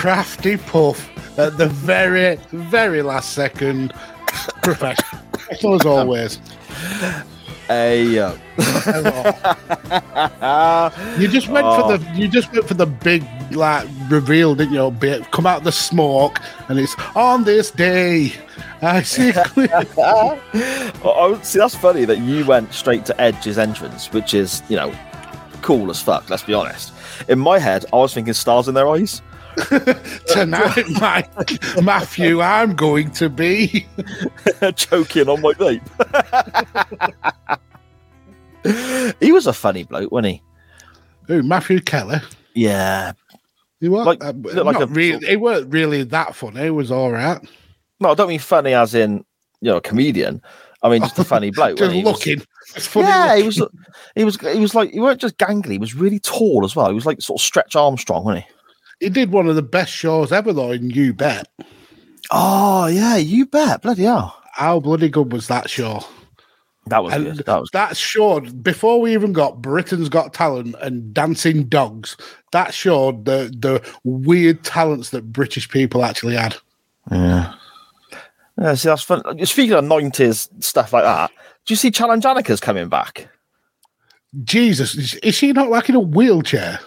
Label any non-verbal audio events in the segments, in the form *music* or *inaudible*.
Crafty puff at the very, very last second. Professional as always. *laughs* Hey, uh, *laughs* You just went Oh. for the you just went for the big like reveal, didn't you? Bit come out the smoke, and it's on this day. I see. clear- I, *laughs* I, see, that's funny that you went straight to Edge's entrance, which is, you know, cool as fuck, let's be honest. In my head, I was thinking stars in their eyes. *laughs* Tonight, Mike, Matthew, I'm going to be. *laughs* choking on my vape. *laughs* he was a funny bloke, wasn't he? Who, Matthew Kelly. Yeah. He was Like- uh, like a- really. It weren't really that funny. It was all right. No, I don't mean funny as in, you know, a comedian. I mean just a funny bloke. Just he? Was- looking. Funny. yeah, he was. He was. He was like. He weren't just gangly. He was really tall as well. He was like sort of Stretch Armstrong, wasn't he? He did one of the best shows ever, though. In You Bet. Oh yeah, you bet. Bloody hell, How bloody good was that show? that was And good. That was. that showed before we even got Britain's Got Talent and Dancing Dogs. That showed the the weird talents that British people actually had. Yeah. Yeah, see, that's fun. Speaking of nineties stuff like that, do you see Challenge Anneka's coming back? Jesus, is, is she not like in a wheelchair?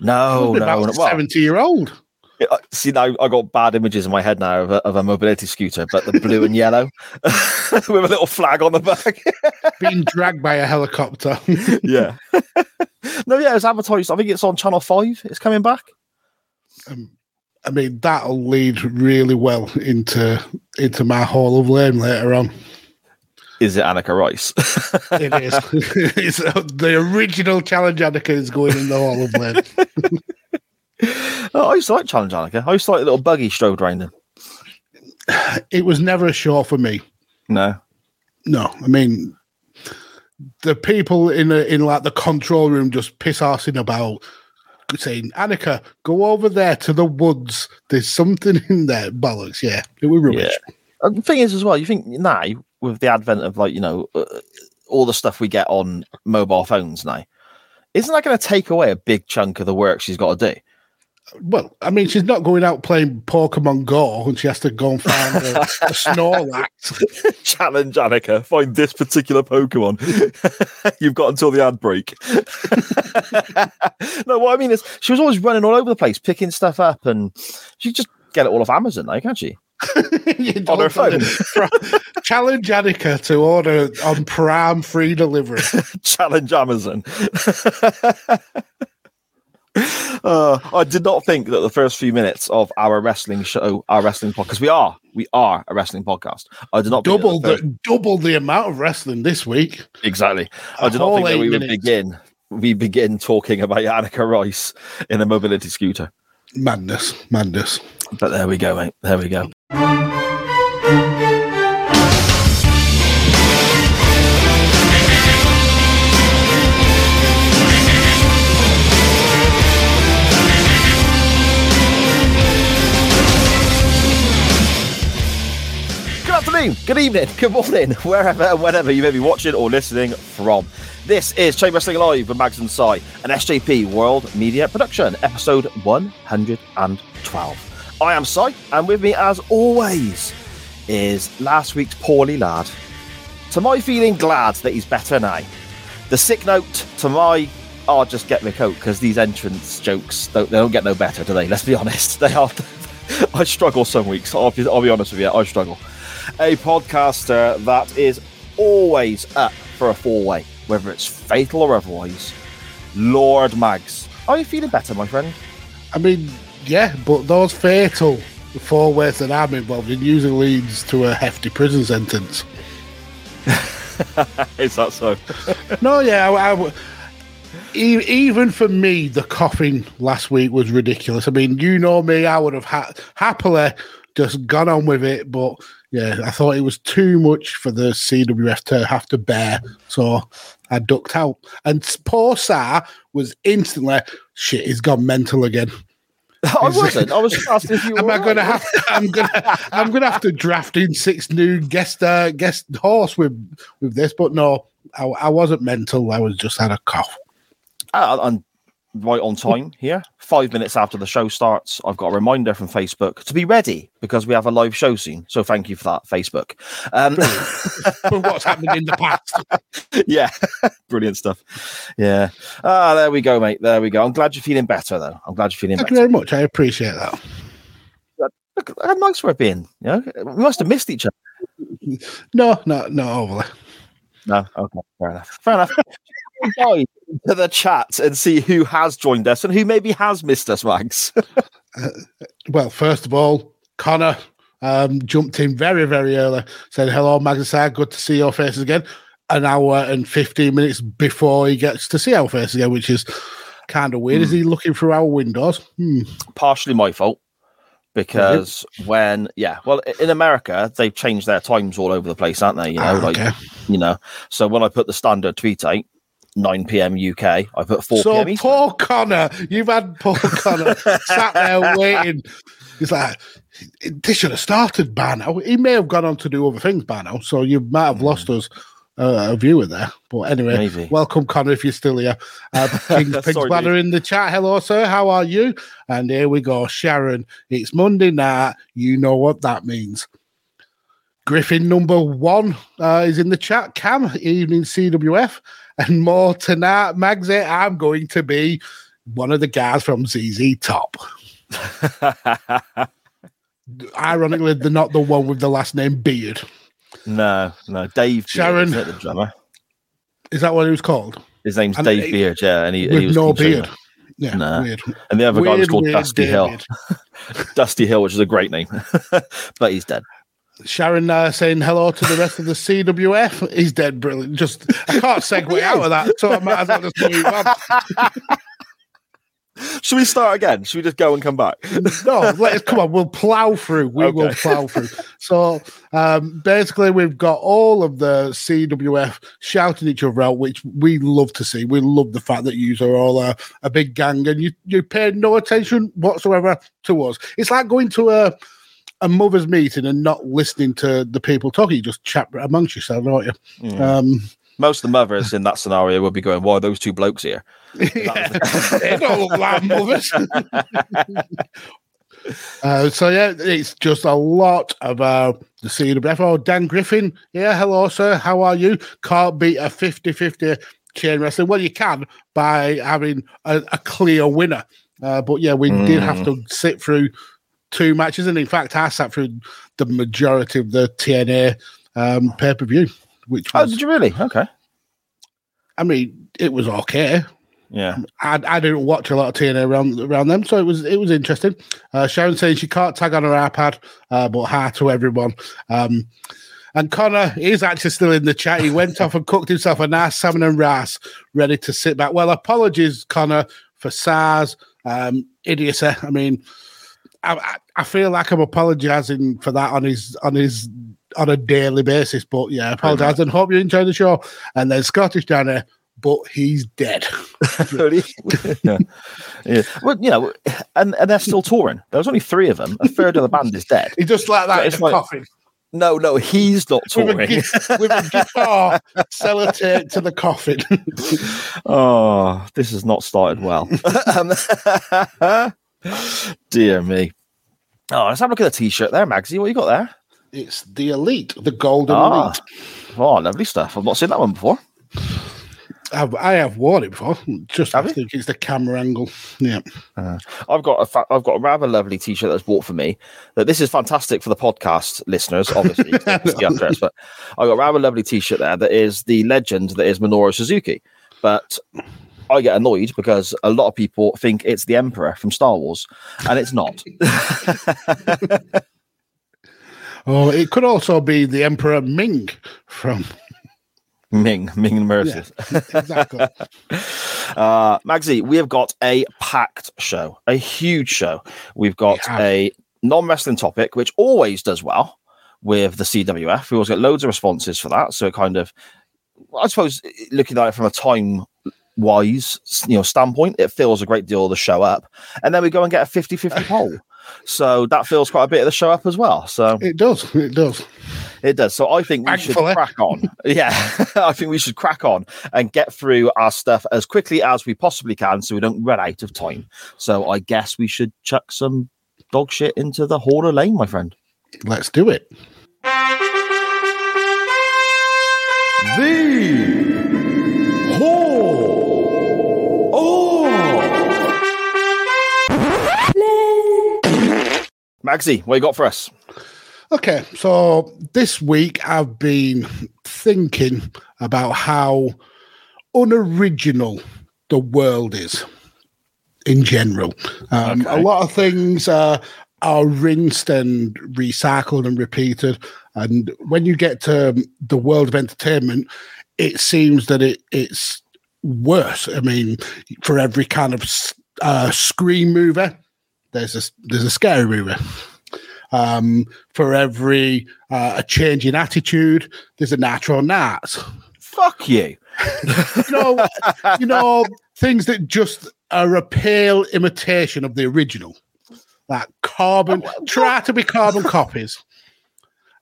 No, *laughs* no, no. Seventy year old. I- see now I got bad images in my head now of a, of a mobility scooter, but the blue and yellow *laughs* with a little flag on the back. *laughs* being dragged by a helicopter. yeah. no, yeah, it's advertised. I think it's on Channel Five. It's coming back. um, I mean, that'll lead really well into into my Hall of Lame later on. Is it Anneka Rice? It is. *laughs* *laughs* it's, uh, the original Challenge Anneka is going in the Hall of Lame. oh, *laughs* I used to like Challenge Anneka. I used to like the little buggy strode around them. It was never a show for me. No. No, I mean, the people in the, in like the control room just piss arsing about saying, Anneka, go over there to the woods. There's something in there. Bollocks. Yeah, it was rubbish. And the thing is, as well, you think now with the advent of like you know uh, all the stuff we get on mobile phones now, isn't that going to take away a big chunk of the work she's got to do? Well, I mean, she's not going out playing Pokemon Go and she has to go and find a, a Snorlax. *laughs* Challenge Anneka, find this particular Pokemon. *laughs* You've got until the ad break. *laughs* no, what I mean is, she was always running all over the place, picking stuff up, and she just get it all off Amazon, now, can't she? *laughs* On her don't- *laughs* Challenge Anneka to order on Prime free delivery. *laughs* Challenge Amazon. Uh, I did not think that the first few minutes of our wrestling show, our wrestling podcast, we are, we are a wrestling podcast. I did not double the the double the amount of wrestling this week. exactly. I A did not think that we would begin. We begin talking about Anneka Rice in a mobility scooter. Madness, madness. But there we go, mate. There we go. Afternoon, good evening, good morning, *laughs* wherever and whenever you may be watching or listening from. This is Chain Wrestling Live with Mags and Sai, an SJP World Media production, episode 112. I am Sai, and with me, as always, is last week's poorly lad, to my feeling glad that he's better now. The sick note to my oh just get me coat because these entrance jokes don't, they don't get no better, do they? Let's be honest. *laughs* They are. *laughs* I struggle some weeks. I'll be, I'll be honest with you. I struggle. A podcaster that is always up for a four way, whether it's fatal or otherwise. Lord Mags, are you feeling better, my friend? I mean, yeah, but those fatal four ways that I'm involved in usually leads to a hefty prison sentence. *laughs* Is that so? *laughs* No, yeah, I, I- even for me, the coughing last week was ridiculous. I mean, you know me, I would have ha- happily just gone on with it, but yeah, I thought it was too much for the CWF to have to bear, so I ducked out. And poor Sar was instantly shit. He's gone mental again. *laughs* I wasn't. I was just asking if you were. *laughs* Am I going to have? I'm going to. I'm going to have to draft in six new guest uh, guest horse with with this, but no, I, I wasn't mental. I was just had a cough. Uh, I'm right on time here. Five minutes after the show starts, I've got a reminder from Facebook to be ready because we have a live show soon. So thank you for that, Facebook. Um, for *laughs* what's happened in the past. *laughs* yeah, *laughs* brilliant stuff. Yeah. Ah, there we go, mate. There we go. I'm glad you're feeling better, though. I'm glad you're feeling Thank you better. very much. I appreciate that. Look, how nice we're being. You know, we must have missed each other. No, no, no, overly. No, okay, fair enough. Fair enough. *laughs* Go to the chat and see who has joined us and who maybe has missed us, Mags. *laughs* Well, first of all, Connor um, jumped in very, very early, said, Hello, Magneside, good to see your faces again. An hour and 15 minutes before he gets to see our faces again, which is kind of weird. Is he looking through our windows? Hmm. partially my fault because when yeah well in america they've changed their times all over the place aren't they you know Ah, like okay. you know so when i put the standard tweet out 9 p.m uk i put 4 So p.m Eastern. poor Connor, you've had poor Connor *laughs* sat there waiting. He's like, this should have started by now. He may have gone on to do other things by now, so you might have lost us uh, a viewer there. But anyway, Maybe. welcome Connor if you're still here. *laughs* Uh, King Pig's Sorry, in the chat. Hello, sir. How are you? And here we go, Sharon. It's Monday night. You know what that means. Griffin number one uh, is in the chat. Cam, evening CWF, and more tonight. Magsy, eh, I'm going to be one of the guys from ZZ Top. *laughs* Ironically, they're not the one with the last name Beard. no no dave Beard, Sharon. isn't the drummer Is that what he was called? his name's And dave he- beard yeah and he, with he was no Singer. beard. Yeah, Nah. weird. and the other guy was called weird dusty hill *laughs* dusty hill which is a great name *laughs* but he's dead Sharon uh, saying hello to the rest of the CWF. He's dead, brilliant. Just I can't *laughs* segue out of that, so I might as well just move on. *laughs* should we start again should we just go and come back *laughs* no, let us come on. We'll plow through. We will plow through. So um, basically, we've got all of the CWF shouting each other out, which we love to see. We love the fact that you are all a, a big gang and you you pay no attention whatsoever to us. It's like going to a a mother's meeting and not listening to the people talking. You just chat amongst yourselves, don't you? Mm. Um, most of the mothers in that scenario would be going why are those two blokes here *laughs* yeah, they don't look like mothers. *laughs* uh, so yeah, it's just a lot of uh, the CWF. Oh, Dan Griffin, yeah, hello, sir. How are you? Can't beat a 50-50 chain wrestling. Well, you can by having a, a clear winner. Uh, but yeah, we did have to sit through two matches, and in fact, I sat through the majority of the TNA um, pay per view, which oh was, did you really okay I mean, it was okay. yeah I, I didn't watch a lot of TNA around around them, so it was it was interesting. Uh, Sharon saying she can't tag on her iPad, uh, but hi to everyone. Um, and Connor is actually still in the chat. He went off and cooked himself a nice salmon and rice, ready to sit back. Well, apologies, Connor, for SARS um, idiocy. I mean, I, I, feel like I'm apologising for that on his on his on a daily basis. But yeah, I apologise and hope you enjoy the show. And then Scottish there, but he's dead. *laughs* Yeah. yeah. Well, you know, and, and they're still touring. There was only three of them. A third of the band is dead. He just like that It's in a like- coffin No, no, he's not with a, touring. with a guitar sellotape to the coffin. *laughs* oh, this has not started well. Um, *laughs* *laughs* dear me. Oh, let's have a look at the t-shirt there, Magsy. What you got there? It's the Elite, the Golden Ah, Elite. oh, lovely stuff. I've not seen that one before. I've, I have worn it before. Just Have I you? think it's the camera angle. Yeah. I've got a fa- I've got a rather lovely T-shirt that's bought for me. That this is fantastic for the podcast listeners, obviously. *laughs* they can see our dress, but I got a rather lovely T-shirt there that is the legend that is Minoru Suzuki. But I get annoyed because a lot of people think it's the Emperor from Star Wars, and it's not. *laughs* Oh, it could also be the Emperor Ming from *laughs* Ming, Ming and Mercy. exactly. *laughs* Uh, Magsy, we have got a packed show, a huge show. We've got a non wrestling topic, which always does well with the CWF. We always get loads of responses for that. So it kind of, I suppose, looking at it from a time wise, you know, standpoint, it fills a great deal of the show up. And then we go and get a 50 50 *laughs* poll. So that fills quite a bit of the show up as well. So It does. It does. it does. So I think we should crack on. *laughs* Yeah, *laughs* I think we should crack on and get through our stuff as quickly as we possibly can so we don't run out of time. So I guess we should chuck some dog shit into the Hall of Lame, my friend. Let's do it. Magsy, what you got for us? Okay, so this week I've been thinking about how unoriginal the world is in general. Um, A lot of things uh, are rinsed and recycled and repeated. And when you get to the world of entertainment, it seems that it, it's worse. I mean, for every kind of uh, screen movie, there's a there's a scary movie. Um, for every uh, a change in attitude, there's a natural nat. Fuck you. You know, you know things that just are a pale imitation of the original, like carbon. Try to be carbon copies,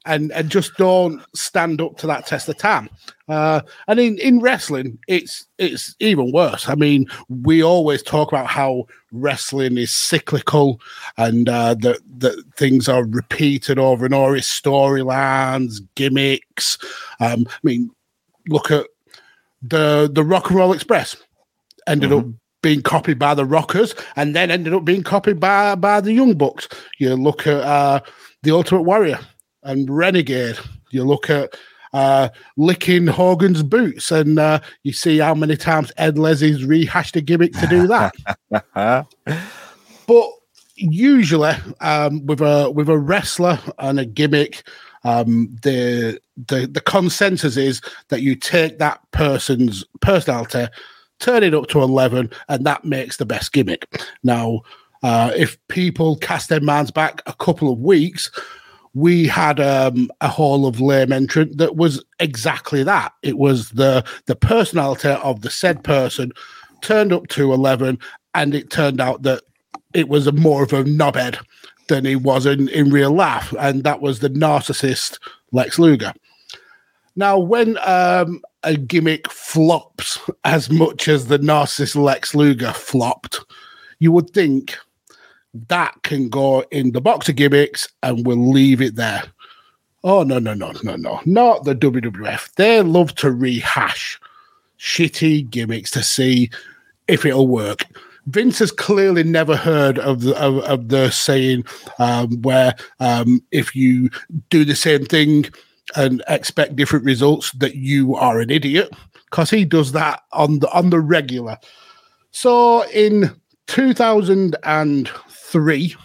and and just don't stand up to that test of time. Uh, and in, in wrestling, it's it's even worse. I mean, we always talk about how wrestling is cyclical and uh, that that things are repeated over and over. It's storylines, gimmicks. Um, I mean, look at the the Rock and Roll Express ended up being copied by the Rockers, and then ended up being copied by by the Young Bucks. You look at uh, the Ultimate Warrior and Renegade. You look at uh, licking Hogan's boots, and uh, you see how many times Ed Leslie's rehashed a gimmick to do that. *laughs* but usually, um, with a with a wrestler and a gimmick, um, the the the consensus is that you take that person's personality, turn it up to eleven, and that makes the best gimmick. Now, uh, if people cast their minds back a couple of weeks, we had um, a Hall of Lame entrant that was exactly that. It was the the personality of the said person turned up to eleven, and it turned out that it was a more of a knobhead than he was in, in real life, and that was the narcissist Lex Luger. Now, when um, a gimmick flops as much as the narcissist Lex Luger flopped, you would think that can go in the box of gimmicks and we'll leave it there. Oh, no, no, no, no, no. Not the WWF. They love to rehash shitty gimmicks to see if it'll work. Vince has clearly never heard of the of, of the saying um, where um, if you do the same thing and expect different results, that you are an idiot, because he does that on the on the regular. So in 2003,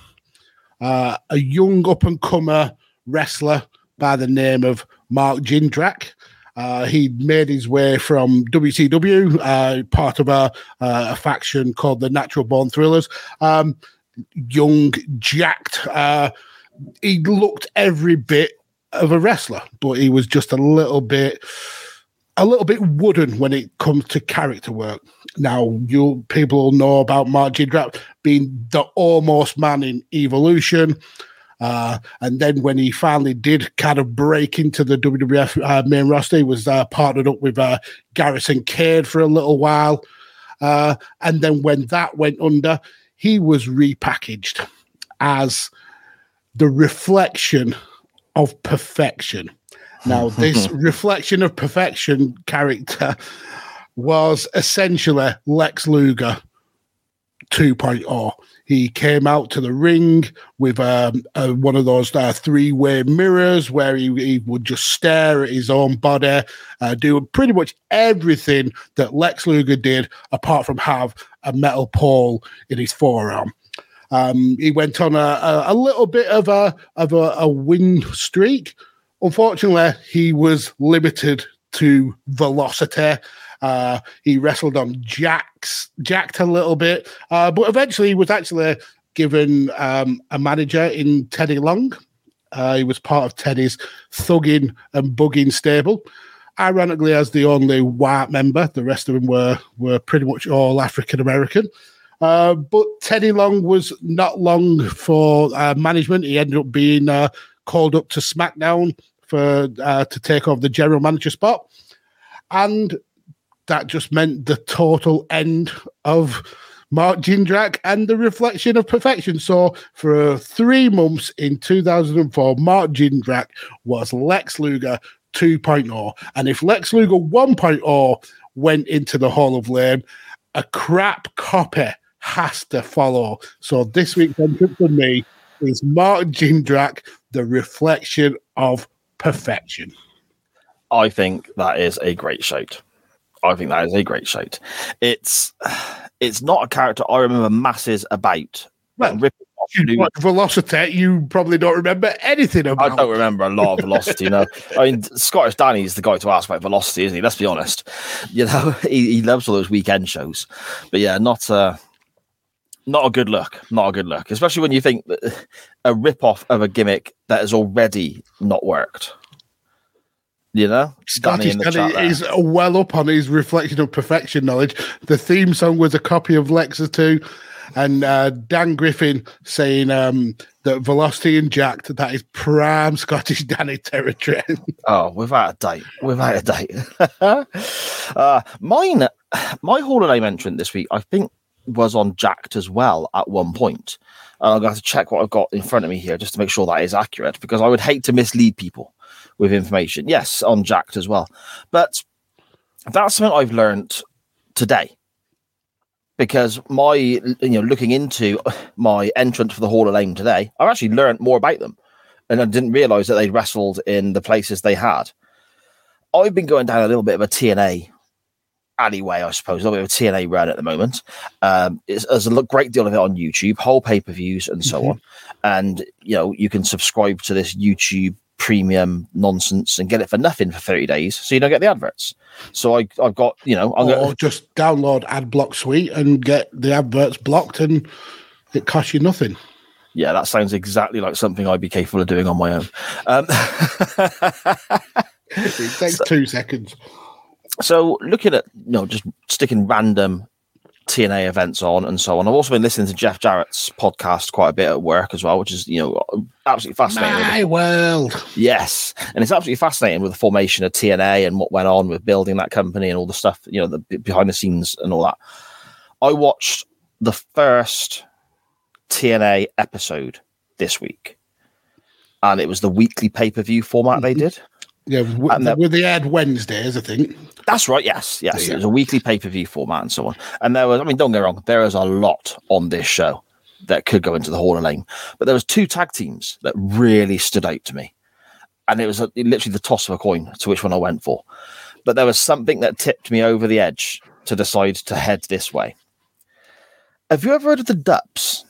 uh, a young up and comer wrestler by the name of Mark Jindrak. Uh, he made his way from WCW, uh, part of a, uh, a faction called the Natural Born Thrillers. Um, young, jacked. Uh, he looked every bit of a wrestler, but he was just a little bit, a little bit wooden when it comes to character work. Now, you people will know about Mark Jindrak being the almost man in Evolution. Uh, and then when he finally did kind of break into the WWF uh, main roster, he was uh, partnered up with uh, Garrison Cade for a little while. Uh, and then when that went under, he was repackaged as the reflection of perfection. Now, this *laughs* reflection of perfection character was essentially Lex Luger 2.0. He came out to the ring with um, one of those uh, three way mirrors where he, he would just stare at his own body, uh, do pretty much everything that Lex Luger did, apart from have a metal pole in his forearm. Um, he went on a, a, a little bit of a of a, a win streak. Unfortunately, he was limited to velocity. Uh, he wrestled on jacks, jacked a little bit, uh, but eventually he was actually given um, a manager in Teddy Long. Uh, he was part of Teddy's thugging and bugging stable. Ironically, as the only white member, the rest of them were were pretty much all African American. Uh, but Teddy Long was not long for uh, management. He ended up being uh, called up to SmackDown for uh, to take over the general manager spot, and that just meant the total end of Mark Jindrak and the reflection of perfection. So for three months in 2004, Mark Jindrak was Lex Luger 2.0. And if Lex Luger 1.0 went into the Hall of Fame, a crap copy has to follow. So this week's entrance for me is Mark Jindrak, the reflection of perfection. I think that is a great shout. I think that is a great shout. It's *sighs* it's not a character I remember masses about. Well, Ripping off You new- watch Velocity, you probably don't remember anything about. I don't remember a lot of velocity. no, *laughs* I mean Scottish Danny is the guy to ask about velocity, isn't he? Let's be honest. You know, *laughs* he, he loves all those weekend shows, but yeah, not uh not a good look. Not a good look, especially when you think that *sighs* a rip off of a gimmick that has already not worked. You know, Scottish in the Danny is well up on his reflection of perfection knowledge. The theme song was a copy of Lexa 2, and uh, Dan Griffin saying um, that Velocity and Jakked, that is prime Scottish *laughs* Danny territory. Oh, without a date, without a date. *laughs* uh, mine, my Fame entrant this week, I think, was on Jakked as well at one point. I'm going to have to check what I've got in front of me here just to make sure that is accurate because I would hate to mislead people with information. Yes, on Jakked as well. But that's something I've learned today because my, you know, looking into my entrant for the Hall of Fame today, I've actually learned more about them and I didn't realize that they wrestled in the places they had. I've been going down a little bit of a TNA alleyway, I suppose, a little bit of a TNA run at the moment. Um, it's, there's a great deal of it on YouTube, whole pay per views and so on. And you know, you can subscribe to this YouTube premium nonsense and get it for nothing for 30 days, so you don't get the adverts. So I, I've got, you know, I'm or going just download AdBlock Suite and get the adverts blocked, and it costs you nothing. yeah, that sounds exactly like something I'd be capable of doing on my own. Um, *laughs* It takes two seconds. so looking at you know just sticking random TNA events on and so on. I've also been listening to Jeff Jarrett's podcast quite a bit at work as well, which is you know absolutely fascinating. My world. Yes, and it's absolutely fascinating with the formation of TNA and what went on with building that company and all the stuff you know the behind the scenes and all that. I watched the first TNA episode this week, and it was the weekly pay per view format they mm-hmm. did. Yeah, with, And with the ad Wednesdays, I think. That's right. Yes, yes. Yeah. It was a weekly pay per view format and so on. And there was, I mean, don't get wrong, there is a lot on this show that could go into the Hall of Fame, but there was two tag teams that really stood out to me, and it was a, literally the toss of a coin to which one I went for. But there was something that tipped me over the edge to decide to head this way. Have you ever heard of the Dupps?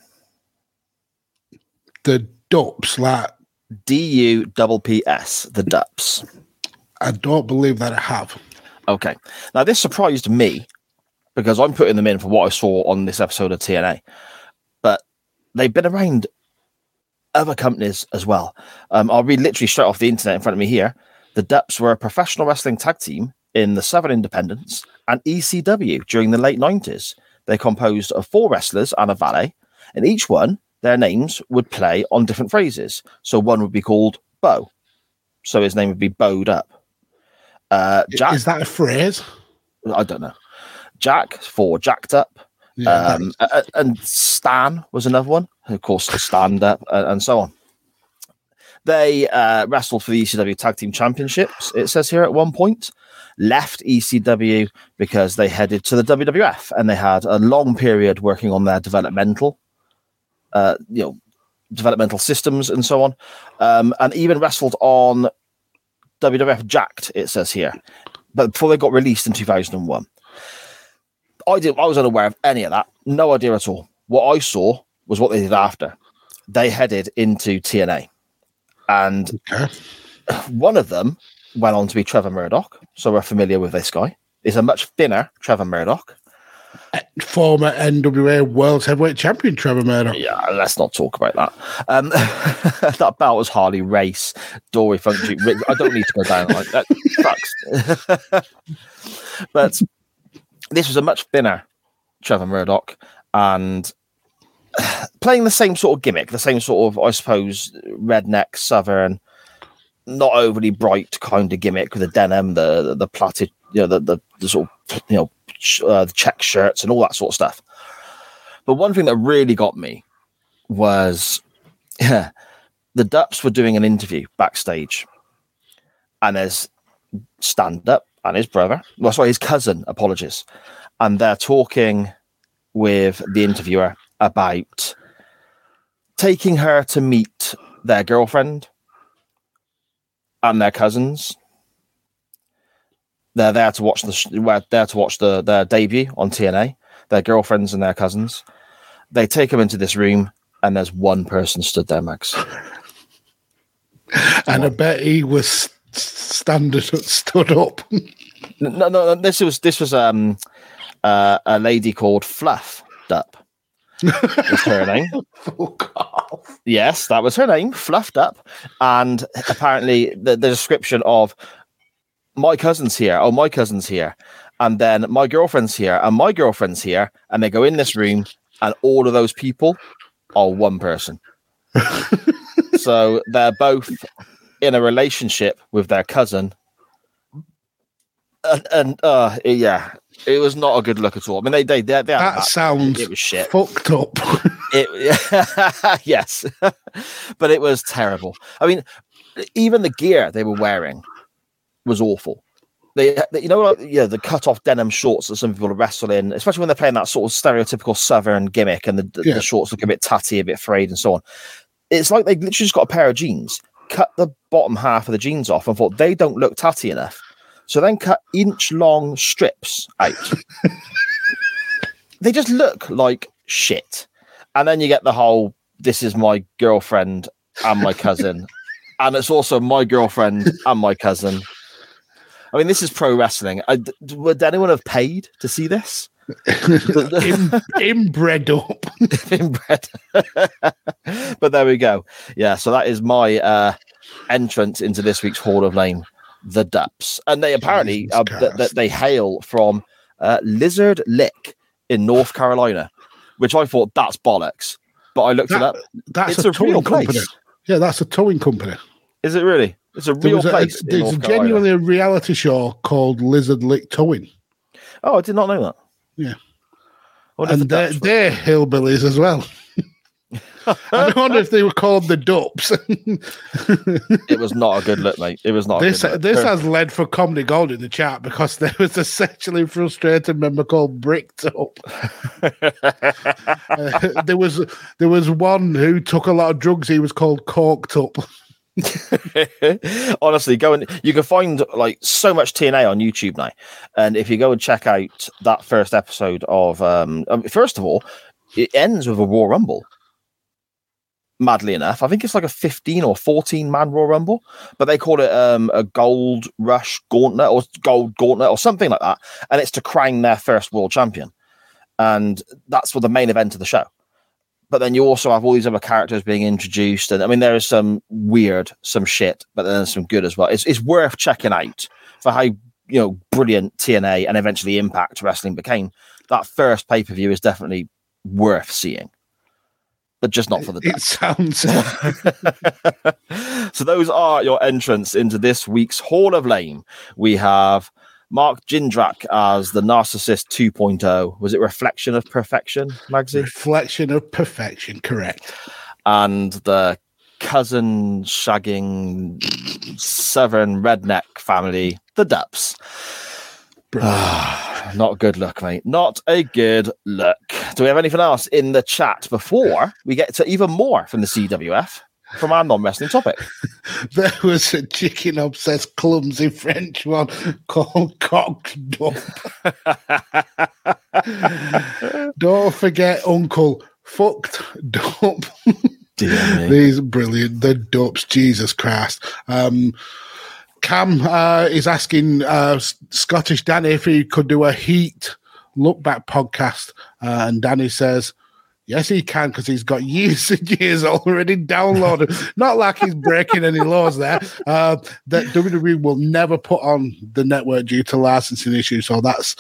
The Dupps, like, D U double P S. The Dupps. I don't believe that I have. Okay. Now this surprised me because I'm putting them in for what I saw on this episode of TNA, but they've been around other companies as well. Um, I'll read literally straight off the internet in front of me here. The Dupps were a professional wrestling tag team in the Southern Independence and ECW during the late 90s. They composed of four wrestlers and a valet, and each one, their names would play on different phrases. So one would be called Bo. So his name would be Bowed Up. Uh, Jack, Is that a phrase? I don't know. Jack for jacked up. Yeah, Um, is- and Stan was another one, of course, stand up and, and so on. They uh, wrestled for the ECW Tag Team Championships. It says here at one point, left ECW because they headed to the WWF, and they had a long period working on their developmental, uh, you know, developmental systems and so on, um, and even wrestled on WWF Jakked. It says here, but before they got released in 2001. I did. I was unaware of any of that. No idea at all. What I saw was what they did after. They headed into TNA, and Okay. one of them went on to be Trevor Murdoch. So we're familiar with this guy. Is a much thinner Trevor Murdoch. Former NWA World Heavyweight Champion Trevor Murdoch. Yeah, let's not talk about that. Um, *laughs* that bout was Harley Race, Dory Funk. Duke, I don't need to go down like that. Fucks. *laughs* but this was a much thinner Trevor Murdoch and *sighs* playing the same sort of gimmick, the same sort of, I suppose, redneck southern, not overly bright kind of gimmick with the denim, the the, the plaited, you know, the, the the sort of you know uh, the check shirts and all that sort of stuff. But one thing that really got me was *laughs* the Dupps were doing an interview backstage, and there's stand up and his brother, well, sorry, his cousin, apologies, and they're talking with the interviewer about taking her to meet their girlfriend and their cousins. They're there to watch the sh- there to watch the their debut on TNA. Their girlfriends and their cousins. They take them into this room, and there's one person stood there, Max. *laughs* And I bet he was standard stood up. *laughs* No, no, no, this was this was um uh, a lady called Fluff Dupp. was her name. *laughs* Fuck off. Yes, that was her name, Fluffed Up. And apparently, the, the description of my cousin's here, oh, my cousin's here, and then my girlfriend's here, and my girlfriend's here, and they go in this room, and all of those people are one person. *laughs* so they're both in a relationship with their cousin. And, and uh, yeah, it was not a good look at all. I mean, they they they, they had That sounds it was shit. fucked up. *laughs* It, *laughs* yes, but it was terrible. I mean, even the gear they were wearing was awful. They, they- you know, like, yeah, the cut off denim shorts that some people wrestle in, especially when they're playing that sort of stereotypical southern gimmick, and the, the, Yeah. the shorts look a bit tatty, a bit frayed, and so on. It's like they literally just got a pair of jeans, cut the bottom half of the jeans off, and thought they don't look tatty enough. So then cut inch long strips out. *laughs* they just look like shit. And then you get the whole this is my girlfriend and my cousin. and it's also my girlfriend and my cousin. I mean, this is pro wrestling. I, d- would anyone have paid to see this? *laughs* In, inbred up. *laughs* Inbred. *laughs* but there we go. Yeah, so that is my uh, entrance into this week's Hall of Lame, the Dupps. And they apparently uh, th- th- they hail from uh, Lizard Lick in North Carolina, which I thought that's bollocks. But I looked it That- up. That's it's a, a, towing real company. place. Yeah, that's a towing company. Is it really? It's a There real a, place. there's Carolina. genuinely a reality show called Lizard Lick Towing. Oh, I did not know that. Yeah. I wonder if and the they're, they're hillbillies as well. *laughs* I wonder if they were called the Dupps. it was not a good look, mate. It was not. this a good look. this has led for comedy gold in the chat because there was a sexually frustrated member called Bricked Up. *laughs* Uh, there was there was one who took a lot of drugs. He was called Corked Up. *laughs* Honestly, go and you can find like so much TNA on YouTube now. And if you go and check out that first episode of, um, first of all, it ends with a Royal Rumble. Madly enough, I think it's like a 15 or 14 man Royal Rumble, but they call it um, a Gold Rush Gauntlet or Gold Gauntlet or something like that. And it's to crown their first world champion. And that's for the main event of the show but then you also have all these other characters being introduced and i mean there is some weird some shit but then there's some good as well it's, it's worth checking out for how you know brilliant tna and eventually impact wrestling became that first pay-per-view is definitely worth seeing but just not for the It sounds *laughs* so those are your entrants into this week's Hall of Lame. We have Mark Jindrak as the Narcissist 2.0. Was it Reflection of Perfection, Magsy? reflection of perfection. Correct. and the cousin shagging southern redneck family, the Dupps. Ah, Not good look, mate. Not a good look. Do we have anything else in the chat before we get to even more from the CWF from our non wrestling topic? *laughs* There was a chicken obsessed clumsy French one called cocked dump. *laughs* Don't forget Uncle fucked dump. *laughs* These brilliant. The Dupps, Jesus Christ. Um, Cam uh, is asking uh, Scottish Danny if he could do a Heat look back podcast, uh, and Danny says. Yes, he can because he's got years and years already downloaded. Not like he's breaking any laws there. Uh, that WWE will never put on the network due to licensing issues. So that's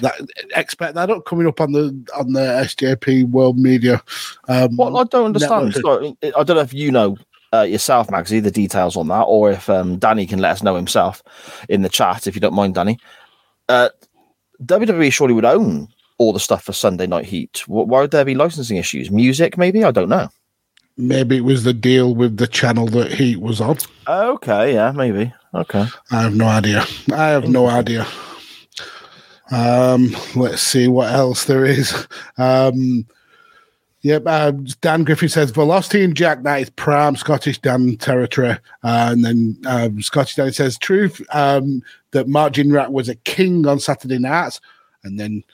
that. Expect that up coming up on the on the SJP World Media. Um, What I don't understand. I don't know if you know uh, yourself, Magsy, the details on that, or if um, Danny can let us know himself in the chat, if you don't mind, Danny. Uh, WWE surely would own all the stuff for Sunday Night Heat. Why would there be licensing issues? Music, maybe? I don't know. Maybe it was the deal with the channel that Heat was on. Okay, yeah, maybe. Okay. I have no idea. I have no idea. Um, let's see what else there is. Um, yep, uh, Dan Griffin says Velocity and Jack, that is prime Scottish Dan territory. Uh, and then um, Scottish Dan says truth um, that Mark Rat was a king on Saturday nights. And then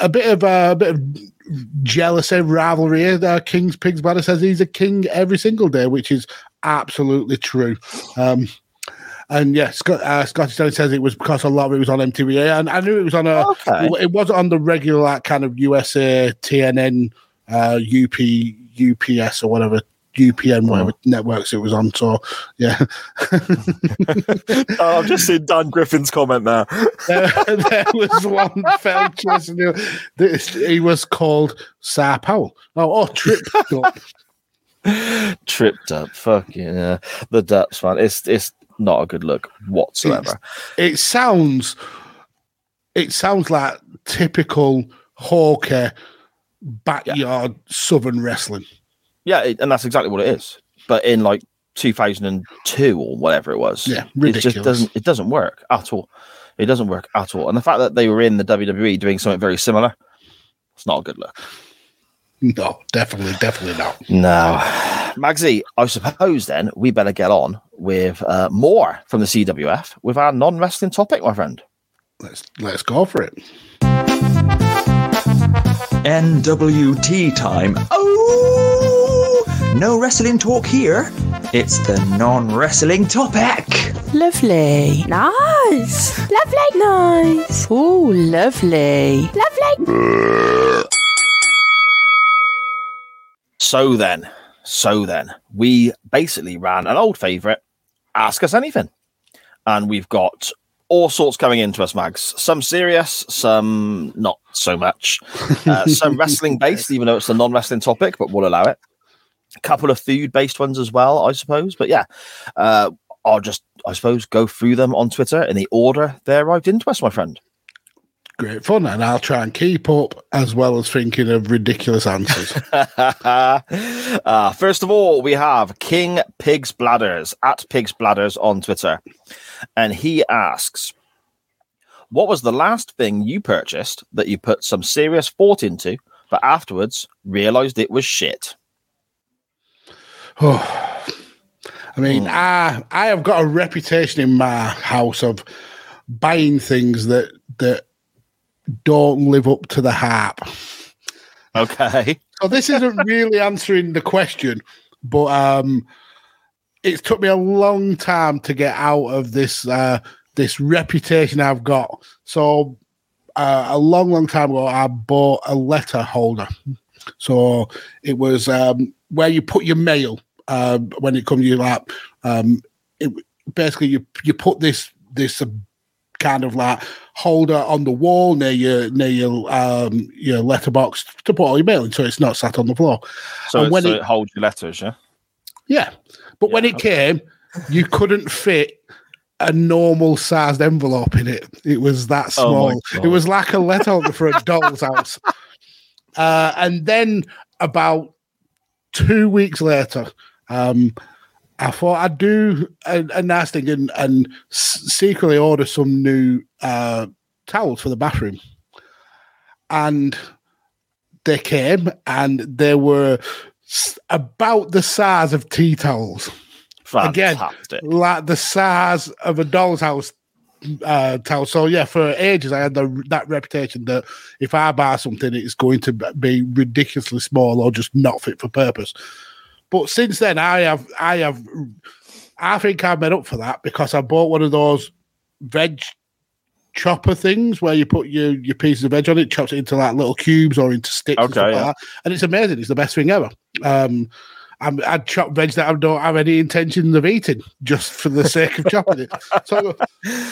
a bit of uh, a bit of jealousy, rivalry. here. Uh, King's Pigs Bladder says he's a king every single day, which is absolutely true. Um, and yeah, Scott, uh, Scottish Danny says it was because a lot of it was on MTV, and I knew it was on a. Okay. It wasn't on the regular like, kind of USA, TNN, uh, UP, UPS or whatever. UPN, whatever networks it was on. So, yeah, oh, I've just seen Dan Griffin's comment there. *laughs* there, there was one fell choice. he- was called Sir Powell. Oh, oh Trip. Up. Tripped up. *laughs* Fucking uh, the Dupps, man. It's, it's not a good look whatsoever. it sounds it sounds like typical hawker backyard southern wrestling. Yeah, it, and that's exactly what it is. But in like 2002 or whatever it was, Yeah, ridiculous. it just doesn't it doesn't work at all. It doesn't work at all. And the fact that they were in the WWE doing something very similar, it's not a good look. No, definitely, definitely not. No, Magsy, I suppose then we better get on with uh, more from the CWF with our non-wrestling topic, my friend. Let's let's go for it. NWT time. Oh! No wrestling talk here. It's the non wrestling topic. Lovely. Nice. Lovely. Nice. Oh, lovely. Lovely. So then, so then, we basically ran an old favorite, Ask Us Anything. And we've got all sorts coming into us, Mags. Some serious, some not so much. Uh, some *laughs* wrestling based, even though it's a non wrestling topic, but we'll allow it. Couple of food based ones as well, I suppose. But yeah, uh, I'll just, I suppose, go through them on Twitter in the order they arrived into us, my friend. Great fun, and I'll try and keep up as well as thinking of ridiculous answers. *laughs* uh, first of all, we have King Pigs Bladders at Pigs Bladders on Twitter. And he asks, What was the last thing you purchased that you put some serious thought into, but afterwards realized it was shit? Oh, *sighs* I mean, I I have got a reputation in my house of buying things that that don't live up to the hype. Okay. *laughs* So this isn't really answering the question, but um, it's took me a long time to get out of this uh, this reputation I've got. So uh, a long, long time ago, I bought a letter holder. So it was um, where you put your mail uh, when it comes to your lap. Um, it, basically, you you put this this uh, kind of like holder on the wall near your near your um, your letterbox to put all your mail in, so it's not sat on the floor. So, when so it- it holds your letters, yeah? Yeah, but when Yeah, it came, you couldn't fit a normal sized envelope in it. It was that Oh small. God. it was like a letter for a doll's house. *laughs* Uh, and then about two weeks later, um, I thought I'd do a, a nice thing and, and secretly order some new uh, towels for the bathroom. And they came and they were about the size of tea towels, Again, like the size of a doll's house uh, towel. So, yeah, for ages, I had the, that reputation that if I buy something, it's going to be ridiculously small or just not fit for purpose. But since then, I have, I have, I think I've made up for that because I bought one of those veg chopper things where you put your your pieces of veg on it, chops it into like little cubes or into sticks, and, Okay, stuff yeah. like that. and it's amazing. It's the best thing ever. Um, I'm, I'd chop veg that I don't have any intention of eating just for the sake of chopping it. So,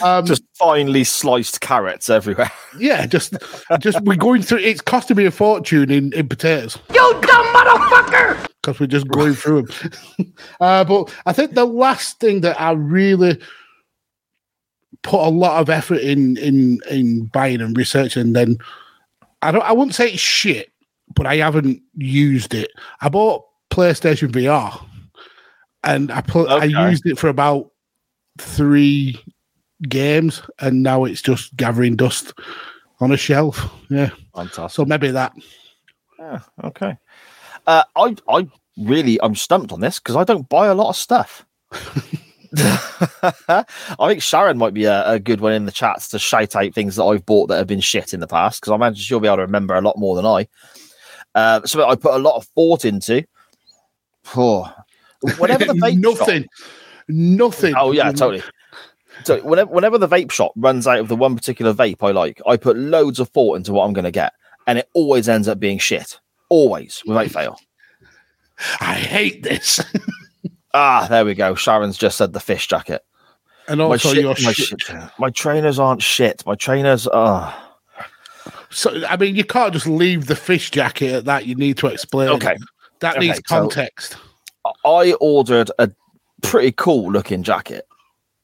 um, Just finely sliced carrots everywhere. *laughs* yeah, just just we're going through. It's costing me a fortune in, in potatoes. You dumb motherfucker! because we're just going through them. *laughs* uh, but I think the last thing that I really put a lot of effort in in in buying and researching, then I don't I wouldn't say it's shit, but I haven't used it. I bought PlayStation VR, and I put I used it for about three games, and now it's just gathering dust on a shelf. Yeah, Fantastic. so maybe that. Yeah, okay. Uh, I I really I'm stumped on this because I don't buy a lot of stuff. *laughs* I think Sharon might be a, a good one in the chats to shout out things that I've bought that have been shit in the past because I imagine she'll be able to remember a lot more than I. Uh, so I put a lot of thought into. Oh, whenever the *laughs* vape shop- nothing, nothing. Oh yeah, totally. So whenever whenever the vape shop runs out of the one particular vape I like, I put loads of thought into what I'm going to get, and it always ends up being shit. Always, without fail. *laughs* I hate this. *laughs* Ah, there we go. Sharon's just said the fish jacket. And My, also, shit, your my, shit. shit- my trainers aren't shit. My trainers are So, I mean, you can't just leave the fish jacket at that. You need to explain. okay. That okay, needs so- context. I ordered a pretty cool looking jacket.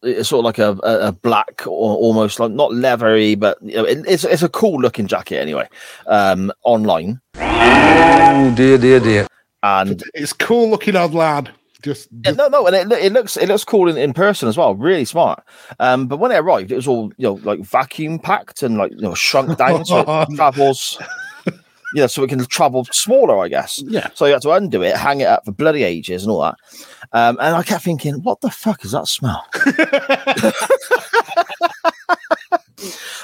It's sort of like a, a, a black or almost like not leathery, but you know, it, it's it's a cool looking jacket anyway. Um, online Oh dear, dear, dear. and It's cool looking odd lad. Just, Yeah, no, no, and it, it looks it looks cool in, in person as well. Really smart. Um, but when it arrived, it was all you know, like vacuum packed and like you know, shrunk down so it *laughs* travels. Yeah, so it can travel smaller, I guess. yeah. So you had to undo it, hang it up for bloody ages, and all that. Um, and I kept thinking, what the fuck is that smell? *laughs*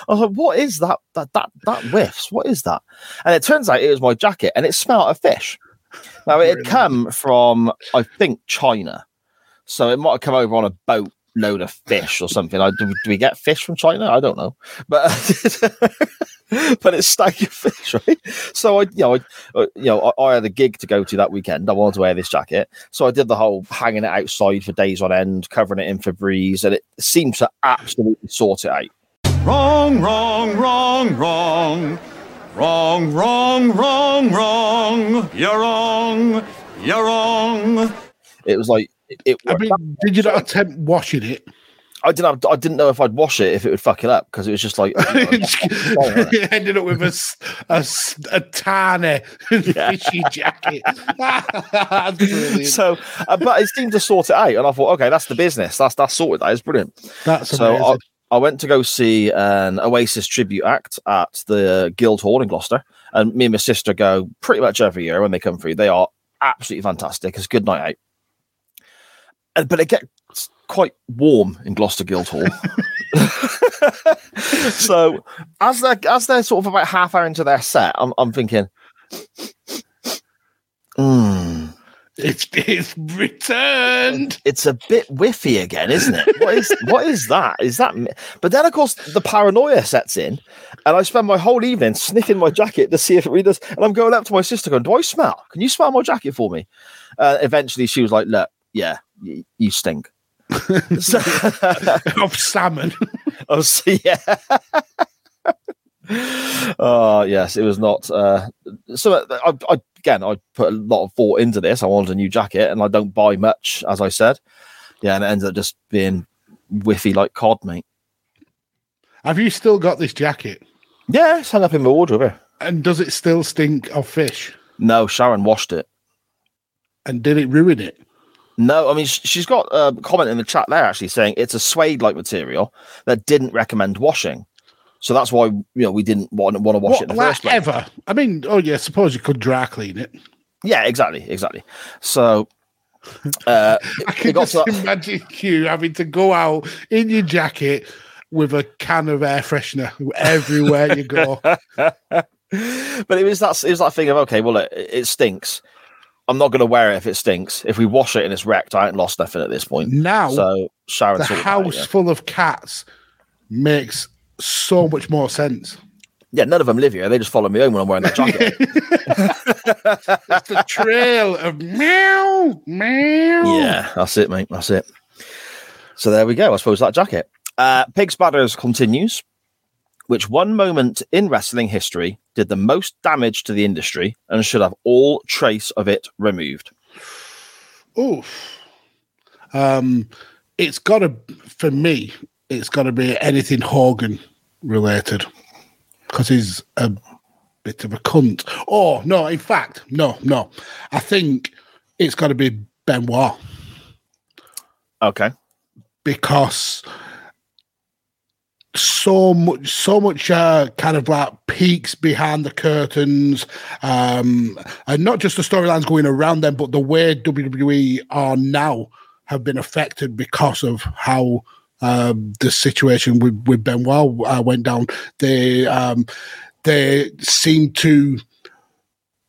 I was like, what is that? That that that whiffs. What is that? And it turns out it was my jacket, and it smelled of fish. Now it had come from, I think, China, so it might have come over on a boat load of fish or something. I, do, we- do we get fish from China? I don't know, but *laughs* *laughs* but it's stank of fish, right? So I, you know, I, uh, you know, I, I had a gig to go to that weekend. I wanted to wear this jacket, so I did the whole hanging it outside for days on end, covering it in Febreze, and it seems to absolutely sort it out. Wrong, wrong, wrong, wrong. Wrong, wrong, wrong, wrong. You're wrong. You're wrong. It was like it. it I mean, did you not attempt washing it? I didn't. I didn't know if I'd wash it if it would fuck it up because it was just like. *laughs* *laughs* *laughs* it ended up with a a tiny fishy jacket. So, uh, but it seemed to sort it out, and I thought, okay, that's the business. That's that's sorted. That is brilliant. That's so. I, I went to go see an Oasis tribute act at the Guild Hall in Gloucester, and me and my sister go pretty much every year when they come through. They are absolutely fantastic. It's a good night out, and, but it gets quite warm in Gloucester Guildhall. *laughs* So as they're as they're sort of about half hour into their set, I'm I'm thinking. Hmm. it's, it's returned. it's a bit whiffy again, isn't it? What is what is that? Is that? But then, of course, the paranoia sets in, and I spend my whole evening sniffing my jacket to see if it really does. And I'm going up to my sister, going, "Do I smell? Can you smell my jacket for me?" Uh, eventually, she was like, "Look, yeah, you, you stink." So, *laughs* of salmon. Of yeah. Oh yes, it was not. Uh, so uh, I, I, again, I put a lot of thought into this. I wanted a new jacket, and I don't buy much, as I said. Yeah, and it ends up just being whiffy like cod, mate. Have you still got this jacket? Yeah, it's hung up in my wardrobe. And does it still stink of fish? No, Sharon washed it. And did it ruin it? No, I mean she's got a comment in the chat there actually saying it's a suede-like material that didn't recommend washing. So that's why you know we didn't want, want to wash it in What, the like first place. ever? I mean, oh yeah, suppose you could dry clean it. Yeah, exactly, exactly. So uh, *laughs* I can got just that- imagine you having to go out in your jacket with a can of air freshener everywhere you go. *laughs* but it was that it was that thing of okay, well it, it stinks. I'm not going to wear it if it stinks. If we wash it and it's wrecked, I ain't lost nothing at this point. Now, So Sharon, the sorted that out, house yeah. full of cats makes so much more sense. yeah, none of them live here. They just follow me home when I'm wearing that jacket. *laughs* It's the trail of meow, meow. Yeah, that's it, mate. That's it. So there we go. I suppose that jacket. Uh, Pig Spatters continues. Which one moment in wrestling history did the most damage to the industry and should have all trace of it removed? Oof. Um, it's got to, for me, it's got to be anything Hogan related because he's a bit of a cunt. Oh, no, in fact, no, no. I think it's got to be Benoit Okay. because so much so much uh, kind of like peaks behind the curtains um and not just the storylines going around them but the way wwe are now have been affected because of how um the situation with with benoit uh, went down. They um they seem to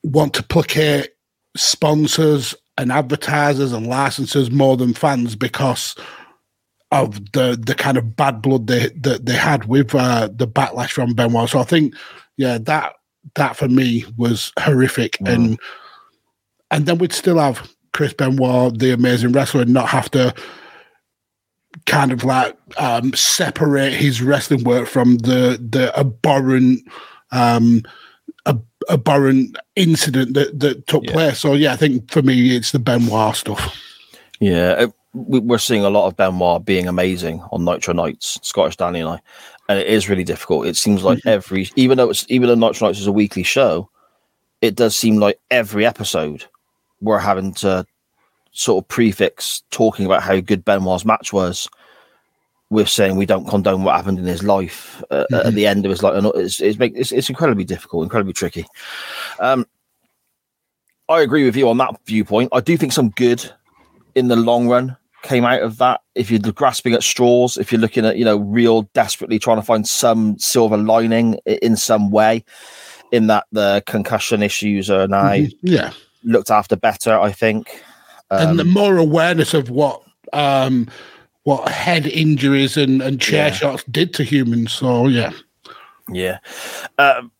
want to placate sponsors and advertisers and licensors more than fans because of the the kind of bad blood they that they had with uh, the backlash from Benoit. So I think, yeah, that that for me was horrific, and and then we'd still have Chris Benoit, the amazing wrestler, and not have to kind of like um, separate his wrestling work from the the abhorrent um, ab- abhorrent incident that that took Yeah. place. So yeah, I think for me it's the Benoit stuff. Yeah, uh, we're seeing a lot of Benoit being amazing on Nitro Nights, Scottish Danny and I, and it is really difficult. It seems like every, even though it's even though Nitro Nights is a weekly show, it does seem like every episode we're having to sort of prefix talking about how good Benoit's match was. With saying we don't condone what happened in his life uh, at the end of his life, and it's it's, make, it's it's incredibly difficult, incredibly tricky. Um, I agree with you on that viewpoint. I do think some good in the long run came out of that. If you're grasping at straws, if you're looking at, you know, real desperately trying to find some silver lining in some way, in that the concussion issues are now Yeah. looked after better, I think. Um, and the more awareness of what um what head injuries and, and chair Yeah. shots did to humans. So yeah. Yeah. Um,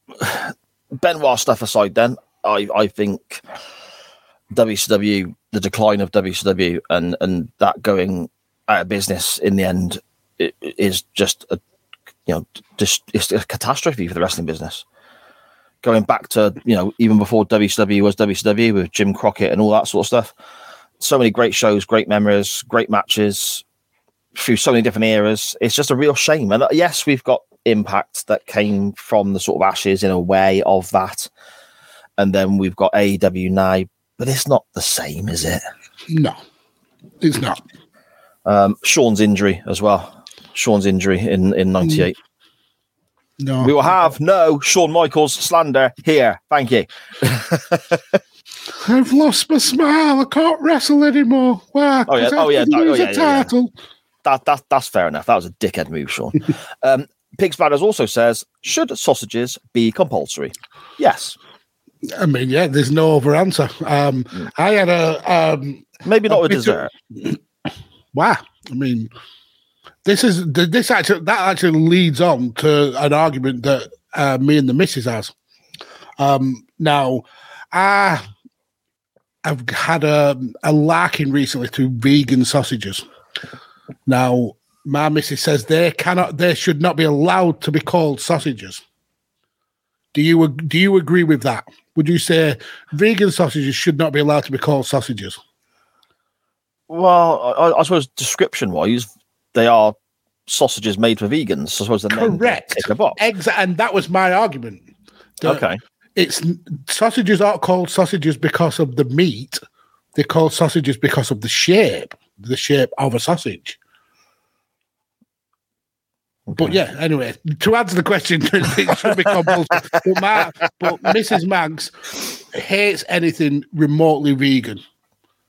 *sighs* Benoit stuff aside, then I I think WCW, the decline of WCW, and and that going out of business in the end is just a you know just it's a catastrophe for the wrestling business. Going back to you know even before WCW was WCW with Jim Crockett and all that sort of stuff. So many great shows, great memories, great matches through so many different eras. It's just a real shame. And uh, yes, we've got impact that came from the sort of ashes in a way of that. And then we've got AEW now, but it's not the same, is it? No. It's not. Um, Shawn's injury as well. Shawn's injury in, in 98. No. We will have no Shawn Michaels slander here. Thank you. I've lost my smile. I can't wrestle anymore. Why? Oh, yeah. Oh, yeah. Oh, yeah, a yeah, yeah. title. That, that, that's fair enough. That was a dickhead move, Shawn. *laughs* um, Pig Splatters also says, should sausages be compulsory? Yes. I mean, yeah, there's no other answer. Um, Mm. I had a um, Maybe not A of- dessert. *clears throat* wow. I mean, this is this actually that actually leads on to an argument that uh, me and the missus has. Um, now, I I've had a a larking recently to vegan sausages. Now, my missus says they cannot, they should not be allowed to be called sausages. Do you do you agree with that? Would you say vegan sausages should not be allowed to be called sausages? Well, I, I suppose description wise, they are sausages made for vegans. I suppose the Correct. Tick a box. Exa- and that was my argument. Okay. It's sausages aren't called sausages because of the meat. they're called sausages because of the shape, the shape of a sausage. But yeah, anyway, to answer the question, *laughs* it should be compulsory. But, Ma- but Mrs. Mags hates anything remotely vegan.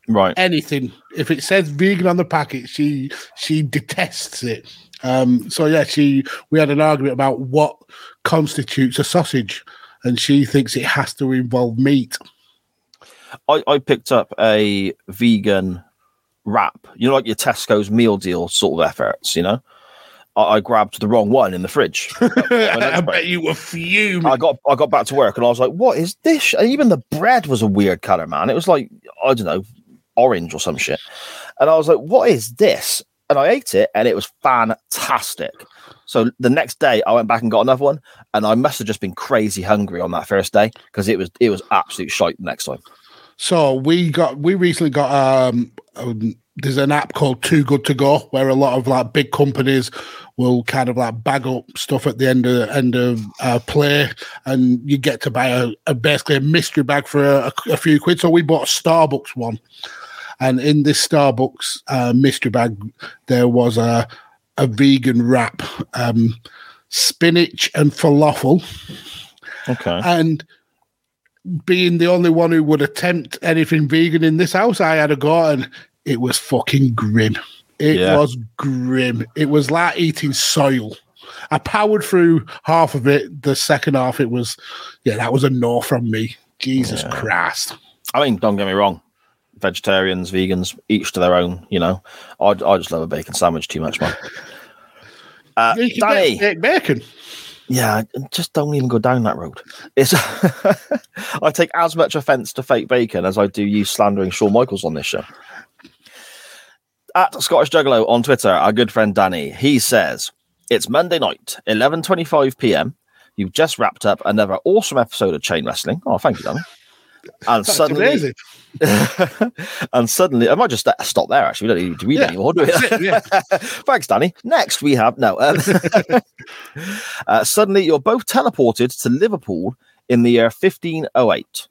Right. Anything. If it says vegan on the packet, she she detests it. Um, so yeah, she we had an argument about what constitutes a sausage, and she thinks it has to involve meat. I, I picked up a vegan wrap, you know, like your Tesco's meal deal sort of efforts, you know. I, I grabbed the wrong one in the fridge. *laughs* I bet you were fuming. I got I got back to work and I was like, "What is this?" And even the bread was a weird color, man. It was like I don't know, orange or some shit. And I was like, "What is this?" And I ate it, and it was fantastic. So the next day, I went back and got another one, and I must have just been crazy hungry on that first day because it was it was absolute shite the next time. So we got we recently got um, um there's an app called Too Good to Go where a lot of like big companies will kind of like bag up stuff at the end of end of uh, play, and you get to buy a, a basically a mystery bag for a, a few quid. So we bought a Starbucks one, and in this Starbucks uh, mystery bag there was a a vegan wrap, um, spinach and falafel Okay. and being the only one who would attempt anything vegan in this house, I had a go and it was fucking grim. It Yeah. was grim. It was like eating soil. I powered through half of it. The second half, it was, yeah, that was a no from me. Jesus Christ. I mean, don't get me wrong. Vegetarians, vegans, each to their own. You know, I, I just love a bacon sandwich too much, man. *laughs* Uh, Danny, bacon. yeah, just don't even go down that road. It's *laughs* I take as much offence to fake bacon as I do you slandering Shawn Michaels on this show. At Scottish Juggalo on Twitter, our good friend Danny, he says it's Monday night, eleven twenty-five p.m. You've just wrapped up another awesome episode of Chain Wrestling. Oh, thank you, Danny. And That's suddenly, *laughs* and suddenly, I might just st- stop there. Actually, we don't need to read Yeah, anymore, do we? yeah. *laughs* Thanks, Danny. Next, we have no. Um, *laughs* uh, suddenly, you're both teleported to Liverpool in the year 1508.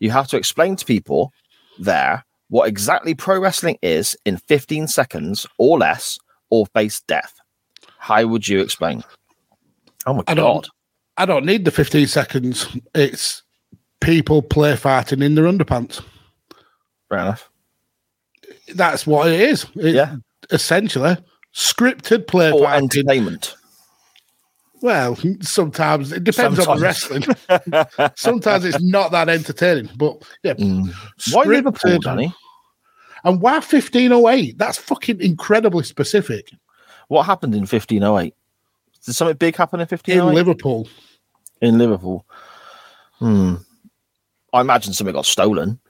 You have to explain to people there what exactly pro wrestling is in 15 seconds or less, or face death. How would you explain? Oh my I god! don't, I don't need the 15 seconds. It's people play fighting in their underpants. Fair enough. That's what it is. It- Yeah. Essentially, scripted play Or fighting. entertainment. Well, sometimes it depends on the wrestling. *laughs* sometimes it's not that entertaining, but yeah. Mm. Why Liverpool, Danny? And why 1508? That's fucking incredibly specific. What happened in 1508? Did something big happen in 1508? In Liverpool. in Liverpool. Hmm. I imagine something got stolen.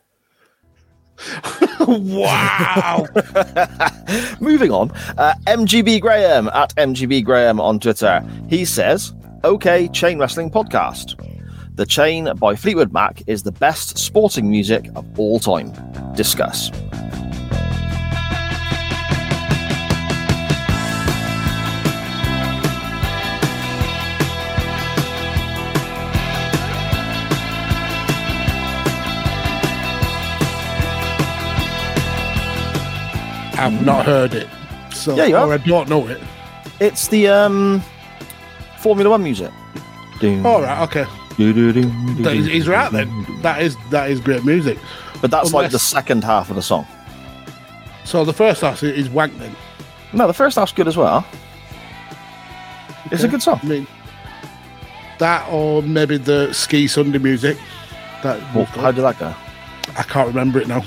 *laughs* wow. *laughs* Moving on, uh, MGB Graham at MGB Graham on Twitter. He says, "Okay, chain wrestling podcast. The Chain by Fleetwood Mac is the best sporting music of all time. Discuss." I've not heard it. So Yeah, you or have. I don't know it. It's the um, Formula One music. All right, okay. That is- He's right then. That is that is great music. But that's like the Unless- second half of the song. So the first half is wank then. No, the first half's good as well. It's a Okay. good song. I mean, that or maybe the ski Sunday music. That Well, how did that go? I can't remember it now.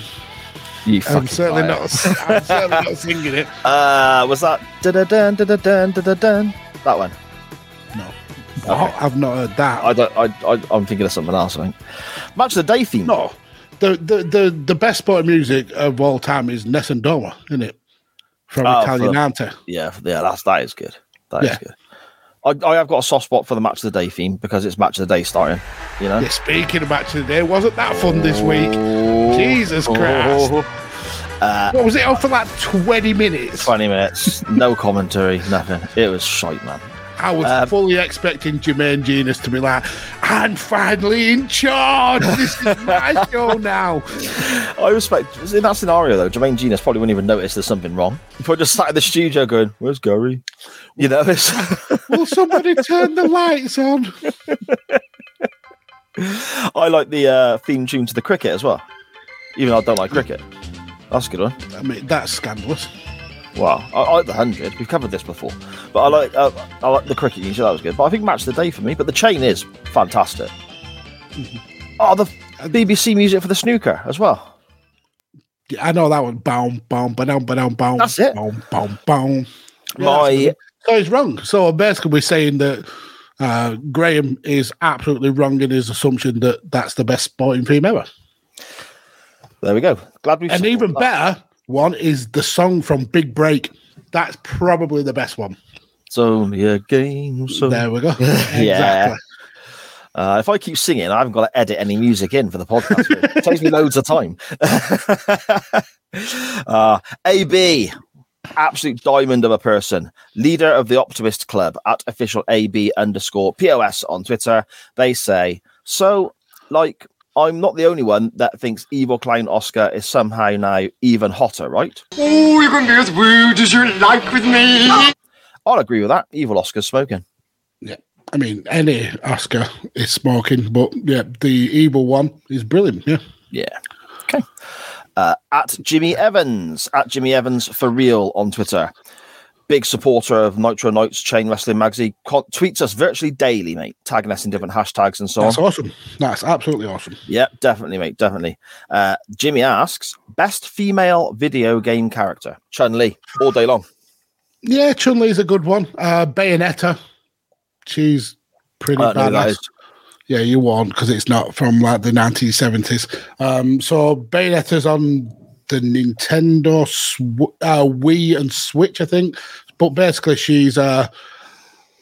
You I'm fucking certainly liar. not. *laughs* I'm certainly not *laughs* singing it. Uh, was that da-da-dun, da-da-dun, da-da-dun? that one? No, I've not heard that. I don't. I, I, I'm thinking of something else. I think. Match of the day theme. no, the, the the the best part of music of all time is Nessun Dorma, isn't it? From Oh, Italian Ante. Yeah, yeah. That's that is good. That is Yeah. good. I, I have got a soft spot for the match of the day theme because it's match of the day starting. You know. Yeah, speaking of match of the day, wasn't that fun this week? Oh, Jesus Christ. Uh, What was it on for like 20 minutes? Twenty minutes, no *laughs* commentary, nothing. It was shite, man. I was Um, fully expecting Jermaine Jenas to be like, I'm finally in charge. This is my *laughs* show now. I respect in that scenario though. Jermaine Jenas probably wouldn't even notice there's something wrong. He probably just sat in the studio going, "Where's Gary?" You know, it's, *laughs* Will somebody turn the lights on? I like the uh, theme tune to the cricket as well. Even though I don't like cricket, that's a good one. I mean, that's scandalous. Wow, I, I like the hundred. We've covered this before, but I like uh, I like the cricket. You said that was good, but I think match of the day for me. But the chain is fantastic. Oh, the BBC music for the snooker as well. Yeah, I know that one. Boom, boom, ba-dum, ba-dum, boom. That's it. Boom, boom, boom. Yeah, My So he's wrong. So basically, we're saying that uh, Graham is absolutely wrong in his assumption that that's the best sporting theme ever. There we go. Glad we. And even better one is the song from Big Break. That's probably the best one. It's only a game. So There we go. *laughs* *laughs* Yeah. Exactly. Uh, if I keep singing, I haven't got to edit any music in for the podcast. it takes me *laughs* loads of time. uh, AB, absolute diamond of a person, leader of the Optimist Club at official AB underscore POS on Twitter. They say, so, like, I'm not the only one that thinks Evil Clown Oscar is somehow now even hotter, right? Oh, you can be as rude as you like with me. I'll agree with that. Evil Oscar's smoking. Yeah. I mean, any Oscar is smoking, but yeah, the evil one is brilliant. Yeah. Yeah. Okay. Uh, at Jimmy Evans, at Jimmy Evans for real on Twitter. Big supporter of Nitro Nights Chain Wrestling Magazine. Tweets us virtually daily, mate, tagging us in different hashtags and so That's on. That's awesome. That's absolutely awesome. Yeah, definitely, mate, definitely. Uh, Jimmy asks, best female video game character? Chun Li, all day long. Yeah, Chun Li's a good one. Uh, Bayonetta, she's pretty I don't know who that badass. Yeah, you won't because it's not from like the 1970s. Um, so Bayonetta's on the Nintendo, Sw- uh, Wii, and Switch, I think. But basically, she's uh,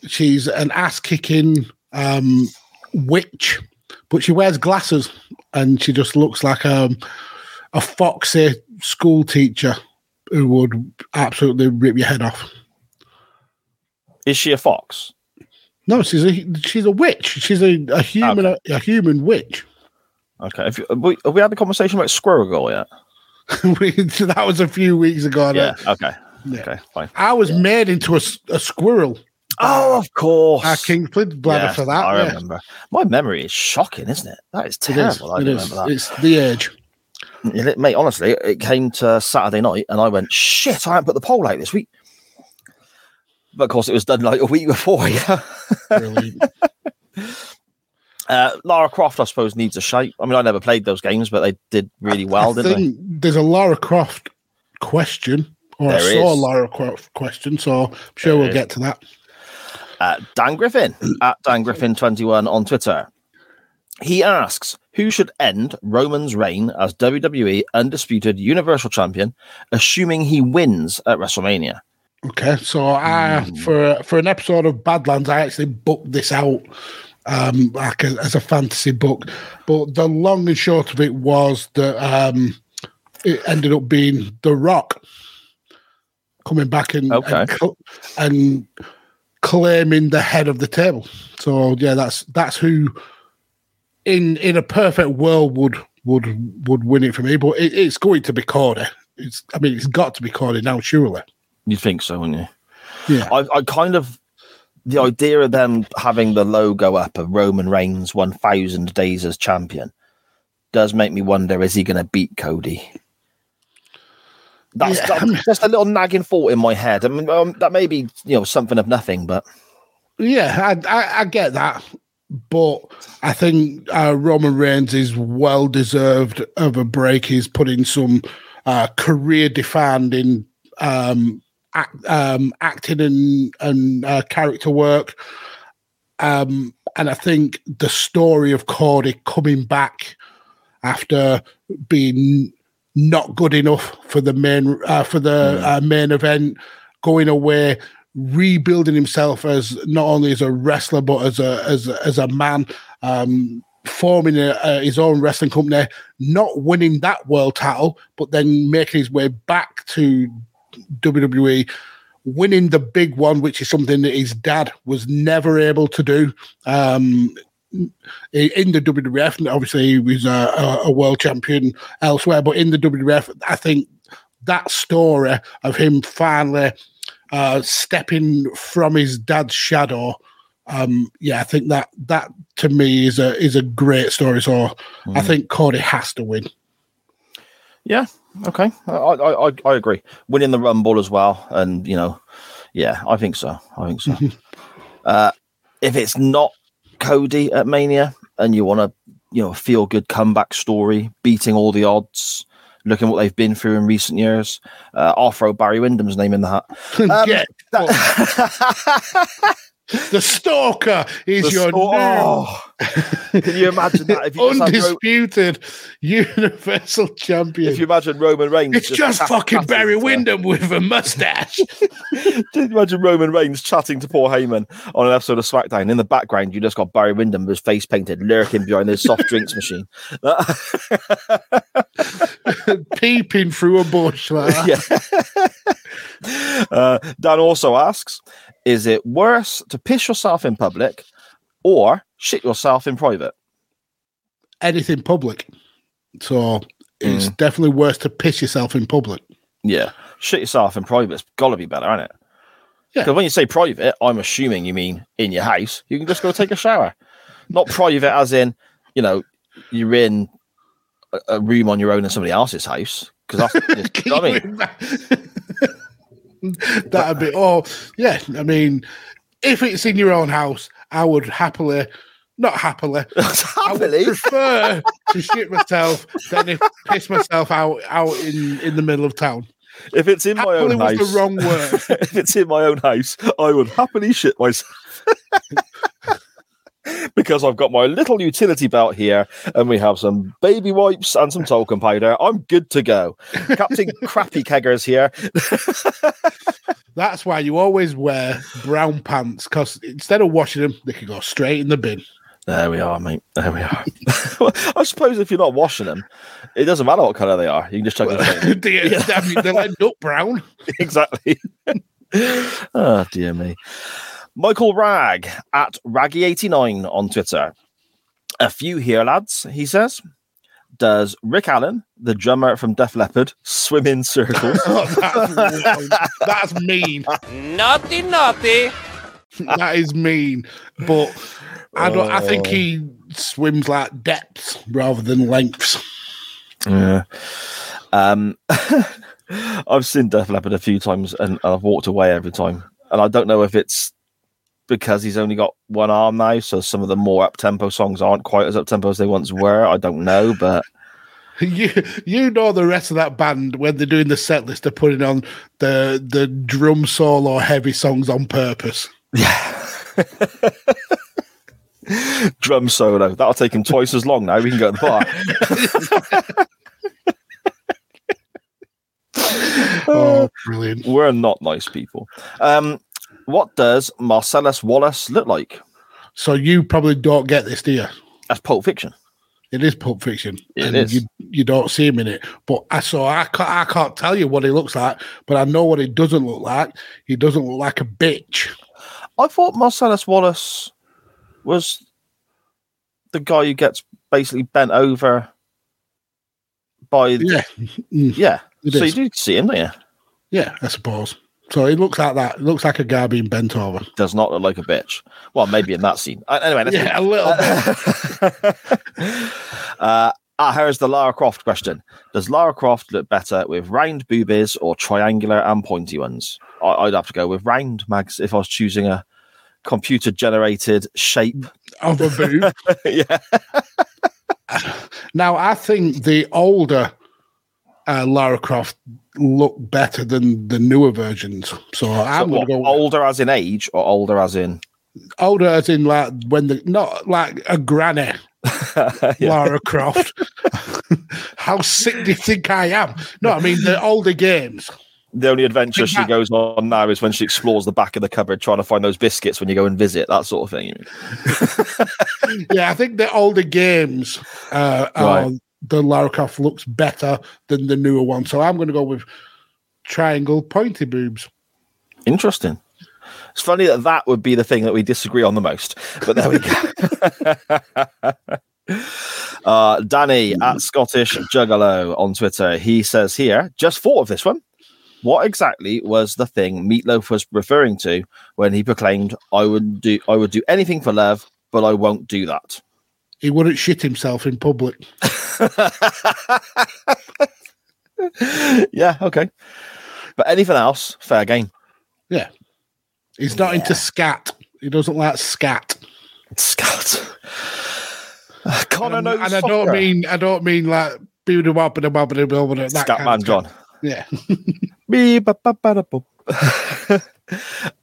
she's an ass kicking um, witch, but she wears glasses and she just looks like um, a foxy school teacher who would absolutely rip your head off. Is she a fox? No, she's a she's a witch. She's a, a human a, human witch. Okay. Have, you, have, we, have we had the conversation about Squirrel Girl yet? *laughs* That was a few weeks ago. Yeah. Okay. Yeah. Okay. Fine. I was made into a squirrel. Oh, of course. Our King's Blood bladder Yes, for that. I yeah. remember. My memory is shocking, isn't it? That is It is. terrible. I It is. remember that. It's the age. Yeah, li- Mate, honestly, it came to Saturday night and I went, shit, I haven't put the poll out this week. But of course, it was done like a week before. *laughs* Yeah. Uh, Lara Croft, I suppose, needs a shape. I mean, I never played those games, but they did really well, I didn't think there's a Lara Croft question, or I There saw a. Lara Croft question, so I'm sure There we'll is. get to that. Uh, Dan Griffin *clears throat* at Dan Griffin21 on Twitter. He asks, who should end Roman's reign as WWE Undisputed Universal Champion, assuming he wins at WrestleMania? Okay, so I Hmm. for for an episode of Badlands, I actually booked this out um like a, as a fantasy book, but the long and short of it was that um it ended up being The Rock coming back and Okay. and, cl- and claiming the head of the table. So yeah, that's that's who in in a perfect world would would would win it for me. But it, it's going to be Cody. It's I mean it's got to be Cody now, surely. You'd think so, wouldn't you? Yeah. I, I kind of the idea of them having the logo up of Roman Reigns 1000 days as champion does make me wonder is he going to beat Cody? That's, Yeah, that's *laughs* just a little nagging thought in my head. I mean, um, that may be you know something of nothing, but Yeah, I, I, I get that, but I think uh, Roman Reigns is well deserved of a break. He's putting some uh, career defining um, act, um, acting and and uh, character work, um, and I think the story of Cody coming back after being not good enough for the main uh, for the uh, main event, going away, rebuilding himself as not only as a wrestler but as a as a, as a man, um, forming a, a, his own wrestling company, not winning that world title, but then making his way back to WWE winning the big one, which is something that his dad was never able to do. Um, in the WWF, obviously he was a, a, a world champion elsewhere, but in the WWF, I think that story of him finally uh, stepping from his dad's shadow. Um, yeah, I think that that to me is a is a great story. So I think Cody has to win. Yeah. Okay. I, I I I agree. Winning the Rumble as well, and you know, yeah, I think so. I think so. *laughs* uh, if it's not Cody at Mania, and you want a you know feel good comeback story, beating all the odds, looking what they've been through in recent years, uh, I'll throw Barry Windham's name in the hat. *laughs* Um, Get *laughs* the stalker is The your new Oh, *laughs* can you imagine that? If you, just had Ro- undisputed Universal Champion. if you imagine Roman Reigns, it's just chat- fucking Barry to- Windham with a mustache. *laughs* Can you imagine Roman Reigns chatting to Paul Heyman on an episode of SmackDown? In the background, you just got Barry Windham with his face painted, lurking behind his soft drinks machine. *laughs* peeping through a bush. Like that. yeah. uh, Dan also asks Is it worse to piss yourself in public or shit yourself in private? Anything public. So it's Mm. definitely worse to piss yourself in public. Yeah. Shit yourself in private's got to be better, isn't it? Yeah. Because when you say private, I'm assuming you mean in your house. You can just go take a shower. Not private as in, you know, you're in a, room on your own in somebody else's house. Because that's, *laughs* you know I mean? *laughs* That'd be oh yeah. I mean, if it's in your own house, I would happily, not happily, *laughs* I would prefer to shit myself than if piss myself out out in in the middle of town. If it's in my own was house, the wrong word. *laughs* if it's in my own house, I would happily shit myself. *laughs* because I've got my little utility belt here and we have some baby wipes and some talcum powder. I'm good to go. *laughs* Captain Crappy Keggers here. *laughs* That's why you always wear brown pants because instead of washing them, they can go straight in the bin. There we are, mate. There we are. I suppose if you're not washing them, it doesn't matter what colour they are. You can just chuck them straight in. I mean, they'll end up brown. exactly. oh dear me. Michael Rag at Raggy89 on Twitter. A few here, lads, he says. Does Rick Allen, the drummer from Def Leppard, swim in circles? *laughs* Oh, that's, that's mean. Naughty, naughty. That is mean. But I don't. I think Oh. he swims like depths rather than lengths. Yeah. Um, *laughs* I've seen Def Leppard a few times and I've walked away every time. And I don't know if it's because he's only got one arm now, so some of the more up tempo songs aren't quite as up tempo as they once were. I don't know, but *laughs* You you know the rest of that band when they're doing the set list, they're putting on the the drum solo heavy songs on purpose. Yeah. *laughs* drum solo. That'll take him twice as long now. We can go to the bar. *laughs* Oh, brilliant! We're not nice people. Um, what does Marcellus Wallace look like? So you probably don't get this, do you? That's Pulp Fiction. It is Pulp Fiction. It and is. You, you don't see him in it, but I saw. I can't, I can't tell you what he looks like, but I know what he doesn't look like. He doesn't look like a bitch. I thought Marcellus Wallace was the guy who gets basically bent over by the, Yeah, yeah. *laughs* It so is. you do see him, don't you? yeah, I suppose. So he looks like that. It looks like a guy being bent over. Does not look like a bitch. Well, maybe in that scene. Uh, anyway, let's Yeah, a little bit. *laughs* uh, ah, here's the Lara Croft question: Does Lara Croft look better with round boobies or triangular and pointy ones? I, I'd have to go with round, Mags, if I was choosing a computer-generated shape. of a boob. *laughs* yeah, Now, I think the older uh, Lara Croft look better than the newer versions. So So I'm what, going go older as in age or older as in older, as in like when the not like a granny *laughs* Yeah. Lara Croft. *laughs* How sick do you think I am? No, I mean the older games. The only adventure she that- goes on now is when she explores the back of the cupboard trying to find those biscuits when you go and visit, that sort of thing. *laughs* Yeah, I think the older games, uh, Right. are, the Lara looks better than the newer one. So I'm going to go with triangle pointy boobs. Interesting. It's funny that that would be the thing that we disagree on the most, but there we go. *laughs* uh, Danny at Scottish Juggalo on Twitter. He says here, just thought of this one. What exactly was the thing Meatloaf was referring to when he proclaimed, "I would do, I would do anything for love, but I won't do that." He wouldn't shit himself in public. *laughs* yeah, okay. But anything else, fair game. Yeah. He's not into scat. He doesn't like scat. Scat. Uh, Connor and, knows and I don't mean I don't mean like boo wop and wop and that Scat kind Man of John. Yeah. *laughs* *laughs*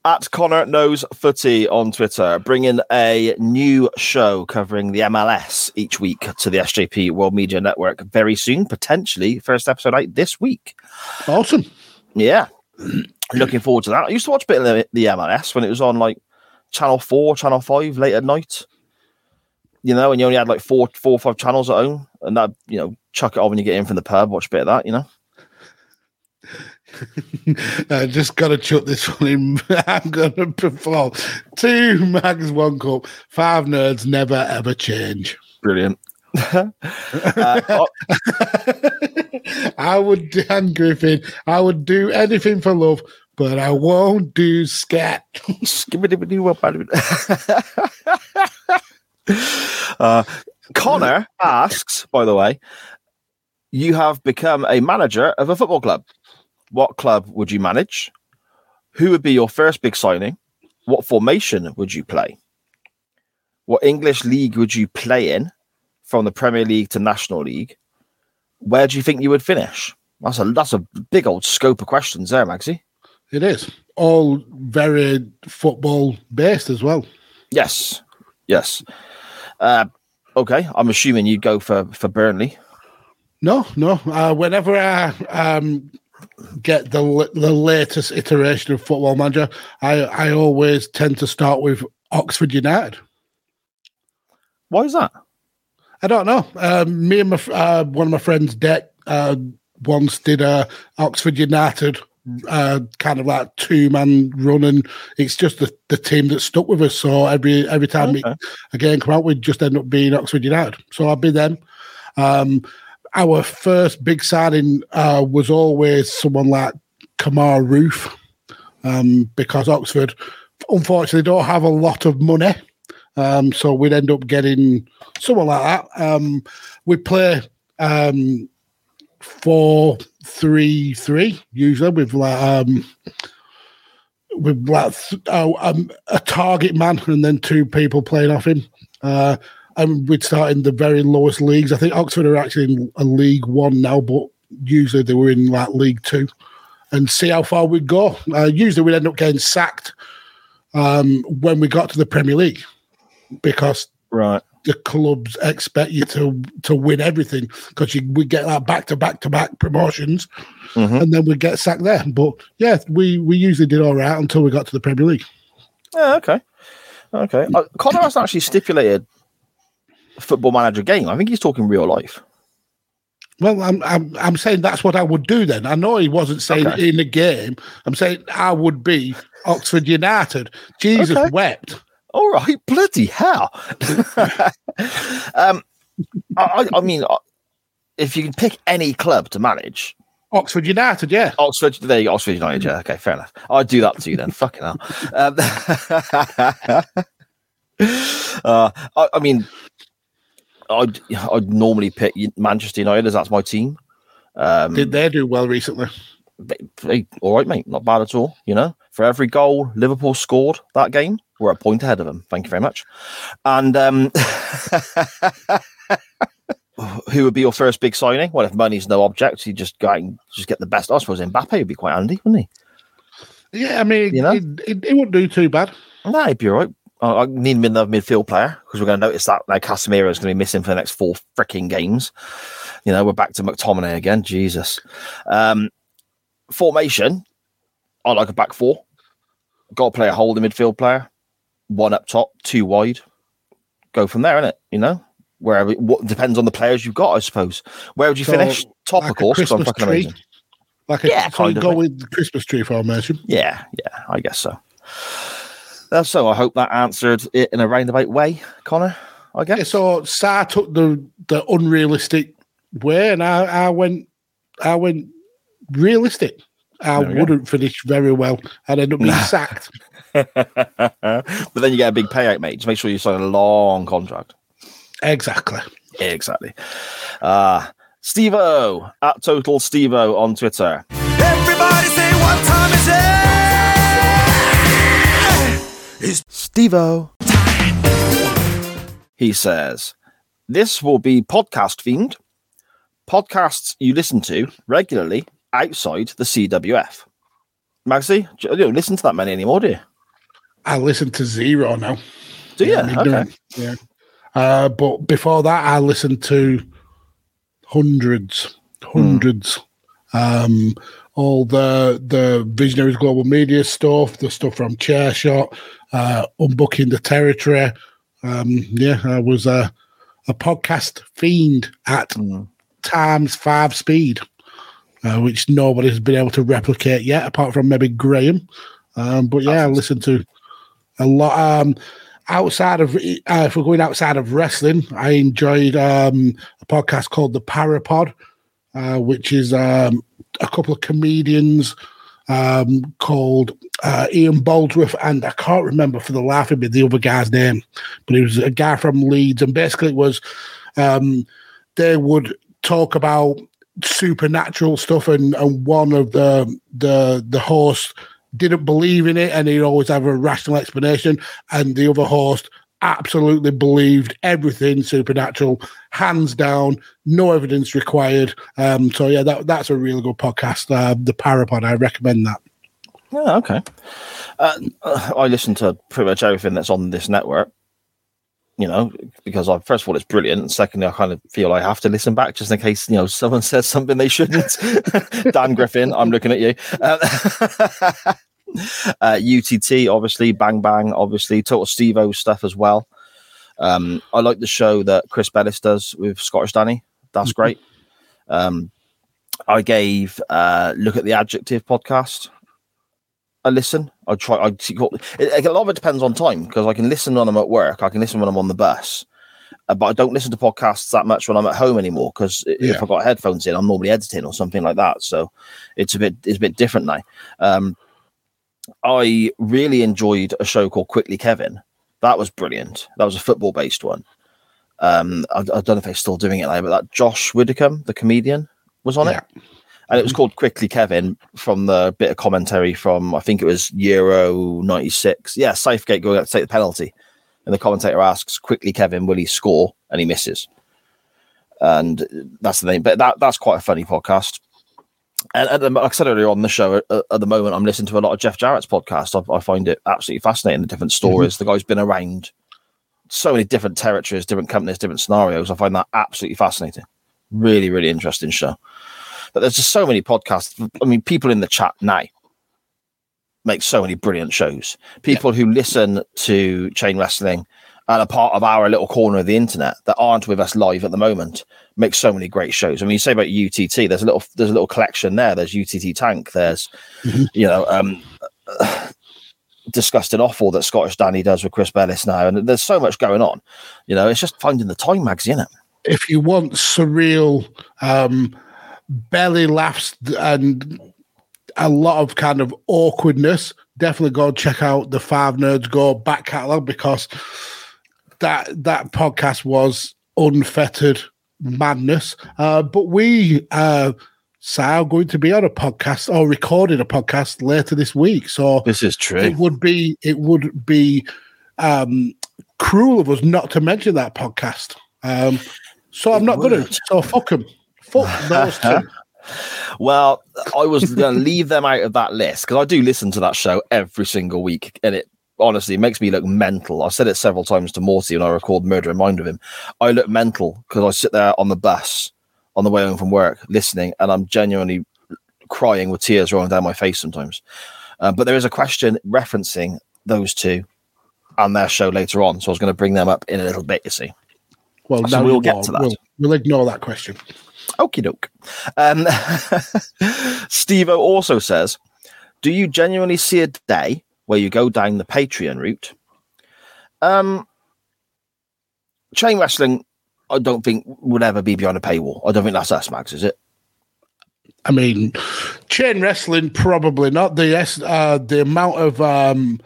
At Connor Knows Footy on Twitter, bringing a new show covering the MLS each week to the SJP World Media Network very soon, potentially first episode out this week. Awesome. Yeah, *clears throat* looking forward to that. I used to watch a bit of the, the MLS when it was on like Channel Four, Channel Five late at night. You know, and you only had like four, four or five channels at home, and that you know, chuck it on when you get in from the pub, watch a bit of that. You know. I just got to chuck this one in. *laughs* I'm going to perform two mags, one cup. Five nerds never ever change. Brilliant. uh, *laughs* oh, I would, Dan Griffin, I would do anything for love, but I won't do scat. *laughs* uh, Connor asks, by the way, you have become a manager of a football club. What club would you manage? Who would be your first big signing? What formation would you play? What English league would you play in from the Premier League to National League? Where do you think you would finish? That's a that's a big old scope of questions there, Maxie. It is all very football based as well. Yes, yes. Uh, okay, I'm assuming you'd go for for Burnley. No, no. Uh, whenever I um, get the the latest iteration of Football Manager, I I always tend to start with Oxford United. Why is that? I don't know. Um, me and my, uh, one of my friends, Deck, uh, once did a Oxford United uh, kind of like two man run, and it's just the, the team that stuck with us. So every every time Okay. it, a game come out, we'd just end up being Oxford United. So I'd be them. Um, our first big signing uh, was always someone like Kemar Roofe, um, because Oxford unfortunately don't have a lot of money. Um, so we'd end up getting someone like that. Um, we play um, four, three, three usually with like um, with like uh, um, a target man and then two people playing off him. Uh, and we'd start in the very lowest leagues. I think Oxford are actually in a League One now, but usually they were in like League Two, and see how far we'd go. Uh, usually we'd end up getting sacked um, when we got to the Premier League because Right. the clubs expect you to to win everything because you we get that back to back to back promotions Mhm. and then we get sacked there. But yeah, we we usually did all right until we got to the Premier League. Yeah, okay. Okay. Uh, Connor hasn't actually stipulated football manager game. I think he's talking real life. Well, I'm I'm I'm saying that's what I would do then. I know he wasn't saying Okay. in the game. I'm saying I would be Oxford United. Jesus Okay. wept. All right, *laughs* bloody hell. *laughs* um, I, I- mean, uh, if you can pick any club to manage, Oxford United, yeah. Oxford, there you go, Oxford United. Yeah, okay, fair enough. I'd do that to you then. Fucking hell. Um, *laughs* uh, I, I mean, I'd, I'd normally pick Manchester United as that's my team. Um, Did they do well recently? they- they- all right, mate, not bad at all. You know, for every goal Liverpool scored that game, we're a point ahead of them. Thank you very much. And um, *laughs* who would be your first big signing? Well, if money's no object, you just go and just get the best. I suppose Mbappe would be quite handy, wouldn't he? Yeah, I mean, You know? it, it, it wouldn't do too bad. No, he'd be all right. I I need another midfield player because we're going to notice that now Casemiro is going to be missing for the next four freaking games. You know, we're back to McTominay again. Jesus. Um, formation, I like a back four. Got to play a holding midfield player, one up top, two wide. Go from there, innit? You know, wherever what depends on the players you've got, I suppose. Where would you So, finish? Top, like of course, because I'm fucking tree? amazing. Like a Yeah, kind of, go with the Christmas tree formation. Yeah, yeah, I guess so. Uh, so I hope that answered it in a roundabout way, Connor. I guess. Yeah, so Sa took the the unrealistic way, and I, I went I went realistic. I There we go. wouldn't finish very well. I'd end up being *laughs* sacked. *laughs* but then you get a big payout, mate. Just make sure you sign a long contract. Exactly. Exactly. Uh Steve Stevo at Total Stevo on Twitter. Everybody it? Stevo. He says, This will be podcast themed. Podcasts you listen to regularly outside the CWF. Maxie, do you don't listen to that many anymore, do you? I listen to zero now. Do you? I'm okay. Yeah. Uh, but before that, I listened to hundreds, hundreds. Um, all the the Visionaries Global Media stuff, the stuff from Chairshot, uh, Unbooking the Territory. Um, yeah, I was a, a podcast fiend at times five speed, uh, which nobody's been able to replicate yet, apart from maybe Graham. Um, but yeah, I listened to a lot. Um, outside of, uh, if we're going outside of wrestling, I enjoyed um, a podcast called The Parapod, uh, which is um, a couple of comedians um, called uh, Ian Boldsworth, and I can't remember for the life of me the other guy's name, but he was a guy from Leeds, and basically it was um, they would talk about supernatural stuff, and, and one of the the the hosts didn't believe in it, and he'd always have a rational explanation, and the other host absolutely believed everything supernatural, hands down, no evidence required. Um, so yeah, that that's a really good podcast. Uh, the Parapod, I recommend that. Yeah, okay. Uh, uh, I listen to pretty much everything that's on this network. You know, because I, first of all, it's brilliant. And secondly, I kind of feel I have to listen back just in case you know someone *laughs* says something they shouldn't. *laughs* Dan Griffin, I'm looking at you. Uh, *laughs* uh, UTT, obviously, Bang Bang, obviously, Total Stevo stuff as well. Um, I like the show that Chris Bellis does with Scottish Danny. That's great. Um, I gave uh, look at the adjective podcast. I listen. I try. I see- it, a lot of it depends on time because I can listen when I'm at work. I can listen when I'm on the bus, uh, but I don't listen to podcasts that much when I'm at home anymore because if I've got headphones in, I'm normally editing or something like that. So it's a bit it's a bit different now. Um, I really enjoyed a show called Quickly Kevin. That was brilliant. That was a football based one. Um, I, I don't know if they're still doing it now, but that Josh Widdicombe, the comedian, was on it and it was called Quickly Kevin from the bit of commentary from I think it was Euro '96. Yeah, Southgate going out to take the penalty, and the commentator asks, "Quickly, Kevin, will he score?" And he misses, and that's the name. But that that's quite a funny podcast. And, and like I said earlier on the show, at, at the moment I'm listening to a lot of Jeff Jarrett's podcast. I, I find it absolutely fascinating. The different mm-hmm. stories. The guy's been around so many different territories, different companies, different scenarios. I find that absolutely fascinating. Really, really interesting show. But there's just so many podcasts. I mean, people in the chat now make so many brilliant shows. People who listen to chain wrestling and are part of our little corner of the internet that aren't with us live at the moment make so many great shows. I mean, you say about UTT, there's a little there's a little collection there. There's UTT Tank. There's you know um *sighs* disgusted awful that Scottish Danny does with Chris Bellis now, and there's so much going on. You know, it's just finding the time, Mags, isn't it? If you want surreal um, belly laughs and a lot of kind of awkwardness, definitely go check out the Five Nerds Go back catalogue because that that podcast was unfettered madness. Uh, but we uh, are going to be on a podcast or recording a podcast later this week, so This is true. it would be it would be um, cruel of us not to mention that podcast. Um, so I'm not going to. So fuck them. Fuck those two. *laughs* Well, I was going to leave them out of that list because I do listen to that show every single week, and it honestly it makes me look mental. I said it several times to Morty when I record Murder in Mind with him. I look mental because I sit there on the bus on the way home from work listening, and I'm genuinely crying with tears rolling down my face sometimes. Uh, but there is a question referencing those two and their show later on, so I was going to bring them up in a little bit. You see. Well, So we'll get to that. We'll, we'll ignore that question. Okie doke. Um, *laughs* Steve also says, Do you genuinely see a day where you go down the Patreon route? Um, chain wrestling, I don't think would ever be beyond a paywall. I don't think that's us, Max, is it? I mean, chain wrestling probably not. The uh, the amount of um,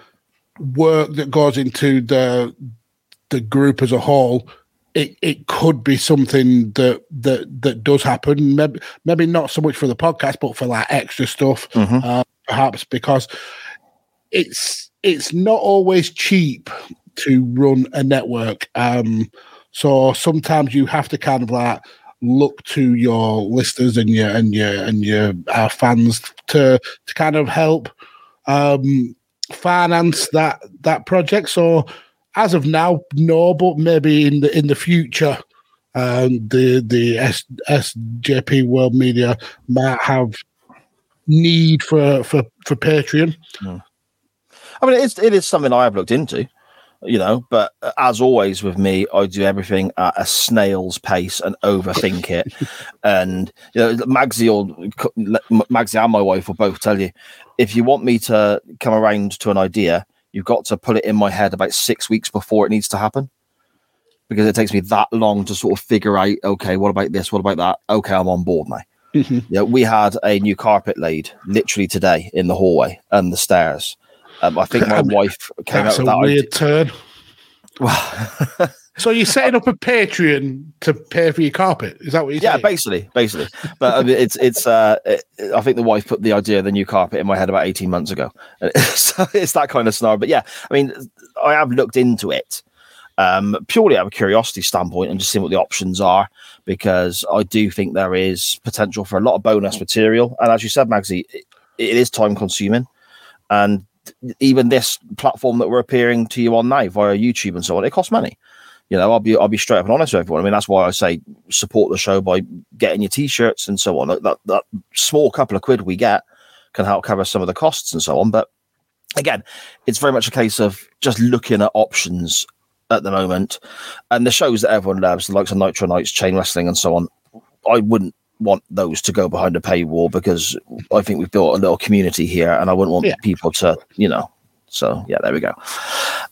work that goes into the the group as a whole, it, it could be something that that that does happen. Maybe maybe not so much for the podcast, but for like extra stuff, Mhm. uh, perhaps because it's it's not always cheap to run a network. Um, so sometimes you have to kind of like look to your listeners and your and your and your uh, fans to to kind of help um, finance that that project. So as of now, no, but maybe in the in the future, um, the the S, SJP World Media might have need for for for Patreon. I mean, it's, it is something I have looked into, you know, but as always with me, I do everything at a snail's pace and overthink it. *laughs* and, you know, Magsy or Magsy and my wife will both tell you if you want me to come around to an idea, you've got to put it in my head about six weeks before it needs to happen. Because it takes me that long to sort of figure out, okay, what about this? What about that? Okay, I'm on board now. Mm-hmm. Yeah, we had a new carpet laid literally today in the hallway and the stairs. Um, I think my *laughs* wife came That's out a with that idea. weird turn. *laughs* So you're setting up a Patreon to pay for your carpet? Is that what you're Yeah, saying? basically, basically. But I mean, it's it's. Uh, it, I think the wife put the idea of the new carpet in my head about eighteen months ago. *laughs* so it's that kind of scenario. But yeah, I mean, I have looked into it um, purely out of a curiosity standpoint and just seeing what the options are because I do think there is potential for a lot of bonus material. And as you said, Magsy, it, it is time consuming, and even this platform that we're appearing to you on now via YouTube and so on, it costs money. You know, I'll be I'll be straight up and honest with everyone. I mean, that's why I say support the show by getting your t-shirts and so on. That, that small couple of quid we get can help cover some of the costs and so on. But again, it's very much a case of just looking at options at the moment. And the shows that everyone loves, the likes of Nitro Nights, Chain Wrestling, and so on, I wouldn't want those to go behind a paywall because I think we've built a little community here and I wouldn't want Yeah. people to, you know. So, yeah, there we go.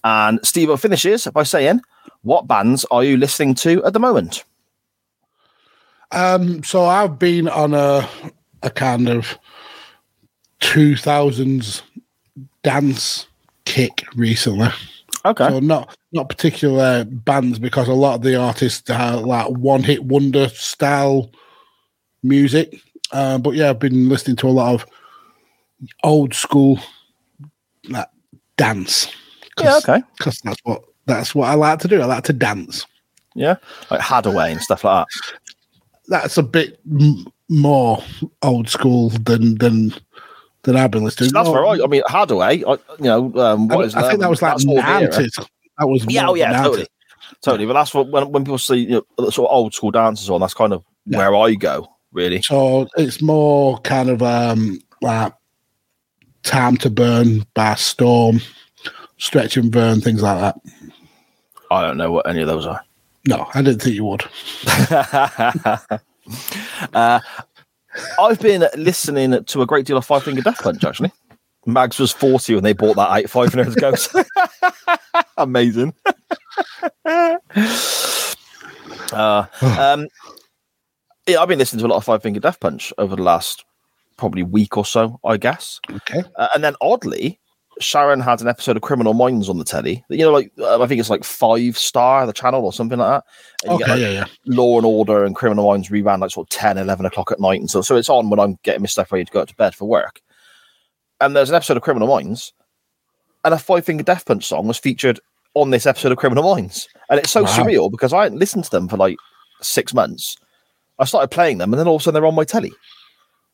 And Steve finishes by saying, What bands are you listening to at the moment? Um, so I've been on a a kind of two thousands dance kick recently. Okay. So not not particular bands because a lot of the artists are like one hit wonder style music. Uh, but yeah, I've been listening to a lot of old school like dance. Yeah, okay. Because that's what that's what I like to do. I like to dance. Yeah. Like Hadaway and stuff like that. That's a bit m- more old school than than than I've been listening. That's More- right. I mean, Hadaway, I, you know, um, I, what is I think that was like that's more the era. nineties. That was Yeah, oh yeah, the 90s. totally, totally. But that's what when when people see you know, sort of old school dances on, that's kind of Yeah. where I go. Really, So it's more kind of um like time to burn by storm, stretch and burn, things like that. I don't know what any of those are. No, I didn't think you would. *laughs* uh, I've been listening to a great deal of Five Finger Death Punch. Actually, Mags was forty when they bought that out five years ago. *laughs* Amazing. *laughs* uh, um, yeah, I've been listening to a lot of Five Finger Death Punch over the last probably week or so, I guess. Okay. Uh, and then oddly, Sharon had an episode of Criminal Minds on the telly. You know, like uh, I think it's like Five Star, the channel, or something like that. And you Okay, like, yeah, yeah. Law and Order and Criminal Minds reran like sort of 10, 11 o'clock at night. And so, so it's on when I'm getting my stuff ready to go to bed for work. And there's an episode of Criminal Minds, and a Five Finger Death Punch song was featured on this episode of Criminal Minds. And it's so Wow. surreal because I hadn't listened to them for like six months. I started playing them, and then all of a sudden they're on my telly.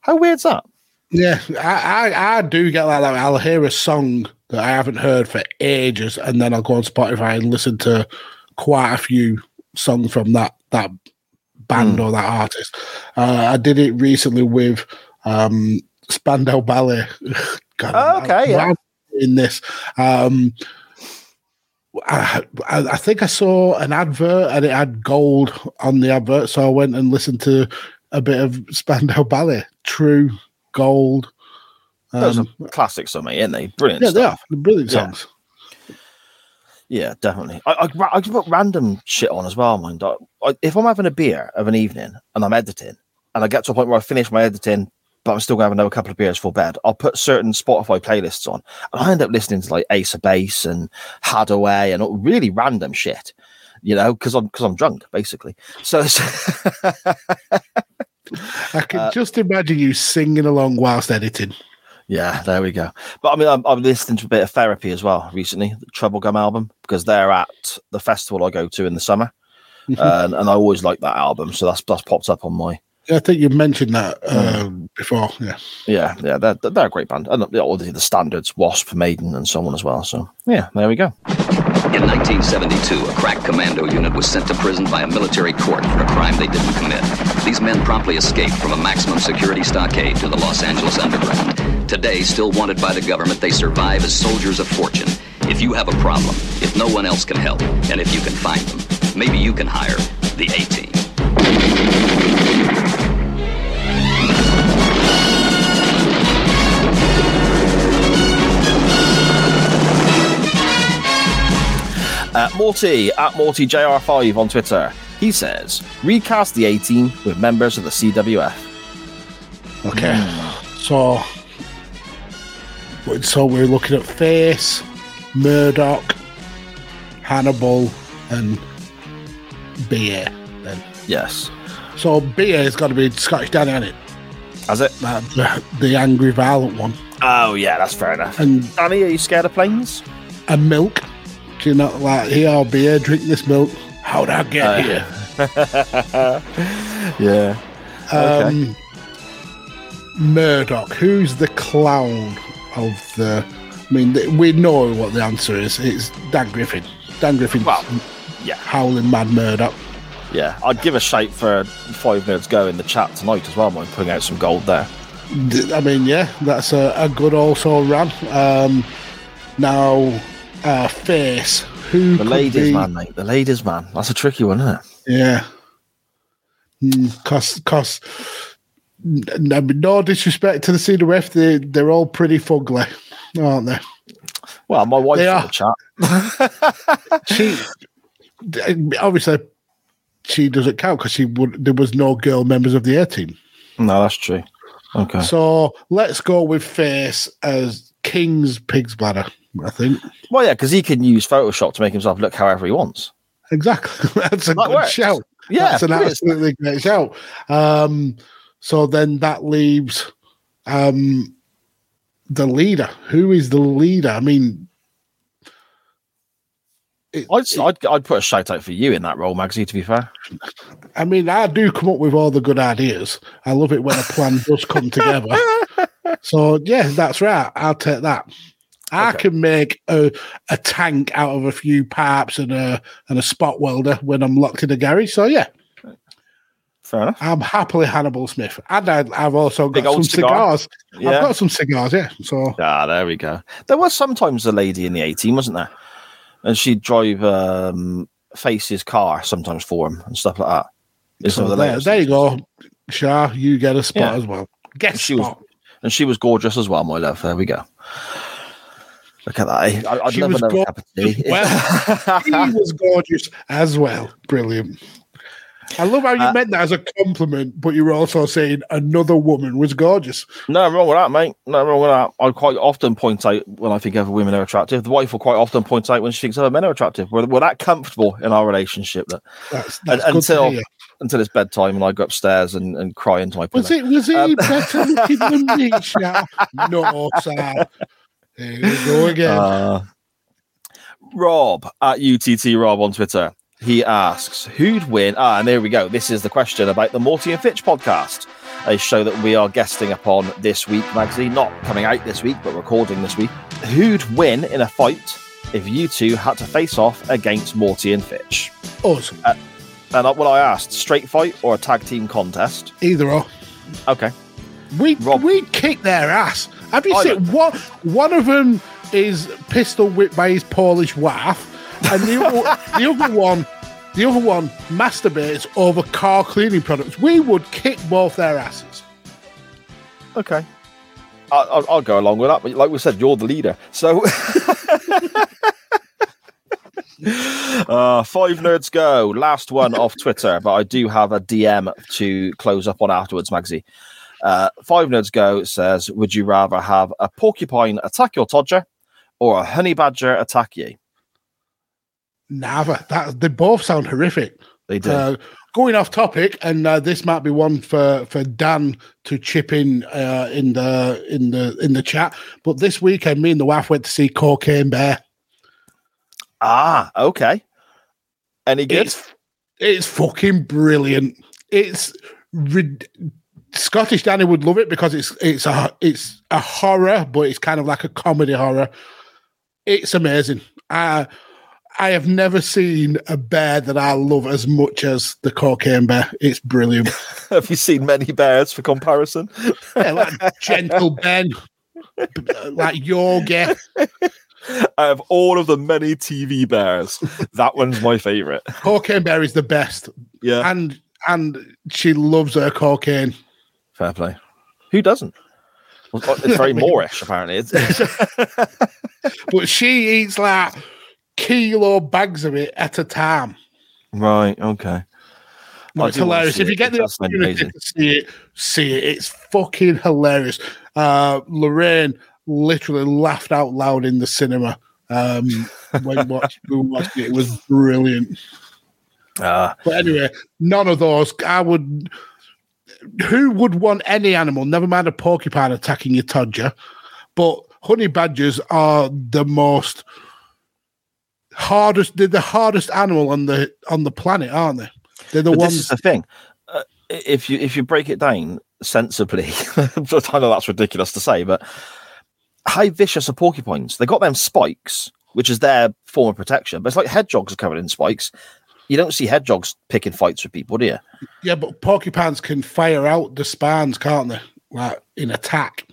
How weird's that? Yeah, I, I, I do get like that. I'll hear a song that I haven't heard for ages, and then I'll go on Spotify and listen to quite a few songs from that that band or that artist. Uh, I did it recently with um, Spandau Ballet. *laughs* God, Oh, okay, yeah. I'm in this. Um, I, I think I saw an advert and it had gold on the advert, so I went and listened to a bit of Spandau Ballet, True, Gold. Those Um, are classics, for me, aren't they? Brilliant yeah, stuff. are. They're brilliant songs. Yeah, definitely. I, I, I can put random shit on as well, mind. I, I, if I'm having a beer of an evening and I'm editing, and I get to a point where I finish my editing, but I'm still going to have another couple of beers for bed, I'll put certain Spotify playlists on, and I end up listening to like Ace of Base and Hadaway and all really random shit, you know, because I'm because I'm drunk basically. So *laughs* I can Uh, just imagine you singing along whilst editing. Yeah, there we go. But I mean, I'm, I'm listening to a bit of therapy as well recently, the Troublegum album, because they're at the festival I go to in the summer, *laughs* and, and I always like that album, so that's that's popped up on my I think you mentioned that um, before. Yeah. yeah yeah they're they're a great band, and uh, all the, the standards, Wasp, Maiden, and so on as well. So yeah, there we go. In 1972, a crack commando unit was sent to prison by a military court for a crime they didn't commit. These men promptly escaped from a maximum security stockade to the Los Angeles underground. Today, still wanted by the government, they survive as soldiers of fortune. If you have a problem, if no one else can help, and if you can find them, maybe you can hire the A Uh, Morty at Morty JR5 on Twitter. He says recast the A team with members of the CWF. Okay. So, so we're looking at Face, Murdock, Hannibal, and Beer. Then, Yes, so B.A. has got to be Scottish Danny, hasn't it? has it? That, the, the angry, violent one, Oh yeah, that's fair enough. and Danny, are you scared of planes? and milk. You not like here? I'll be here, drink this milk. How'd I get Uh, here? *laughs* Yeah. okay. Um, Murdock, who's the clown of the? I mean, we know what the answer is. It's Dan Griffin. Dan Griffin. Well, yeah. howling mad Murdock. Yeah, I'd give a shout for five minutes go in the chat tonight as well. Mind putting out some gold there. I mean, yeah, that's a, a good also run. Um, now, uh, face. Who The ladies, be- man, mate. The ladies, man. That's a tricky one, isn't it? Yeah. Because, because, no disrespect to the CWF, they they're all pretty fugly, aren't they? Well, my wife's They in are. the chat. *laughs* *laughs* She obviously she doesn't count because she would. There was no girl members of the A team. No, that's true. Okay. So let's go with Face as King's pig's bladder. I think Well, yeah, because he can use Photoshop to make himself look however he wants. exactly. *laughs* That's a That good works. shout. Yeah, that's an absolutely great shout. Um, so then that leaves um, the leader. Who is the leader? I mean, it- I'd, I'd, I'd put a shout out for you in that role, Magsy, to be fair. I mean, I do come up with all the good ideas. I love it when a plan does come together. *laughs* So yeah, that's right. I'll take that. I Okay. can make a, a tank out of a few pipes and a and a spot welder when I'm locked in a garage. So yeah, Fair enough. I'm happily Hannibal Smith, and I, I've also Big got some cigar. cigars. Yeah. I've got some cigars. Yeah, so Ah, there we go. There was sometimes a lady in the A team, wasn't there? And she'd drive um, Face's car sometimes for him and stuff like that. So the there, there you go. Shah, you get a spot Yeah. as well. Get She was- spot. And she was gorgeous as well, my love. There we go. Look at that. I, I'd She love was another cup of tea. Well, *laughs* he was gorgeous as well. Brilliant. I love how you Uh, meant that as a compliment, but you were also saying another woman was gorgeous. No wrong with that, mate. No wrong with that. I quite often point out when I think other women are attractive. The wife will quite often point out when she thinks other men are attractive. We're, we're that comfortable in our relationship that That's, and, that's good until until it's bedtime and I go upstairs and, and cry into my pillow. Was it was he Um, better looking than me, *laughs* Shah? No, sir. Here we go again. Uh, Rob at UTT Rob on Twitter. He asks, who'd win? Ah, and there we go. This is the question about the Morty and Fitch podcast, a show that we are guesting upon this week, Magsy. Not coming out this week, but recording this week. Who'd win in a fight if you two had to face off against Morty and Fitch? Us, And uh, what I asked, straight fight or a tag team contest? either or. Okay. We Rob- we kick their ass. Have you I seen one? One of them is pistol whipped by his Polish wife, and the other, *laughs* the other one The other one masturbates over car cleaning products. We would kick both their asses. Okay. I, I'll, I'll go along with that. But like we said, you're the leader. So, *laughs* uh, five nerds go. Last one off Twitter, but I do have a DM to close up on afterwards, Magsy. Uh, five nerds go says, "Would you rather have a porcupine attack your todger or a honey badger attack you?" Never. That they both sound horrific. They do. Uh, going off topic, and uh, this might be one for, for Dan to chip in uh, in the in the in the chat. But this weekend, me and the wife went to see Cocaine Bear. ah, okay. Any good? It's it's fucking brilliant. It's rid- Scottish Danny would love it because it's it's a it's a horror, but it's kind of like a comedy horror. It's amazing. I I have never seen a bear that I love as much as the cocaine bear. It's brilliant. *laughs* have you seen many bears for comparison? Yeah, like Gentle Ben, like Yogi. *laughs* Out of all of the many TV bears, that one's my favorite. Cocaine bear is the best, Yeah, and and she loves her cocaine. Fair play. Who doesn't? It's very *laughs* Moorish, apparently. *laughs* But she eats like kilo bags of it at a time. right. Okay. No, it's hilarious. see If it. you get the opportunity amazing. to see it, see it. It's fucking hilarious. Uh, Lorraine literally laughed out loud in the cinema um, when *laughs* watch, we watched it. It was brilliant. Uh, But anyway, none of those. I would. Who would want any animal, never mind a porcupine, attacking your todger? But honey badgers are the most hardest. They're the hardest animal on the on the planet, aren't they? They're the but ones. this is the thing. Uh, if you if you break it down sensibly, *laughs* I know that's ridiculous to say, but how vicious are porcupines? They got them spikes, which is their form of protection. But it's like hedgehogs are covered in spikes. You don't see hedgehogs picking fights with people, do you? Yeah, but porcupines can fire out the spines, can't they? Like in attack.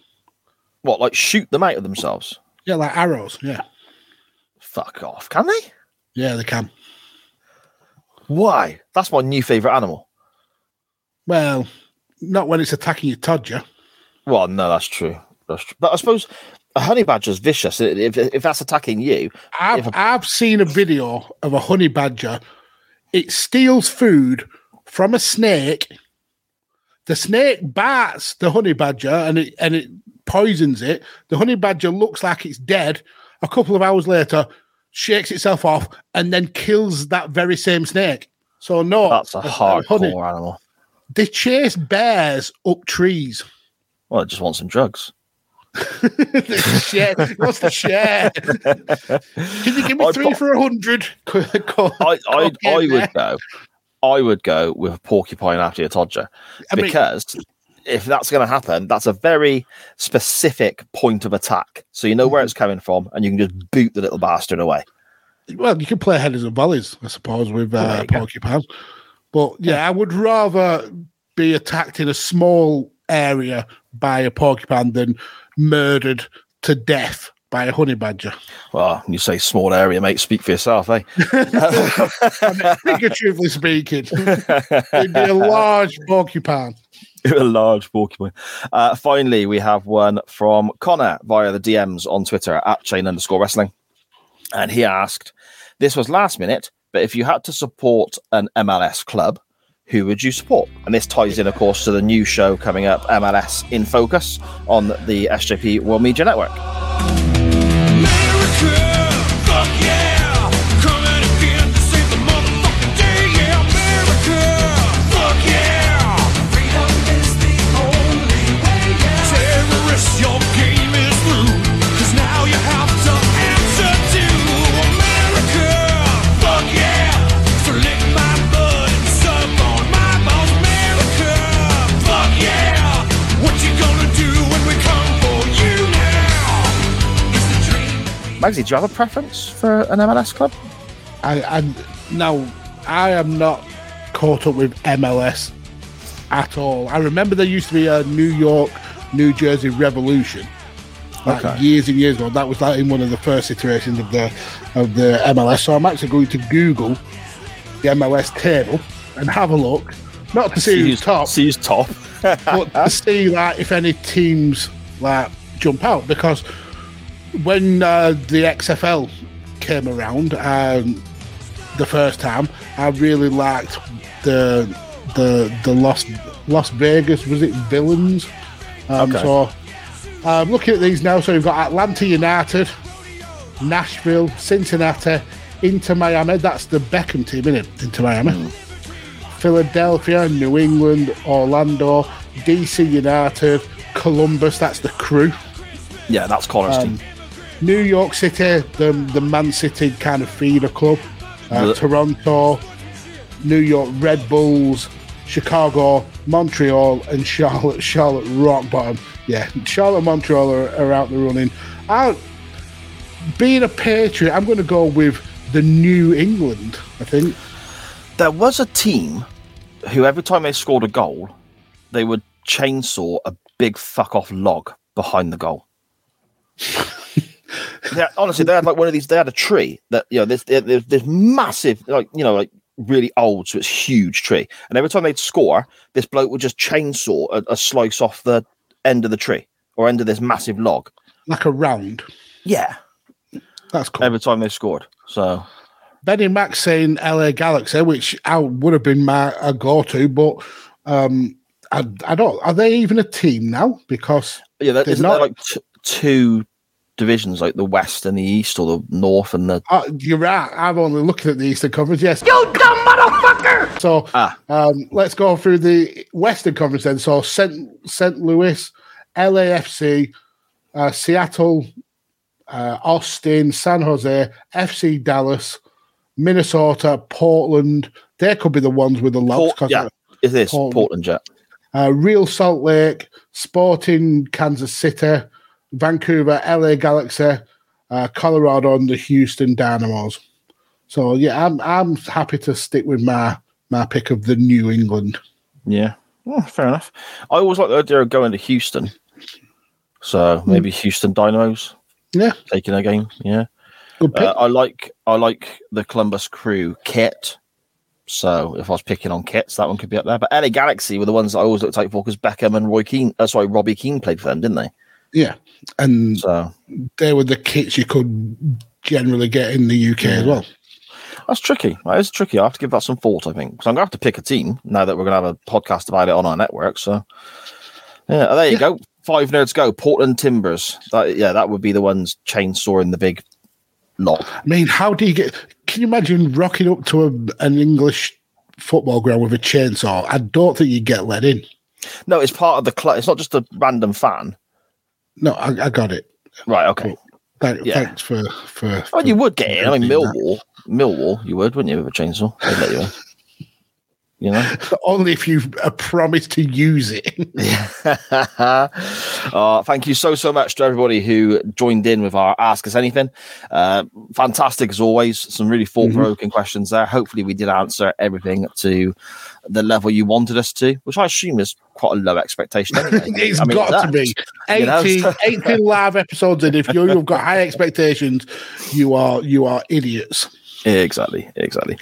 What, like shoot them out of themselves? Yeah, like arrows. Yeah, Fuck off, can they? yeah, they can. Why? That's my new favorite animal. Well, not when it's attacking your todger. Well, no, that's true. That's true. But I suppose a honey badger's vicious. If, if that's attacking you, I've If I've seen a video of a honey badger. It steals food from a snake. The snake bites the honey badger and it and it poisons it. The honey badger looks like it's dead. A couple of hours later, shakes itself off and then kills that very same snake. So no, that's a a hardcore honey- animal. They chase bears up trees. Well, it just wants some drugs. Share. What's the share? Can you give me I three for a hundred? I, I, I would go. I would go with a porcupine after a todger I mean- because if that's going to happen, that's a very specific point of attack. So you know where it's coming from, and you can just boot the little bastard away. Well, you can play headers and volleys, I suppose, with uh, you porcupine. But yeah, I would rather be attacked in a small area by a porcupine than murdered to death by a honey badger. Well, you say small area, mate. Speak for yourself, eh? *laughs* Figuratively speaking, it'd be a large porcupine. *laughs* a large porcupine. Uh, finally, we have one from Connor via the DMs on Twitter at chain underscore wrestling. And he asked, This was last minute, but if you had to support an MLS club, who would you support? And this ties in, of course, to the new show coming up, MLS in Focus, on the SJP World Media Network. Magsy, do you have a preference for an MLS club? I, I now I am not caught up with MLS at all. I remember there used to be a New York, New Jersey Revolution. Like Okay. years and years ago. That was like in one of the first iterations of the of the MLS. So I'm actually going to Google the MLS table and have a look, not to see, See who's who's top, See who's top. but to see like if any teams like jump out because when uh, the XFL came around um, the first time, I really liked the the the Las Las Vegas was it villains. Um, Okay. So um, looking at these now, so we've got Atlanta United, Nashville, Cincinnati, Inter Miami. That's the Beckham team, isn't it? Inter Miami. Philadelphia, New England, Orlando, DC United, Columbus. That's the crew. Yeah, that's Connor's Um, team. New York City, the the Man City kind of feeder club. Uh, Toronto, New York Red Bulls, Chicago, Montreal, and Charlotte. *laughs* Charlotte rock bottom. Yeah, Charlotte, and Montreal are, are out the running. I, being a Patriot, I'm going to go with the New England. I think. There was a team who every time they scored a goal, they would chainsaw a big fuck off log behind the goal. *laughs* honestly, they had like one of these. They had a tree that you know, this there's this massive, like you know, like really old, so it's huge tree. And every time they'd score, this bloke would just chainsaw a, a slice off the end of the tree or end of this massive log. Like a round. Yeah, That's cool. every time they scored. So Benny Mac saying LA Galaxy, which I would have been my a go to, but um, I, I don't. Are they even a team now? Because yeah, There's isn't not- there like t- two divisions, like the west and the east, or the north and the uh, you're right. I'm only looking at the Eastern Conference. Yes, you dumb motherfucker. So ah um, let's go through the Western Conference then. So St. St. Louis, LAFC, uh, Seattle, uh, Austin, San Jose, FC Dallas, Minnesota, Portland. They could be the ones with the locks. Port, 'cause yeah, is this Portland. Portland Jet? uh, Real Salt Lake, Sporting Kansas City, Vancouver, LA Galaxy, uh, Colorado, and the Houston Dynamos. So yeah, I'm I'm happy to stick with my my pick of the New England. Yeah, Oh, fair enough. I always like the idea of going to Houston. So maybe Houston Dynamos Yeah, taking a game. Yeah, good pick. uh, I like I like the Columbus Crew kit. So if I was picking on kits, that one could be up there. But LA Galaxy were the ones I always looked out for because Beckham and Roy Keane, uh, sorry, Robbie Keane played for them, didn't they? yeah, and So they were the kits you could generally get in the UK as well. That's tricky. That is tricky. I have to give that some thought, I think. Because I'm going to have to pick a team now that we're going to have a podcast about it on our network. So, yeah, there you Yeah. go. Five nerds go. Portland Timbers. That, yeah, that would be the ones chainsawing the big lot. I mean, how do you get? Can you imagine rocking up to a, an English football ground with a chainsaw? I don't think you get let in. No, it's part of the club. It's not just a random fan. No, I, I got it. Right, okay. Thank, Yeah. Thanks for for. Oh, you would get it. I mean, for that. Millwall. Millwall, you would, wouldn't you, with a chainsaw? They'd let you in. You know? *laughs* Only if you uh, promised to use it. *laughs* uh, *laughs* thank you so so much to everybody who joined in with our ask us anything uh, fantastic as always some really thought-provoking questions there hopefully we did answer everything to the level you wanted us to which i assume is quite a low expectation anyway. *laughs* It's I mean, got to that- be you know, 18, 18 *laughs* live episodes, and if you, you've got high expectations, you are you are idiots. exactly exactly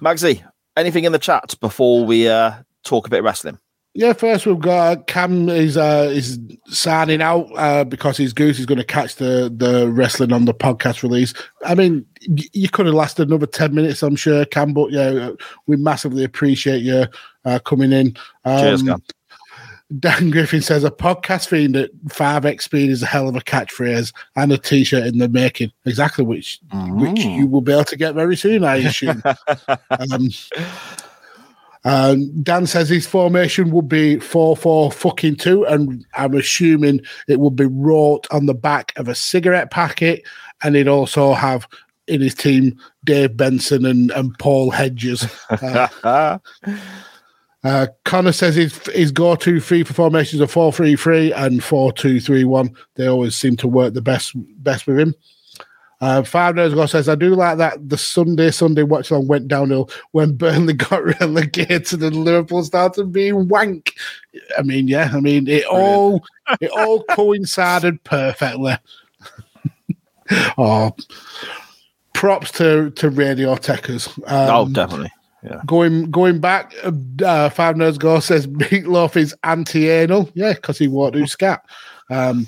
magsy anything in the chat before we uh, talk a bit of wrestling Yeah, first we've got Cam is uh, is signing out uh, because his goose is going to catch the the wrestling on the podcast release. I mean, you could have lasted another ten minutes, I'm sure, Cam. But yeah, we massively appreciate you uh, coming in. Um, Cheers, Cam. Dan Griffin says a podcast fiend at 5x speed is a hell of a catchphrase and a t-shirt in the making. Exactly which which Mm. you will be able to get very soon, I assume. *laughs* um, um, Dan says his formation would be 4 4 fucking 2, and I'm assuming it would be wrote on the back of a cigarette packet, and he'd also have in his team Dave Benson and, and Paul Hedges. *laughs* Uh, uh, Connor says his his go to for formations are four three three and four two three one. They always seem to work the best best with him. Uh, Five Nerds Go says I do like that the Sunday Sunday watch along went downhill when *laughs* Burnley got relegated and Liverpool started being wank. I mean, yeah, I mean it all it all *laughs* coincided perfectly. *laughs* oh, props to to Radio Techers. Um, oh definitely Yeah. Going going back, uh, Five Nerds Go says Meatloaf is anti-anal. Yeah, because he won't do scat. Um,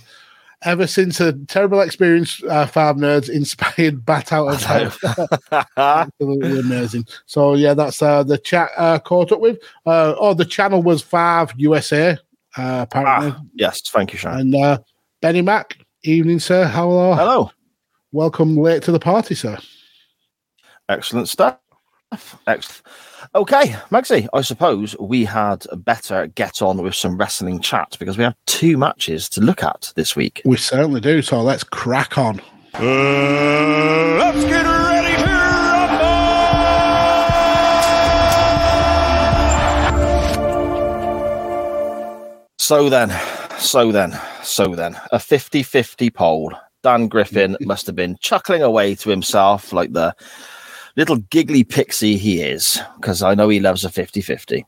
ever since a terrible experience, uh, Five Nerds inspired *laughs* Bat Out of Hell. *laughs* Absolutely amazing. So yeah, that's uh, the chat uh, caught up with. Uh, oh, the channel was Five USA. Uh, apparently, Ah, yes, thank you, Sharon. and uh, Benny Mac. Evening, sir. Hello. Hello. Welcome late to the party, sir. Excellent stuff. Excellent. Okay, Maxi, I suppose we had better get on with some wrestling chat because we have two matches to look at this week. We certainly do. So let's crack on. Uh, let's get ready to rumble! So then, so then, so then, a 50 50 poll. Dan Griffin *laughs* must have been chuckling away to himself like the little giggly pixie he is, because I know he loves a 50 50.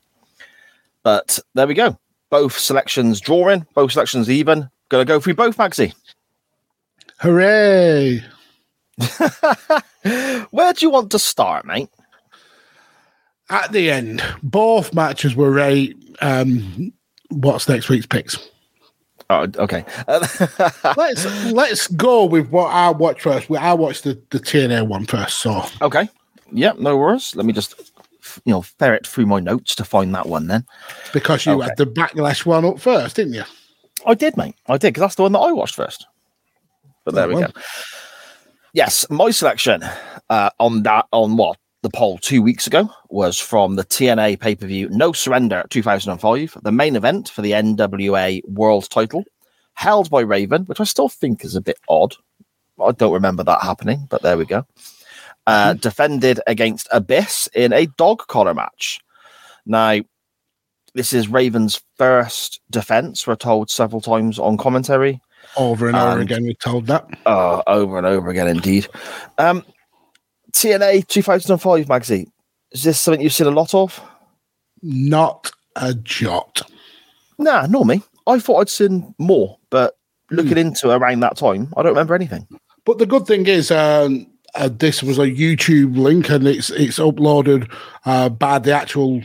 But there we go. Both selections drawing, both selections even. Gonna go through both, Maxi. Hooray! *laughs* Where do you want to start, mate? At the end, both matches were right. Um, what's next week's picks? Oh, okay. *laughs* let's let's go with what I watched first. I watched the, the TNA one first. So Okay. Yeah, no worries. Let me just, you know, ferret through my notes to find that one then. because you Okay. had the backlash one up first, didn't you? I did, mate. I did because that's the one that I watched first. But there we go. Yes, my selection uh, on that on what the poll two weeks ago was from the TNA pay per view No Surrender 2005, the main event for the NWA World Title, held by Raven, which I still think is a bit odd. I don't remember that happening, but there we go. Uh, Defended against Abyss in a dog collar match. Now, this is Raven's first defense. We're told several times on commentary. Over and over again, we're told that. Oh, over and over again, indeed. Um, TNA 2005 Magsy. Is this something you've seen a lot of? Not a jot. Nah, nor me. I thought I'd seen more, but looking into around that time, I don't remember anything. But the good thing is, um, uh, this was a YouTube link, and it's it's uploaded uh, by the actual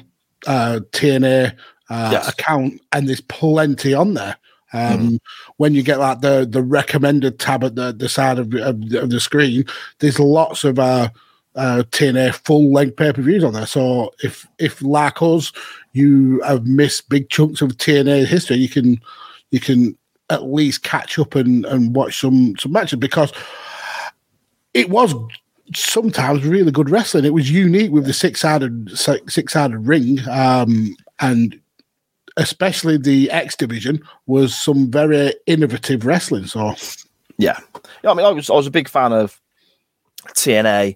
uh, TNA uh, Yes. account, and there's plenty on there. Um, When you get like the the recommended tab at the, the side of, of, the- of the screen, there's lots of uh, uh, TNA full length pay per views on there. So if if like us, you have missed big chunks of TNA history, you can you can at least catch up and, and watch some some matches because it was sometimes really good wrestling. It was unique with the six sided six sided ring, um, and especially the X division was some very innovative wrestling. So Yeah, yeah. I mean, I was I was a big fan of TNA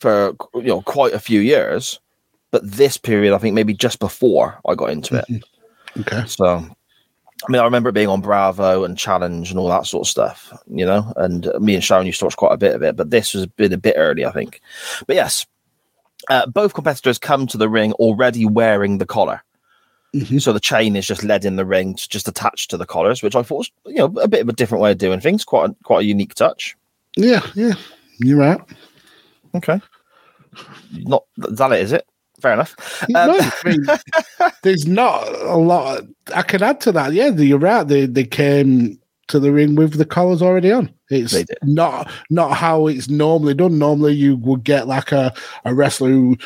for you know quite a few years, but this period, I think maybe just before I got into it. okay, So, I mean, I remember it being on Bravo and Challenge and all that sort of stuff, you know. And me and Sharon used to watch quite a bit of it, but this was been a bit early, I think. But yes, uh, both competitors come to the ring already wearing the collar. So the chain is just led in the ring, to- just attached to the collars, which I thought was, you know, a bit of a different way of doing things. Quite, a, quite a unique touch. yeah, yeah, you're right. Okay, not that it, is it? Fair enough. No, Um, I mean, *laughs* there's not a lot I can add to that. Yeah, you're right. They they came to the ring with the collars already on. It's not not how it's normally done. Normally, you would get like a, a wrestler who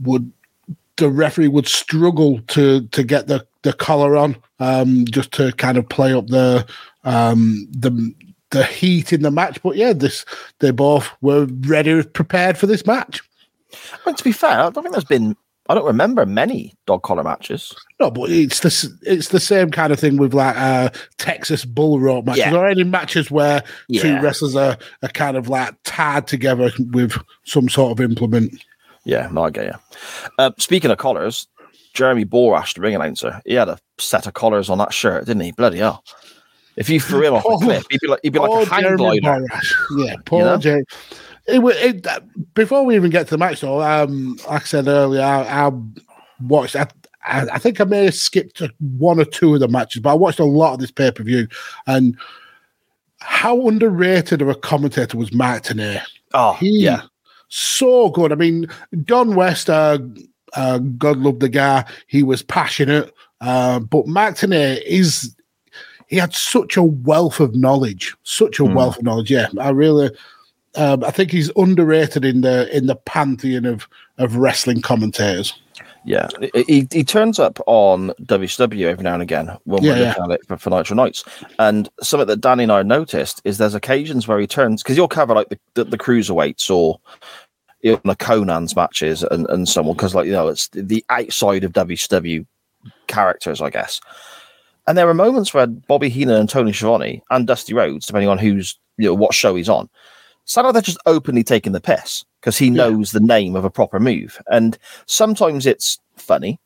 would the referee would struggle to to get the the collar on, um, just to kind of play up the um the the heat in the match. But yeah, this they both were ready, prepared for this match. But to be fair, I don't think there's been. I don't remember many dog collar matches. No, but it's the it's the same kind of thing with like uh, Texas bull rope matches Yeah. or any matches where two wrestlers are, are kind of like tied together with some sort of implement. Yeah, no, I get you. Uh, speaking of collars, Jeremy Borash, the ring announcer, he had a set of collars on that shirt, didn't he? Bloody hell! If you threw him off *laughs* Oh, a cliff, he'd be like he'd be like a hang Jeremy glider. Yeah, poor know? Jay. It, wa- it, uh, before we even get to the match, though, um, like I said earlier, I, I watched. I, I, I think I may have skipped one or two of the matches, but I watched a lot of this pay per view. And how underrated of a commentator was Mark Tenay? Oh, He yeah, so good. I mean, Don West, uh, Uh, God love the guy. He was passionate. Uh, but Mark Tenay is he had such a wealth of knowledge, such a Mm. wealth of knowledge. Yeah, I really, um, I think he's underrated in the in the pantheon of of wrestling commentators. Yeah, he- he, turns up on WCW every now and again when we're Yeah, at it for, for Nitro Nights. And something that Danny and I noticed is there's occasions where he turns because you'll cover like the, the, the cruiserweights or you know, the Konnan's matches and, and someone because like you know it's the outside of WCW characters, I guess. And there are moments where Bobby Heenan and Tony Schiavone and Dusty Rhodes, depending on who's you know what show he's on, they're just openly taking the piss because he knows the name of a proper move. And sometimes it's funny.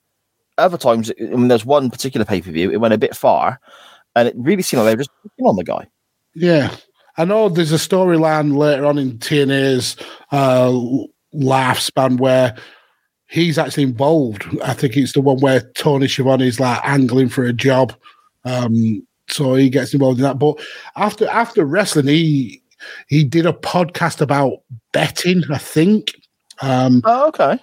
Other times, I mean, there's one particular pay per view, it went a bit far, and it really seemed like they were just picking on the guy. Yeah, I know there's a storyline later on in TNA's uh, life span where he's actually involved. I think it's the one where Tony Schiavone's like angling for a job, um, so he gets involved in that. But after after wrestling, he he did a podcast about betting. I think. Um, oh, okay.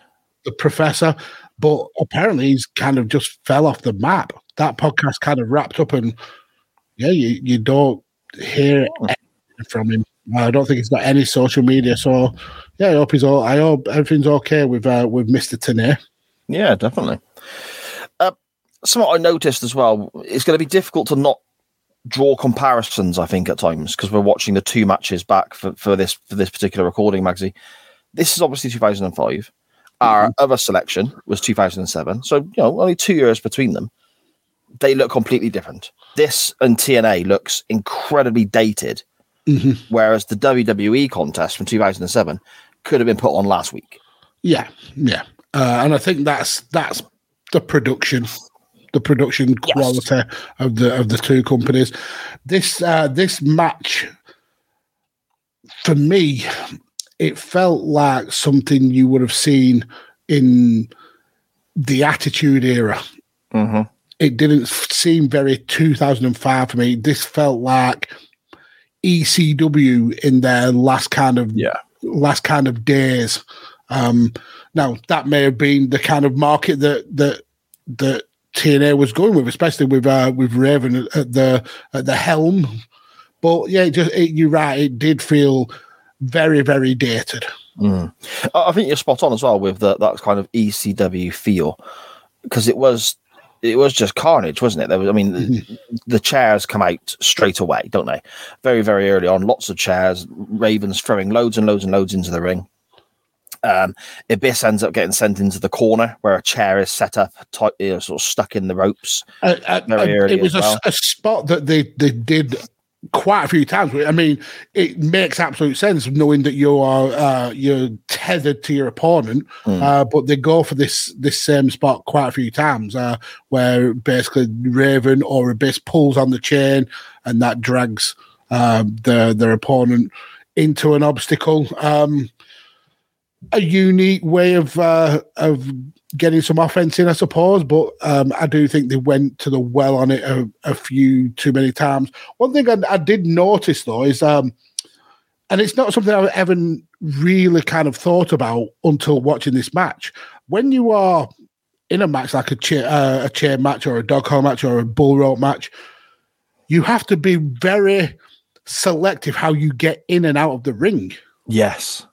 The professor, but apparently he's kind of just fell off the map. That podcast kind of wrapped up, and yeah, you, you don't hear anything from him. I don't think he's got any social media. So yeah, I hope he's all. I hope everything's okay with uh, with Mister Tenay. Yeah, definitely. Uh, something I noticed as well, it's going to be difficult to not draw comparisons. I think at times because we're watching the two matches back for, for this for this particular recording, Magsy. This is obviously 2005. Our other selection was 2007. So you know, only two years between them. They look completely different. This and TNA looks incredibly dated, Mhm. whereas the WWE contest from 2007 could have been put on last week. Yeah, yeah, uh, and I think that's that's the production, the production quality of the of the two companies. This uh, this match, for me, it felt like something you would have seen in the Attitude Era. Mm-hmm. It didn't seem very 2005 for me. This felt like ECW in their last kind of yeah last kind of days. Um, now that may have been the kind of market that that that TNA was going with, especially with uh, with Raven at- the at the helm. But yeah, it just it, you're right. It did feel very very dated. Mm. I I think you're spot on as well with the, that kind of ECW feel because it was it was just carnage, wasn't it? There was, I mean, the, the chairs come out straight away, don't they? Very very early on, lots of chairs. Ravens throwing loads and loads and loads into the ring. Um, Abyss ends up getting sent into the corner where a chair is set up, tight, you know, sort of stuck in the ropes. Uh, uh, it was a, well. a spot that they they did quite a few times. I mean, it makes absolute sense knowing that you are uh, you're tethered to your opponent, uh, but they go for this this same spot quite a few times, uh, where basically Raven or Abyss pulls on the chain and that drags um, their their opponent into an obstacle. Um, a unique way of uh, of getting some offense in, I suppose. But um, I do think they went to the well on it a, a few too many times. One thing I, I did notice though is, um, and it's not something I've ever really kind of thought about until watching this match. When you are in a match like a chair, uh, a chair match or a dog hole match or a bull rope match, you have to be very selective how you get in and out of the ring. Yes.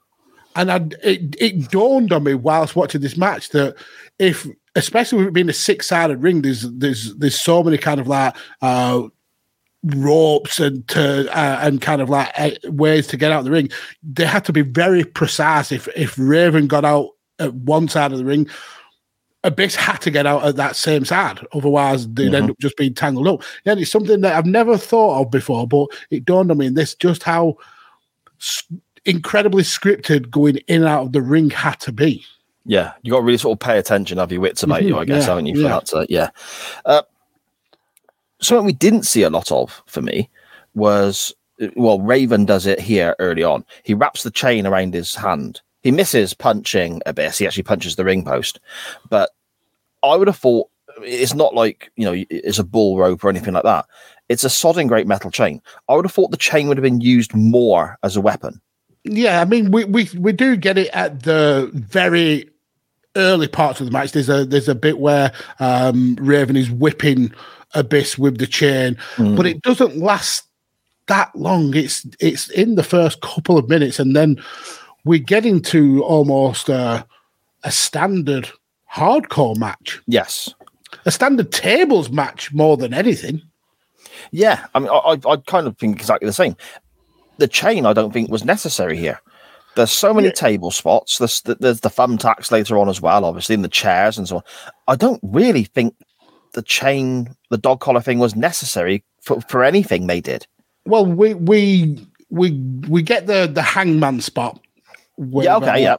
And I, it, it dawned on me whilst watching this match that if, especially with it being a six-sided ring, there's there's there's so many kind of like uh, ropes and to, uh, and kind of like uh, ways to get out of the ring. They had to be very precise. If if Raven got out at one side of the ring, Abyss had to get out at that same side, otherwise they'd end Mhm. up just being tangled up. Yeah, and it's something that I've never thought of before, but it dawned on me in this just how incredibly scripted going in and out of the ring had to be. Yeah, you got to really sort of pay attention, have your wits about you, mm-hmm. I guess, yeah, haven't you? For yeah. that, to, yeah. Uh, something we didn't see a lot of for me was uh, well, Raven does it here early on. He wraps the chain around his hand. He misses punching Abyss. He actually punches the ring post, but I would have thought uh, it's not like you know it's a bull rope or anything like that. It's a sodding great metal chain. I would have thought the chain would have been used more as a weapon. Yeah, I mean, we we we do get it at the very early parts of the match. There's a there's a bit where um, Raven is whipping Abyss with the chain, but it doesn't last that long. It's it's in the first couple of minutes, and then we get into almost a, a standard hardcore match, Yes. a standard tables match more than anything. Yeah, I mean, I, I I kind of think exactly the same. The chain, I don't think, was necessary here. There's so many table spots. There's the, there's the thumbtacks later on as well, obviously, in the chairs and so on. I don't really think the chain, the dog collar thing, was necessary for, for anything they did. Well, we we we we get the the hangman spot. with, Yeah, okay, uh, yeah.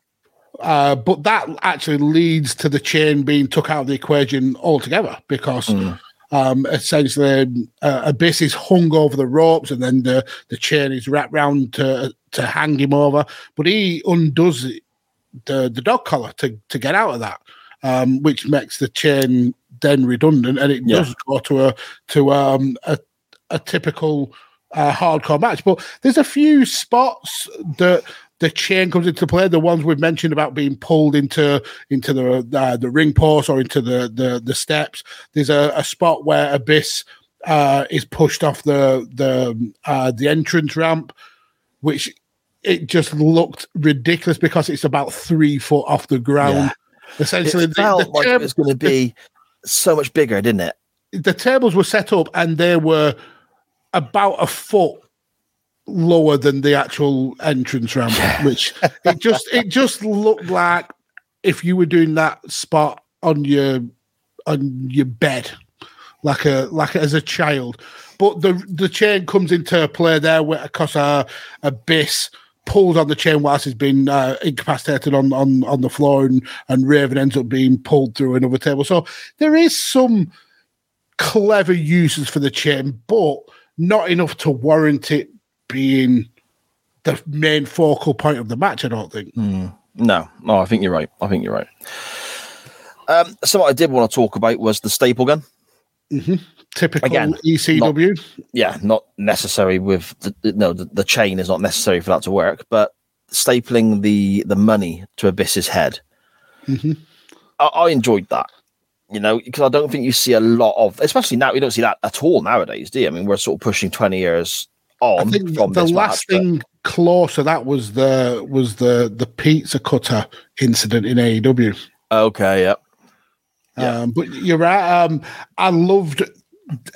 Uh, but that actually leads to the chain being took out of the equation altogether because Mm. Um, essentially uh, Abyss is hung over the ropes and then the, the chain is wrapped round to to hang him over. But he undoes it, the the dog collar to to get out of that, um, which makes the chain then redundant, and it Yeah. does go to a to um, a a typical uh, hardcore match. But there's a few spots that the chain comes into play. The ones we've mentioned about being pulled into into the uh, the ring post or into the the, the steps. There's a, a spot where Abyss uh, is pushed off the the uh, the entrance ramp, which it just looked ridiculous because it's about three foot off the ground. Essentially, It felt like it was going to be so much bigger, didn't it? the tables were set up and they were about a foot lower than the actual entrance ramp, which it just it just looked like if you were doing that spot on your on your bed, like a like as a child. But the the chain comes into play there where because a Abyss pulls on the chain whilst he's been uh, incapacitated on, on on the floor and, and Raven ends up being pulled through another table. So there is some clever uses for the chain, but not enough to warrant it being the main focal point of the match, I don't think. No, no, I think you're right. I think you're right. Um, so what I did want to talk about was the staple gun. Typical Again, ECW. Yeah, not necessary with the, no the, the chain is not necessary for that to work, but stapling the the money to Abyss's head. Mm-hmm. I, I enjoyed that. You know, because I don't think you see a lot of, especially now, you don't see that at all nowadays, do you? I mean, we're sort of pushing twenty years on think from the last match, but- thing close to that was the was the the pizza cutter incident in AEW. Okay, yeah. Um, but you're right. Um, I loved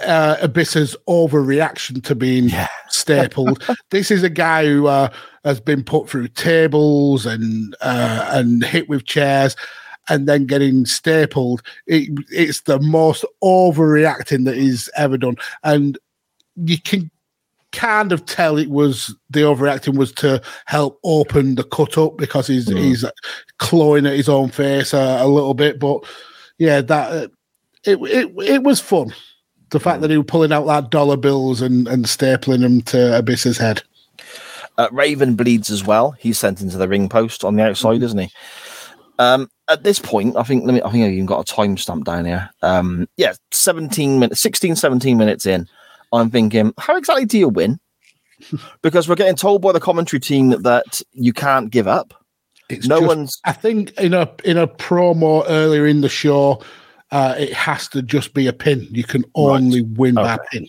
uh, Abyss's overreaction to being stapled. *laughs* this is a guy who uh, has been put through tables and uh, and hit with chairs. And then getting stapled, it, it's the most overreacting that he's ever done. And you can kind of tell it was the overacting was to help open the cut up because he's he's clawing at his own face a, a little bit. But yeah, that uh, it it it was fun. The fact that he was pulling out that dollar bills and and stapling them to Abyss's head. Uh, Raven bleeds as well. He's sent into the ring post on the outside, isn't he? Um, at this point, I think let me, I think I've even got a timestamp down here. Um, yeah, 17 minutes, 16, 17 minutes in. I'm thinking, how exactly do you win? *laughs* because we're getting told by the commentary team that you can't give up. It's no just- one's I think in a in a promo earlier in the show, uh, it has to just be a pin. You can only win by Okay. pin.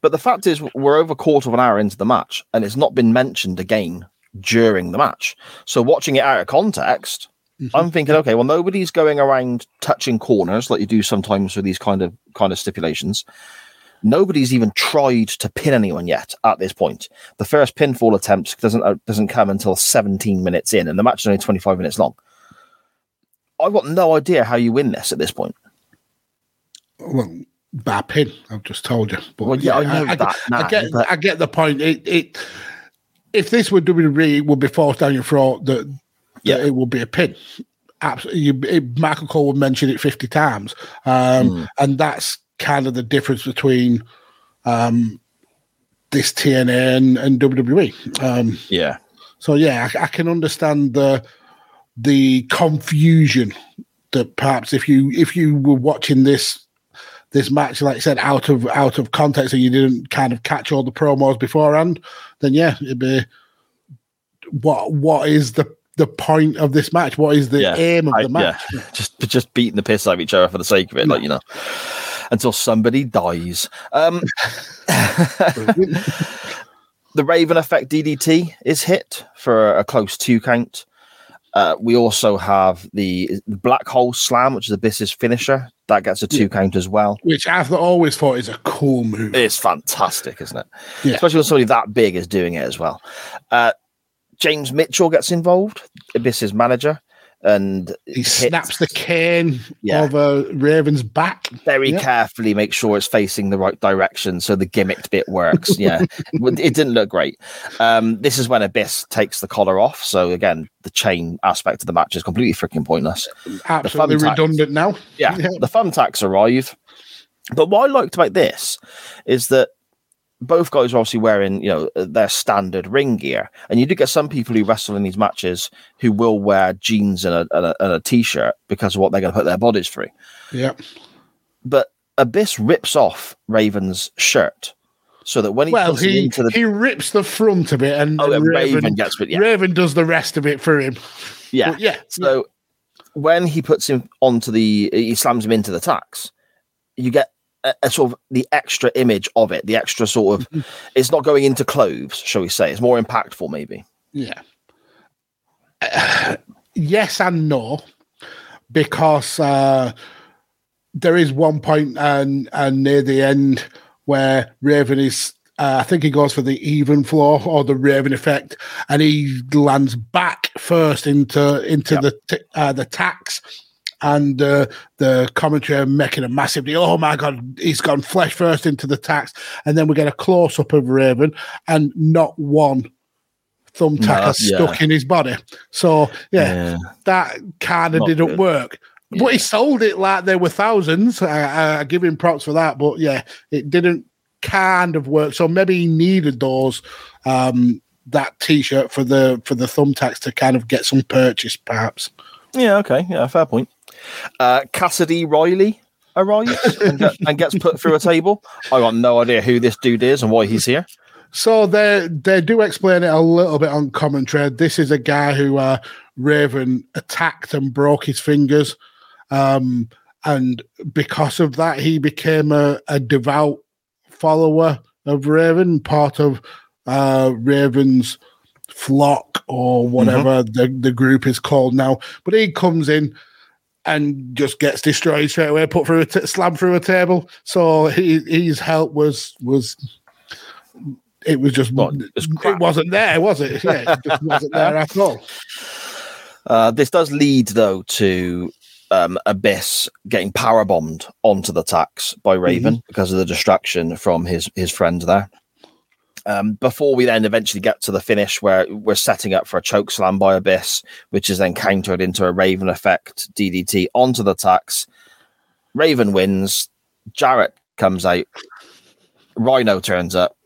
But the fact is, we're over a quarter of an hour into the match, and it's not been mentioned again during the match. So, watching it out of context, I'm thinking, okay, well, nobody's going around touching corners like you do sometimes with these kind of kind of stipulations. Nobody's even tried to pin anyone yet at this point. The first pinfall attempt doesn't uh, doesn't come until 17 minutes in, and the match is only 25 minutes long. I've got no idea how you win this at this point. Well, by pin. I've just told you. But Well, yeah, I know I, that I now, get, but- I get the point. It, it, if this were WWE, it would be forced down your throat that, that Yeah. it would be a pin. Absolutely, you, it, Michael Cole would mention it fifty times, um, Hmm. and that's kind of the difference between um, this TNA and, WWE. Um, Yeah. so yeah, I, I can understand the the confusion that perhaps if you if you were watching this this match, like I said, out of out of context, and you didn't kind of catch all the promos beforehand, then yeah, it'd be what what is the the point of this match? What is the Yeah, aim of I- the match? Yeah, just just beating the piss out of each other for the sake of it, like you know, until somebody dies. Um, *laughs* the Raven effect DDT is hit for a close two count. Uh, we also have the Black Hole Slam, which is Abyss's finisher. That gets a two count as well. Which I've always thought is a cool move. It's fantastic, isn't it? Yeah. Especially when somebody that big is doing it as well. Uh, James Mitchell gets involved, Abyss's manager, and He hits- snaps the cane Yeah. over Raven's back. very Yep. carefully make sure it's facing the right direction so the gimmicked bit works. Yeah, *laughs* it didn't look great. Um, this is when Abyss takes the collar off. So again, the chain aspect of the match is completely freaking pointless. Absolutely thumbtacks. redundant now. Yeah, *laughs* Yeah. the thumbtacks arrive. But what I liked about this is that both guys are obviously wearing, you know, uh, their standard ring gear, and you do get some people who wrestle in these matches who will wear jeans and a, and a, and a t-shirt because of what they're going to put their bodies through. Yeah. But Abyss rips off Raven's shirt so that when he Well, he, into the he rips the front of it, and Oh, and Raven gets it, yeah. Raven does the rest of it for him. yeah But yeah, so when he puts him onto the he slams him into the tacks, you get a, a sort of the extra image of it, the extra sort of it's not going into cloves, shall we say? It's more impactful, maybe. Yeah. *sighs* yes and no, because uh, there is one point and and near the end where Raven is. Uh, I think he goes for the Evenflow or the Raven effect, and he lands back first into into Yep. the t- uh, the tacks, and uh, the commentary making a massive deal. Oh my god, he's gone flesh first into the tacks, and then we get a close up of Raven, and not one thumbtack No, has yeah. stuck in his body. So yeah, Yeah. that kind of didn't good. work. But he sold it like there were thousands. I, I give him props for that. But yeah, it didn't kind of work. So maybe he needed those um that t-shirt for the for the thumbtacks to kind of get some purchase, perhaps. Yeah, okay, yeah, fair point. Uh, Cassidy Riley arrives and, get- and gets put through a table. I got no idea who this dude is and why he's here. So they they do explain it a little bit on commentary. This is a guy who uh, Raven attacked and broke his fingers, um, and because of that, he became a, a devout follower of Raven, part of uh, Raven's flock or whatever the, the group is called now. But he comes in and just gets destroyed straight away, put through a t- slam through a table. So he, his help was was it was just not it was it crap. wasn't there, was it? Yeah, it just wasn't there *laughs* at all. Uh, this does lead, though, to um, Abyss getting power bombed onto the tacks by Raven because of the distraction from his his friend there. Um, before we then eventually get to the finish, where we're setting up for a choke slam by Abyss, which is then countered into a Raven effect DDT onto the tacks. Raven wins. Jarrett comes out. Rhino turns up,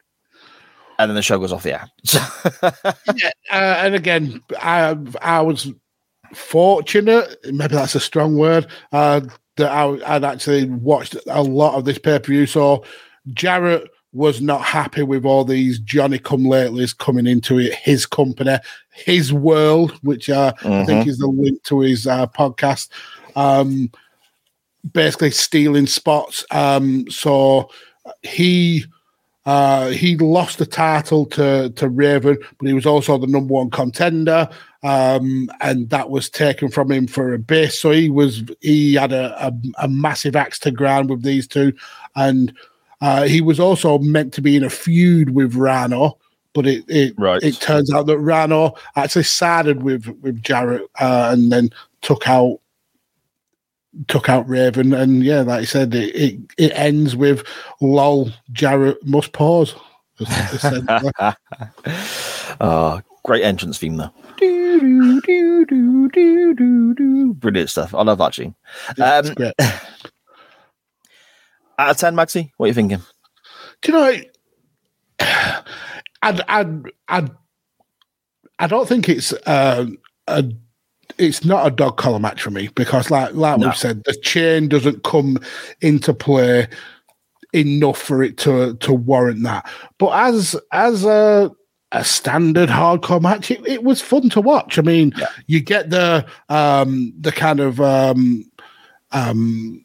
and then the show goes off the air. *laughs* yeah, uh, and again, I I was fortunate. Maybe that's a strong word. Uh, that I, I'd actually watched a lot of this pay per view. So Jarrett was not happy with all these Johnny Come Latelys coming into it, his company, his world, which uh, I think is the link to his uh, podcast. Um, basically stealing spots. Um, so he uh, he lost the title to to Raven, but he was also the number one contender, um, and that was taken from him for a bit. So he was he had a, a, a massive axe to grind with these two, and uh, he was also meant to be in a feud with Rhino. But it it, Right. it turns out that Rhino actually sided with with Jarrett uh, and then took out took out Raven, and yeah, like I said, it it, it ends with lol. Jarrett must pause. oh, *laughs* great entrance theme though. Do, do, do, Brilliant stuff. I love that tune. Um. *laughs* out of ten, Magsy, what are you thinking? Do you know? I'd, I'd, I'd, I don't think it's uh, a. It's not a dog collar match for me because, like, like No. we've said, the chain doesn't come into play enough for it to to warrant that. But as as a a standard hardcore match. It, it was fun to watch. I mean, you get the um, the kind of um, um,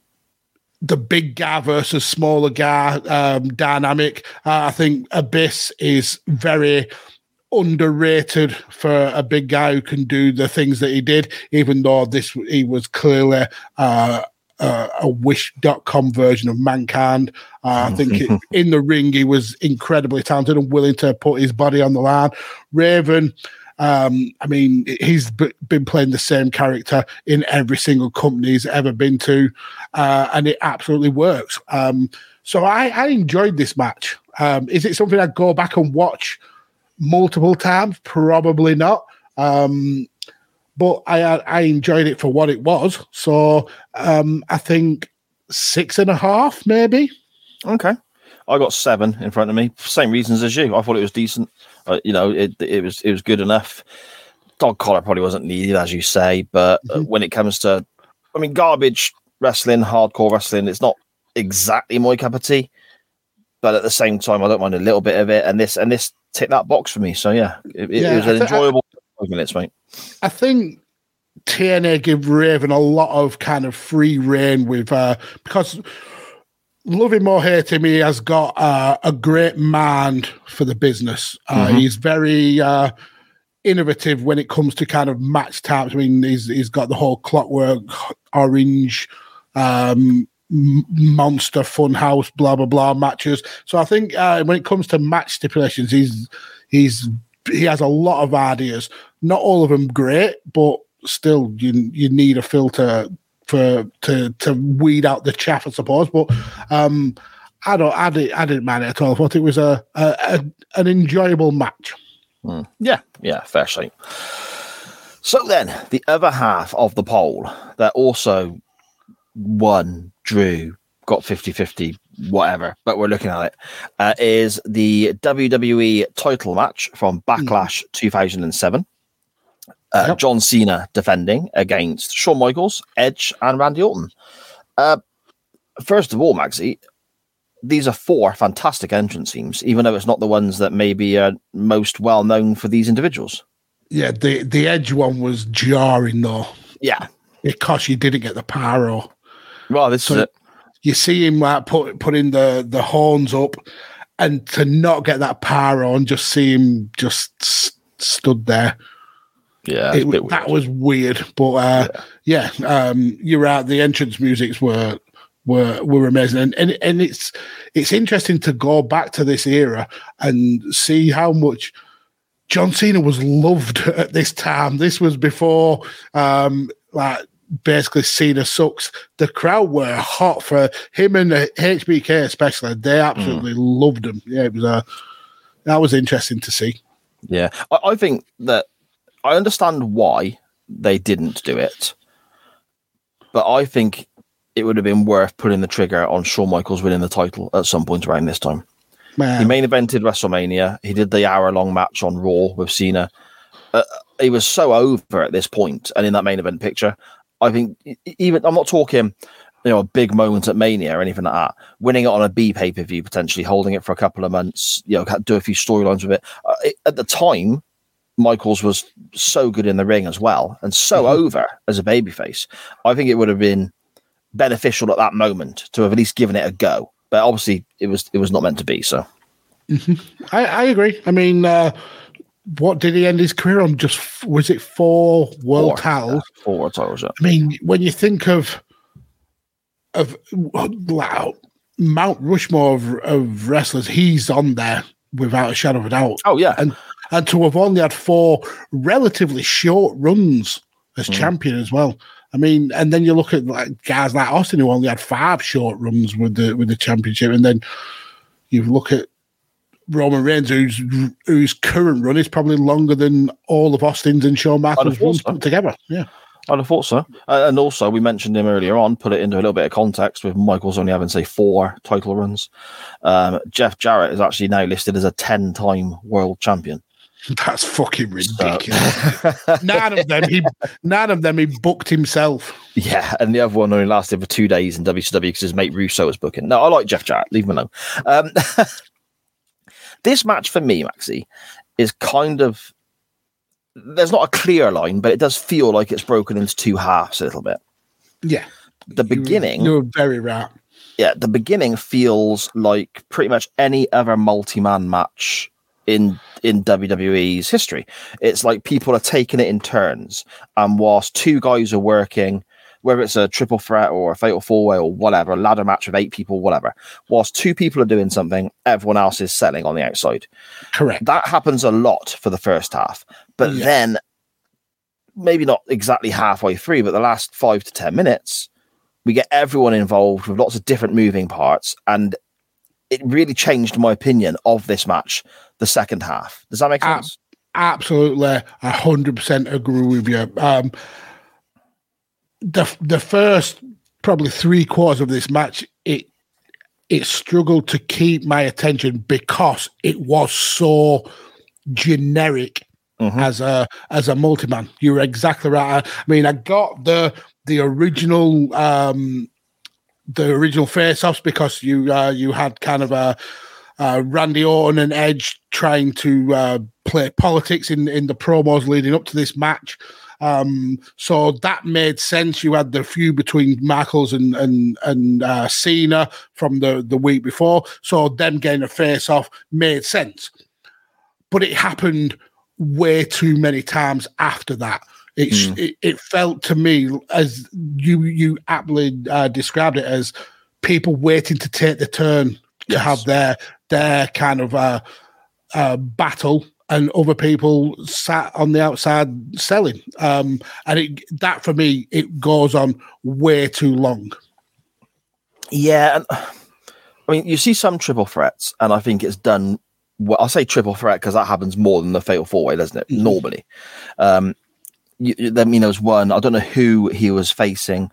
the big guy versus smaller guy um, dynamic. Uh, I think Abyss is very underrated for a big guy who can do the things that he did, even though this he was clearly uh, uh, a wish.com version of mankind. Uh, I think it, *laughs* in the ring he was incredibly talented and willing to put his body on the line. Raven, um, I mean, he's b- been playing the same character in every single company he's ever been to, uh, and it absolutely works. Um, so I, I enjoyed this match. Um, is it something I'd go back and watch multiple times? Probably not. Um, but I I enjoyed it for what it was. So um, I think six and a half, maybe. Okay. I got seven in front of me. Same reasons as you. I thought it was decent. Uh, you know, it it was it was good enough. Dog collar probably wasn't needed, as you say, but uh, when it comes to, I mean, garbage wrestling, hardcore wrestling, it's not exactly my cup of tea. But at the same time, I don't mind a little bit of it, and this and this ticked that box for me. So yeah, it, it was I an I- enjoyable five minutes, mate. I think TNA give Raven a lot of kind of free reign with uh, because love him or hate him, he has got uh, a great mind for the business. Uh, Mhm. He's very uh, innovative when it comes to kind of match types. I mean, he's he's got the whole Clockwork Orange. Um, monster funhouse blah blah blah matches so i think uh, when it comes to match stipulations he's he's he has a lot of ideas not all of them great but still you you need a filter for to to weed out the chaff i suppose but um i don't i didn't, I didn't mind it at all i thought it was a, a, a an enjoyable match Hmm. Yeah, yeah, fair shape. So then, the other half of the poll that also won, drew, got 50 50, whatever, but we're looking at it, uh, is the WWE title match from Backlash 2007. Uh, John Cena defending against Shawn Michaels, Edge, and Randy Orton. Uh, first of all, Magsy, these are four fantastic entrance themes, even though it's not the ones that maybe are most well known for these individuals. yeah the the edge one was jarring though Yeah. because you didn't get the pyro Well, this is it. you see him like put putting the the horns up, and to not get that pyro and just see him just s- stood there. Yeah, it, that was weird. But uh, yeah, um, you're right. The entrance musics were were were amazing, and, and and it's it's interesting to go back to this era and see how much. John Cena was loved *laughs* at this time. This was before, um, like basically Cena sucks. The crowd were hot for him and the HBK especially. They absolutely loved him. Yeah, it was uh, that was interesting to see. Yeah, I, I think that I understand why they didn't do it, but I think it would have been worth putting the trigger on Shawn Michaels winning the title at some point around this time. Man. He main evented WrestleMania. He did the hour long match on Raw with Cena. Uh, he was so over at this point, and in that main event picture, I think even I'm not talking, you know, a big moment at Mania or anything like that. Winning it on a B pay per view, potentially holding it for a couple of months, you know, do a few storylines with it. Uh, it. At the time, Michaels was so good in the ring as well, and so Mhm. over as a babyface. I think it would have been beneficial at that moment to have at least given it a go. But obviously, it was it was not meant to be. So. I, I agree. I mean, uh, what did he end his career on? Just was it four world Four, titles? Four world titles. Yeah. I mean, when you think of of wow, Mount Rushmore of, of wrestlers, he's on there without a shadow of a doubt. Oh yeah, and and to have only had four relatively short runs as Mm. champion as well. I mean, and then you look at like guys like Austin who only had five short runs with the with the championship, and then you look at Roman Reigns, whose whose current run is probably longer than all of Austin's and Shawn Michaels runs so. put together. Yeah. I'd have thought so. And also, we mentioned him earlier on, put it into a little bit of context with Michaels only having, say, four title runs. Um, Jeff Jarrett is actually now listed as a 10 time world champion. *laughs* That's fucking ridiculous. *laughs* none of them he none of them he booked himself. Yeah, and the other one only lasted for two days in WCW because his mate Russo was booking. No, I like Jeff Jarrett. Leave him alone. Um, *laughs* this match for me, Magsy, is kind of there's not a clear line, but it does feel like it's broken into two halves a little bit. Yeah. The beginning, You were very right. yeah, the beginning feels like pretty much any other multi-man match in in WWE's history. It's like people are taking it in turns, and whilst two guys are working, whether it's a triple threat or a fatal four way or whatever, a ladder match with eight people, whatever, whilst two people are doing something, everyone else is selling on the outside. Correct. That happens a lot for the first half, but Yeah. then maybe not exactly halfway through, but the last five to ten minutes, we get everyone involved with lots of different moving parts, and it really changed my opinion of this match. The second half. Does that make sense? Absolutely, a hundred percent agree with you. Um, the the first probably three quarters of this match, it it struggled to keep my attention because it was so generic as a as a multi-man. You're exactly right. I mean, I got the the original um the original face-offs because you uh, you had kind of a uh, Randy Orton and Edge trying to uh, play politics in in the promos leading up to this match. Um, so that made sense. You had the feud between Michaels and and and uh, Cena from the the week before. So them getting a face off made sense, but it happened way too many times after that. It's, it, it felt to me as you you aptly uh, described it as people waiting to take the turn to have their their kind of uh, uh, battle, and other people sat on the outside selling. Um, and it, that for me, it goes on way too long. Yeah, and I mean, you see some triple threats, and I think it's done. Well, I'll say triple threat because that happens more than the fatal four way, doesn't it? Normally, um, you- I mean, there was one. I don't know who he was facing,